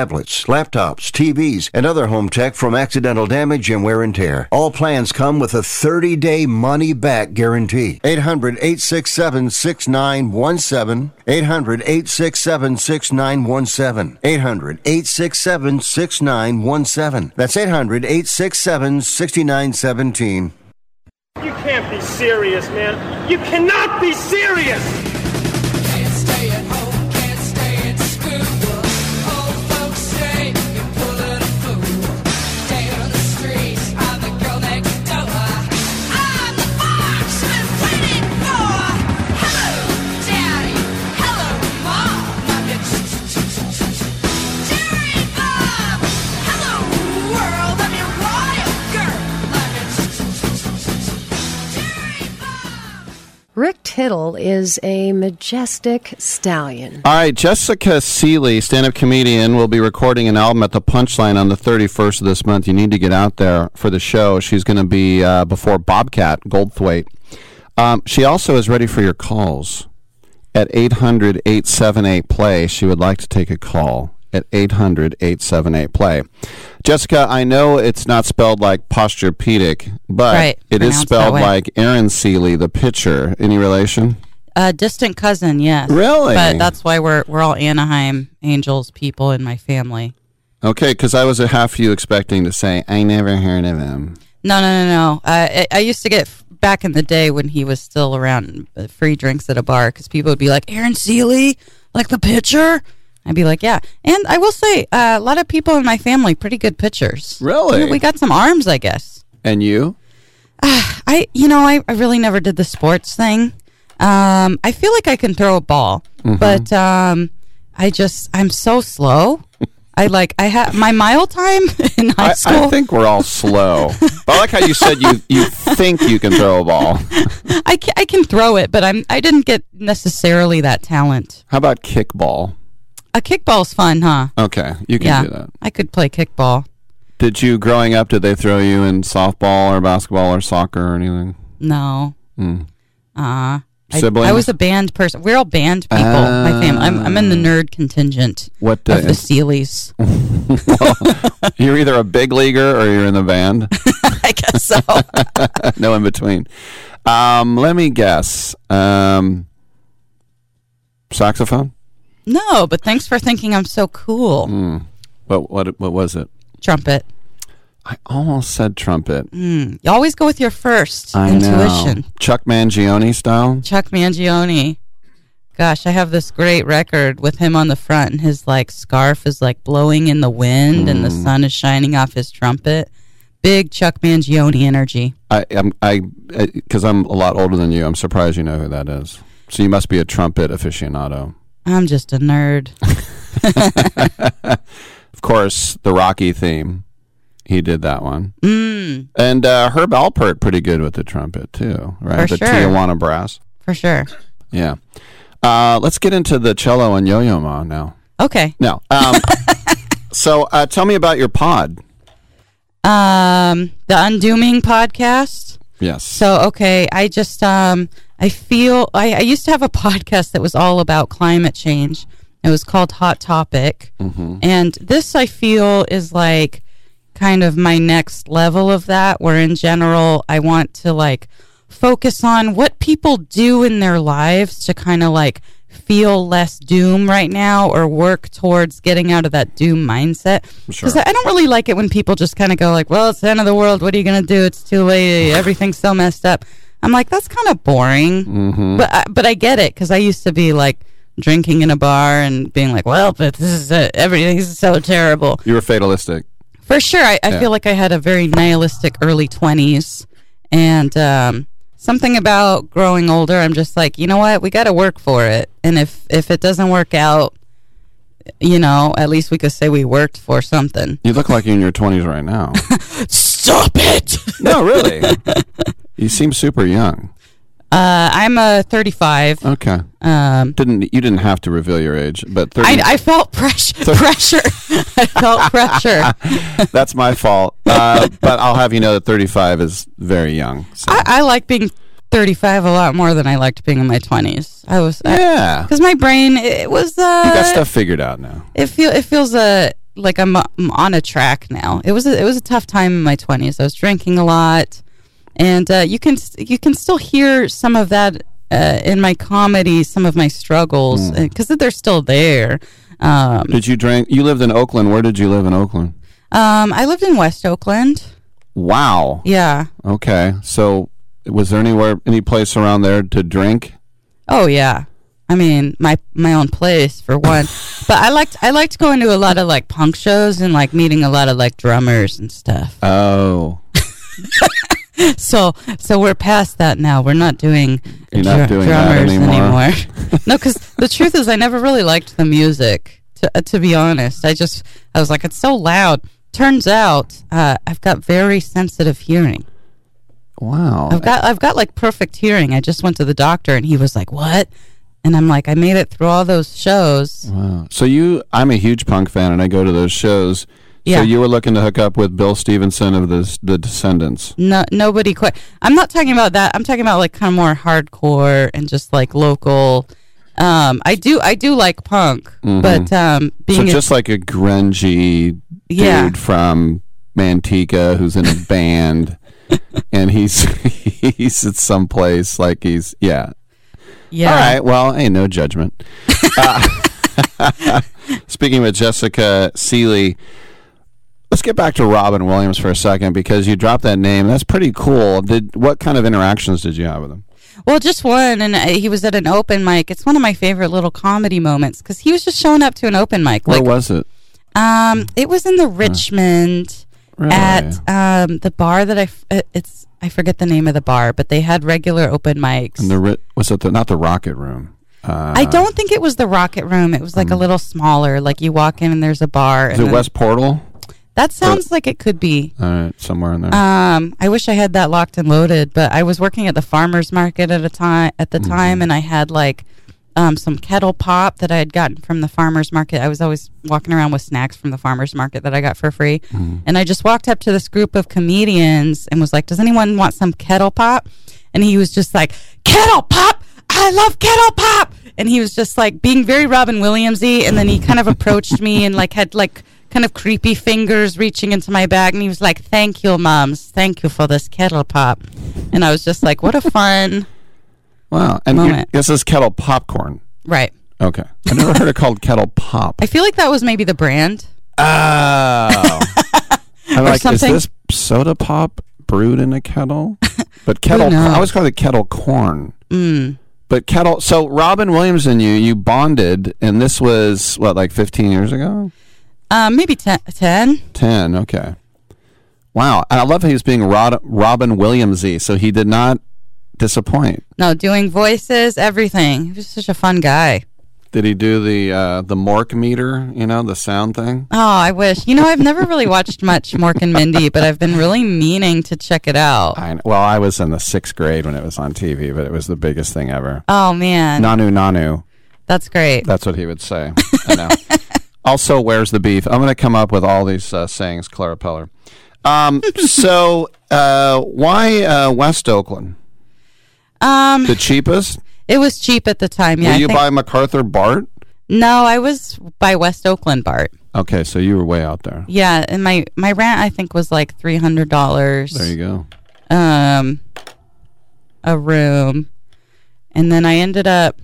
tablets, laptops, TVs, and other home tech from accidental damage and wear and tear. All plans come with a 30 day money back guarantee. 800 867 6917. 800 867 6917. 800 867 6917. That's 800 867 6917. You can't be serious, man. You cannot be serious! Rick Tittle is a majestic stallion. All right, Jessica Sele, stand-up comedian, will be recording an album at the Punchline on the 31st of this month. You need to get out there for the show. She's going to be uh, before Bobcat Goldthwait. Um, she also is ready for your calls at 800-878-PLAY. She would like to take a call at 800-878-PLAY. Jessica, I know it's not spelled like posturepedic, but Right, it is spelled like Aaron Sele, the pitcher. Any relation? A distant cousin, yes. Really? But that's why we're we're all Anaheim Angels people in my family. Okay, because I was a half you expecting to say, I never heard of him. No, no, no, no. Uh, I, I used to get back in the day when he was still around uh, free drinks at a bar because people would be like, Aaron Sele, like the pitcher. I'd be like, yeah. And I will say, uh, a lot of people in my family, pretty good pitchers. Really? We got some arms, I guess. And you? I, you know, I, I really never did the sports thing. Um, I feel like I can throw a ball, Mhm. but um, I just, I'm so slow. I like, I have my mile time in high I, school. I think we're all slow. but I like how you said you, you think you can throw a ball. I can, I can throw it, but I'm I didn't get necessarily that talent. How about kickball? A kickball's fun, huh? Okay, you can yeah, do that. I could play kickball. Did you, growing up, did they throw you in softball or basketball or soccer or anything? No. Hmm. Uh I, Siblings? I was a band person. We're all band people. my family. I'm, I'm in the nerd contingent What, uh, of the Seles. You're either a big leaguer or you're in the band. I guess so. no in between. Um, let me guess. Um, saxophone. No, but thanks for thinking I'm so cool. Hmm. What what what was it? Trumpet. I almost said trumpet. Mm. You always go with your first I intuition. know. Chuck Mangione style. Chuck Mangione. Gosh, I have this great record with him on the front, and his like scarf is like blowing in the wind, and the Mm. sun is shining off his trumpet. Big Chuck Mangione energy. I am I because I'm a lot older than you. I'm surprised you know who that is. So you must be a trumpet aficionado. I'm just a nerd. Of course, the Rocky theme. He did that one. Mm, And uh, Herb Alpert pretty good with the trumpet too, right? For the sure. Tijuana Brass. for sure. Yeah. Uh, let's get into the cello and Yo-Yo Ma now. Okay. No. Um, so uh, tell me about your pod. Um, the Undooming podcast. Yes. So okay, I just um I feel I, I used to have a podcast that was all about climate change. It was called Hot Topic. Mm-hmm. And this I feel is like kind of my next level of that where in general I want to like focus on what people do in their lives to kind of like feel less doom right now or work towards getting out of that doom mindset? Because I I don't really like it when people just kind of go like well it's the end of the world. What are you going to do? It's too late. Everything's so messed up. I'm like that's kind of boring. Mm-hmm. but I, but I get it because I used to be like drinking in a bar and being like well but this is uh, everything's so terrible. You were fatalistic. for sure. I, I Yeah. feel like I had a very nihilistic early 20s And um, something about growing older, I'm just like, you know what? We got to work for it. And if if it doesn't work out, you know, at least we could say we worked for something. You look like you're in your 20s right now. Stop it! no, really. you seem super young. Uh, I'm a 35. Okay. Um, didn't you didn't have to reveal your age, but 30, I, I felt pressure. pressure. I felt pressure. that's my fault. Uh, but I'll have you know that 35 is very young. So. I, I like being 35 a lot more than I liked being in my 20s. I was Yeah. because my brain it was uh you got stuff figured out now. it feel it feels uh, like I'm, I'm on a track now. It was a, it was a tough time in my 20s. I was drinking a lot, and uh, you can you can still hear some of that uh, in my comedy, some of my struggles because they're still there. Um, Did you drink? You lived in Oakland. Where did you live in Oakland? um, I lived in West Oakland. Wow. Yeah. Okay. So, was there anywhere, any place around there to drink? Oh yeah. I mean, my my own place for one. but I liked I liked going to a lot of like punk shows and like meeting a lot of like drummers and stuff. Oh. so so we're past that now. We're not doing You're not doing that drummers anymore. no, because the truth is, I never really liked the music. To uh, to be honest, I just I was like, it's so loud. Turns out, uh, I've got very sensitive hearing. Wow. I've got I've got like perfect hearing. I just went to the doctor and he was like, "What?" And I'm like, "I made it through all those shows." Wow. So you, I'm a huge punk fan, and I go to those shows. Yeah. So you were looking to hook up with Bill Stevenson of the the Descendents. No, nobody quite. I'm not talking about that. I'm talking about like kind of more hardcore and just like local. Um, I do I do like punk, Mhm. but um, so being a- just like a grungy dude Yeah. from Manteca who's in a band, and he's he's at some place like he's yeah. Yeah. All right. Well, hey, no judgment. Uh, speaking with Jessica Sele, let's get back to Robin Williams for a second because you dropped that name. That's pretty cool. Did what kind of interactions did you have with him? Well, just one, and uh, he was at an open mic. It's one of my favorite little comedy moments because he was just showing up to an open mic. Where Like, was it? um, it was in the Richmond Really? at um the bar that I uh, it's I forget the name of the bar, but they had regular open mics. And the was it the not the Rocket Room? Uh, I don't think it was the Rocket Room. It was like a little smaller. Like you walk in and there's a bar. Is and it West Portal? That sounds like it could be. All right, somewhere in there. Um, I wish I had that locked and loaded, but I was working at the farmers market at a time at the Mm-hmm. time, and I had like um, some kettle pop that I had gotten from the farmers market. I was always walking around with snacks from the farmers market that I got for free, Mm-hmm. and I just walked up to this group of comedians and was like, "Does anyone want some kettle pop?" And he was just like, "Kettle pop." I love kettle pop, and he was just like being very Robin Williamsy, and then he kind of approached me and like had like kind of creepy fingers reaching into my bag, and he was like, "Thank you, moms, thank you for this kettle pop," and I was just like, "What a fun wow. And you- moment. this is kettle popcorn. right." Okay, I never heard it called kettle pop. I feel like that was maybe the brand. Oh. I'm like, something. is this soda pop brewed in a kettle? But kettle, knows? I always call it kettle corn. Mm. But kettle. So Robin Williams and you, you bonded, and this was what, like 15 years ago? Um, maybe ten. 10? 10. Okay. Wow. And I love how he was being Rod, Robin Williamsy, so he did not disappoint. No, doing voices, everything. He was such a fun guy. Did he do the uh, the Mork meter? You know, the sound thing. Oh, I wish. You know, I've never really watched much Mork and Mindy, but I've been really meaning to check it out. I, well, I was in the sixth grade when it was on TV, but it was the biggest thing ever. Oh man, Nanu Nanu. that's great. That's what he would say. I know. also, where's the beef? I'm going to come up with all these uh, sayings, Clara Peller. Um, so, uh, why uh, West Oakland? Um, The cheapest? it was cheap at the time. Yeah, Were you think- by MacArthur Bart? no, I was by West Oakland Bart. Okay, so you were way out there. Yeah, and my my rent I think was like three hundred dollars. There you go. Um, a room, and then I ended up.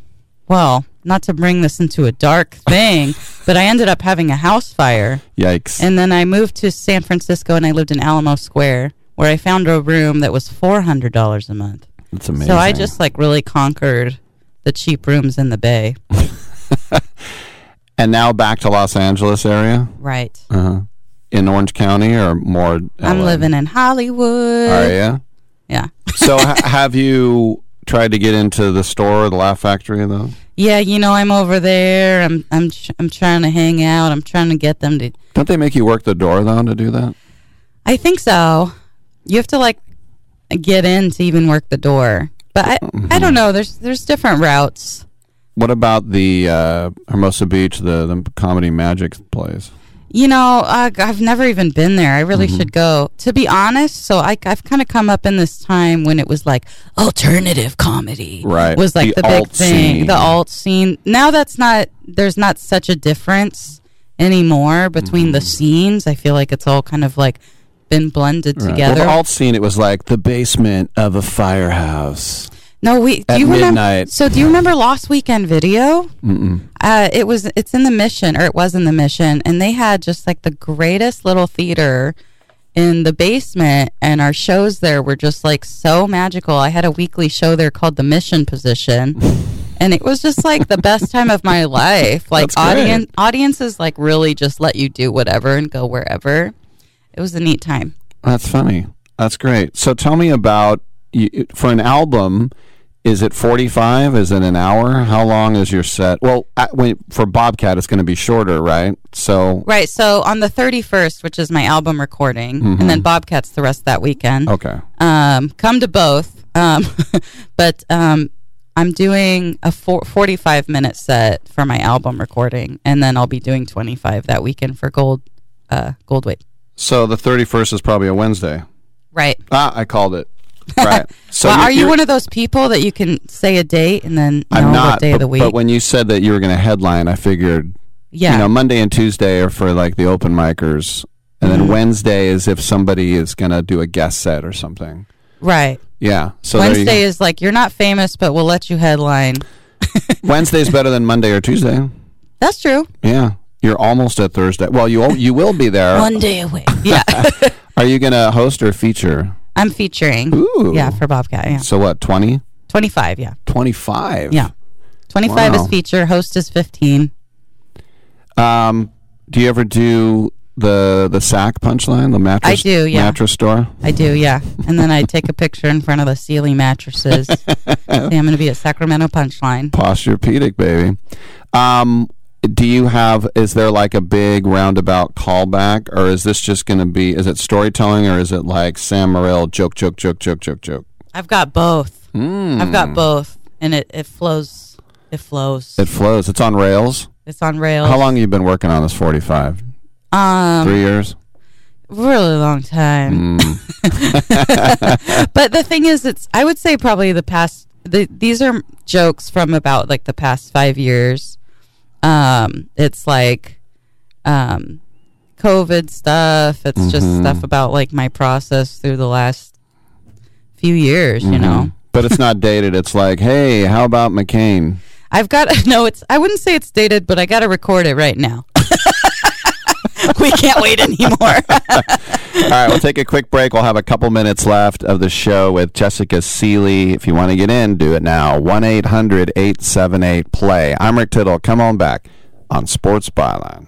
Well, not to bring this into a dark thing, but I ended up having a house fire. Yikes. And then I moved to San Francisco and I lived in Alamo Square where I found a room that was $400 a month. That's amazing. So I just like really conquered the cheap rooms in the Bay. and now back to Los Angeles area? Right. Uh-huh. In Orange County or more? I'm living in Hollywood. Are you? Yeah. so ha- have you tried to get into the store, the Laugh Factory, though? Yeah, you know, I'm over there. I'm I'm I'm trying to hang out. I'm trying to get them to. Don't they make you work the door though to do that? I think so. You have to like get in to even work the door. But I Mm-hmm. I don't know. There's there's different routes. What about the uh, Hermosa Beach, the the comedy magic place? You know, uh, I've never even been there. I really Mm-hmm. should go. To be honest, so I, I've kind of come up in this time when it was like alternative comedy, Right. Was like The the, big thing, scene. the alt scene. Now that's not. There's not such a difference anymore between the scenes. I feel like it's all kind of like been blended Mm-hmm. Right. together. Well, the alt scene, it was like the basement of a firehouse. No, we. Do At you remember? So do you remember Lost Weekend Video? Uh, it was it's in the mission or it was in the mission and they had just like the greatest little theater in the basement and our shows there were just like so magical. I had a weekly show there called The Mission Position and it was just like the best time of my life. Like That's great. audience audiences like really just let you do whatever and go wherever. It was a neat time. That's funny. That's great. So tell me about you, for an album. Is it forty-five? Is it an hour? How long is your set? Well, at, when, for Bobcat, it's going to be shorter, right? So Right. So on the 31st, which is my album recording, Mhm. and then Bobcat's the rest of that weekend. Okay. Um, come to both. Um, but um, I'm doing a four, 45 minute set for my album recording, and then I'll be doing 25 that weekend for Gold uh, Goldthwait. so the thirty-first is probably a Wednesday. Right. Ah, I called it. Right. So well, you're- you one of those people that you can say a date and then know I'm not. what day but, of the week? but when you said that you were going to headline, I figured, Yeah. you know, Monday and Tuesday are for like the open micers, and then Mhm. Wednesday is if somebody is going to do a guest set or something. right. Yeah. So Wednesday is like you're not famous, but we'll let you headline. Wednesday's better than Monday or Tuesday. That's true. Yeah. You're almost at Thursday. Well, you you will be there. One day away. Yeah. Are you going to host or feature? I'm featuring. Ooh. Yeah, for Bobcat. Yeah. So what? 20? 25. Yeah. 25. Yeah. 25 Wow. is feature. Host is 15. Um, do you ever do the the sack punchline, the mattress? I do, yeah. Mattress store. I do, yeah. And then I take a picture in front of the Sealy mattresses. Say I'm going to be at Sacramento Punchline. Posturepedic, baby. Um, do you have? Is there like a big roundabout callback, or is this just going to be? Is it storytelling, or is it like Sam Morril joke, joke, joke, joke, joke, joke? I've got both. Mm. I've got both, and it, it flows. It flows. It flows. It's on rails. It's on rails. How long have you been working on this? Forty-five. Um, Three years. really long time. Mm. but the thing is, it's I would say probably the past. The, these are jokes from about like the past five years. Um, it's like, um, COVID stuff. It's just Mhm. stuff about like my process through the last few years. You Mhm. know, But it's not dated. It's like, hey, how about McCain? I've got no. It's I wouldn't say it's dated, but I got to record it right now. we can't wait anymore. All right, we'll take a quick break. We'll have a couple minutes left of the show with Jessica Sele. If you want to get in, do it now. 1 800 878 play. I'm Rick Tittle. Come on back on Sports Byline.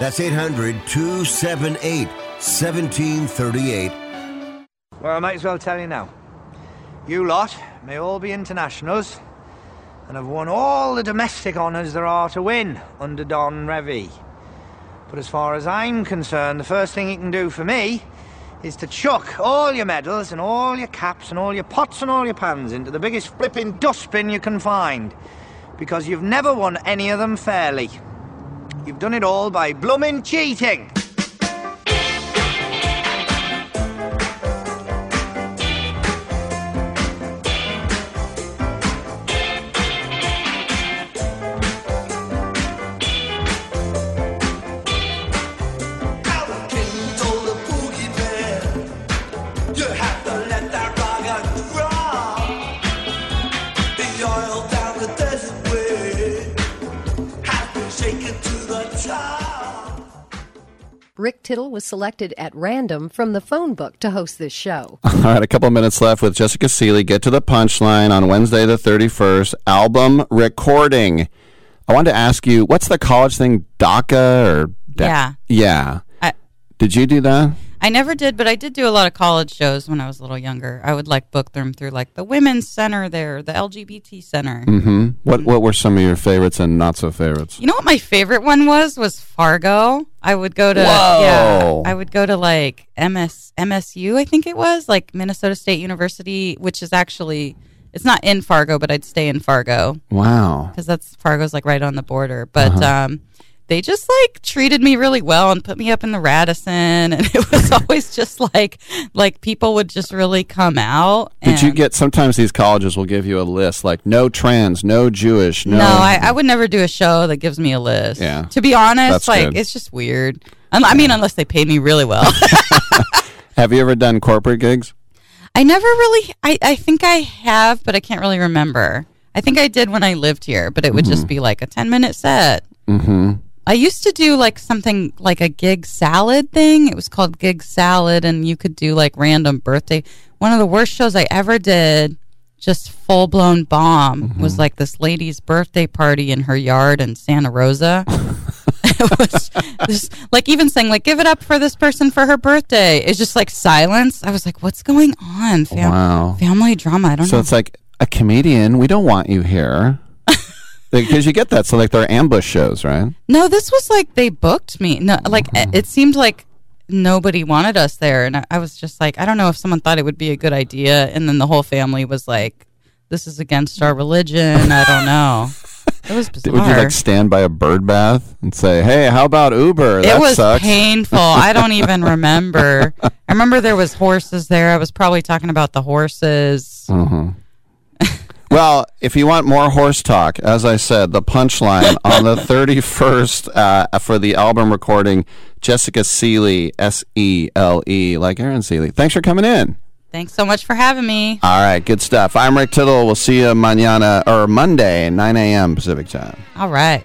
That's 800 278 1738. Well, I might as well tell you now. You lot may all be internationals and have won all the domestic honours there are to win under Don Revie. But as far as I'm concerned, the first thing you can do for me is to chuck all your medals and all your caps and all your pots and all your pans into the biggest flipping dustbin you can find. Because you've never won any of them fairly. You've done it all by bloomin' cheating. Rick Tittle was selected at random from the phone book to host this show. All right, a couple of minutes left with Jessica Sele. Get to the punchline on Wednesday the 31st. Album recording. I wanted to ask you, what's the college thing? DACA or da- Yeah. Yeah. I- Did you do that? I never did, but I did do a lot of college shows when I was a little younger. I would like book them through like the women's center there, the LGBT center. Mm-hmm. What What were some of your favorites and not so favorites? You know what my favorite one was? Was Fargo. I would go to Whoa. yeah, I would go to like MS MSU, I think it was, like Minnesota State University, which is actually it's not in Fargo, but I'd stay in Fargo Wow. because that's Fargo's like right on the border. But Uh-huh. um, they just like treated me really well and put me up in the Radisson, and it was always just like like people would just really come out. Did you get? Sometimes these colleges will give you a list like no trans, no Jewish, no. No, I, I would never do a show that gives me a list. Yeah. To be honest, That's like good. it's just weird. Un- I mean, unless they paid me really well. Have you ever done corporate gigs? I never really. I I think I have, but I can't really remember. I think I did when I lived here, but it would just be like a ten minute set. Mm-hmm. I used to do like something like a gig salad thing. It was called Gig Salad, and you could do like random birthday. One of the worst shows I ever did, just full blown bomb, mm-hmm. was like this lady's birthday party in her yard in Santa Rosa. it was just, like even saying like give it up for this person for her birthday. It's just like silence. I was like, what's going on? Fam- Wow. Family drama. I don't So know. So it's like a comedian. We don't want you here because you get that. So like there are ambush shows, right? No, this was like they booked me. No, like Mm-hmm. it- seemed like nobody wanted us there, and I, I was just like, I don't know if someone thought it would be a good idea, and then the whole family was like, "This is against our religion." I don't know. It was bizarre. Would you like stand by a bird bath and say, "Hey, how about Uber?" it was sucks. painful. I don't even remember. I remember there was horses there. I was probably talking about the horses. Mhm. Well, if you want more horse talk, as I said, the punchline on the 31st uh, for the album recording, Jessica Sele, S E L E, like Aaron Sele. Thanks for coming in. Thanks so much for having me. All right, good stuff. I'm Rick Tittle. We'll see you mañana or Monday, 9 a.m. Pacific time. All right.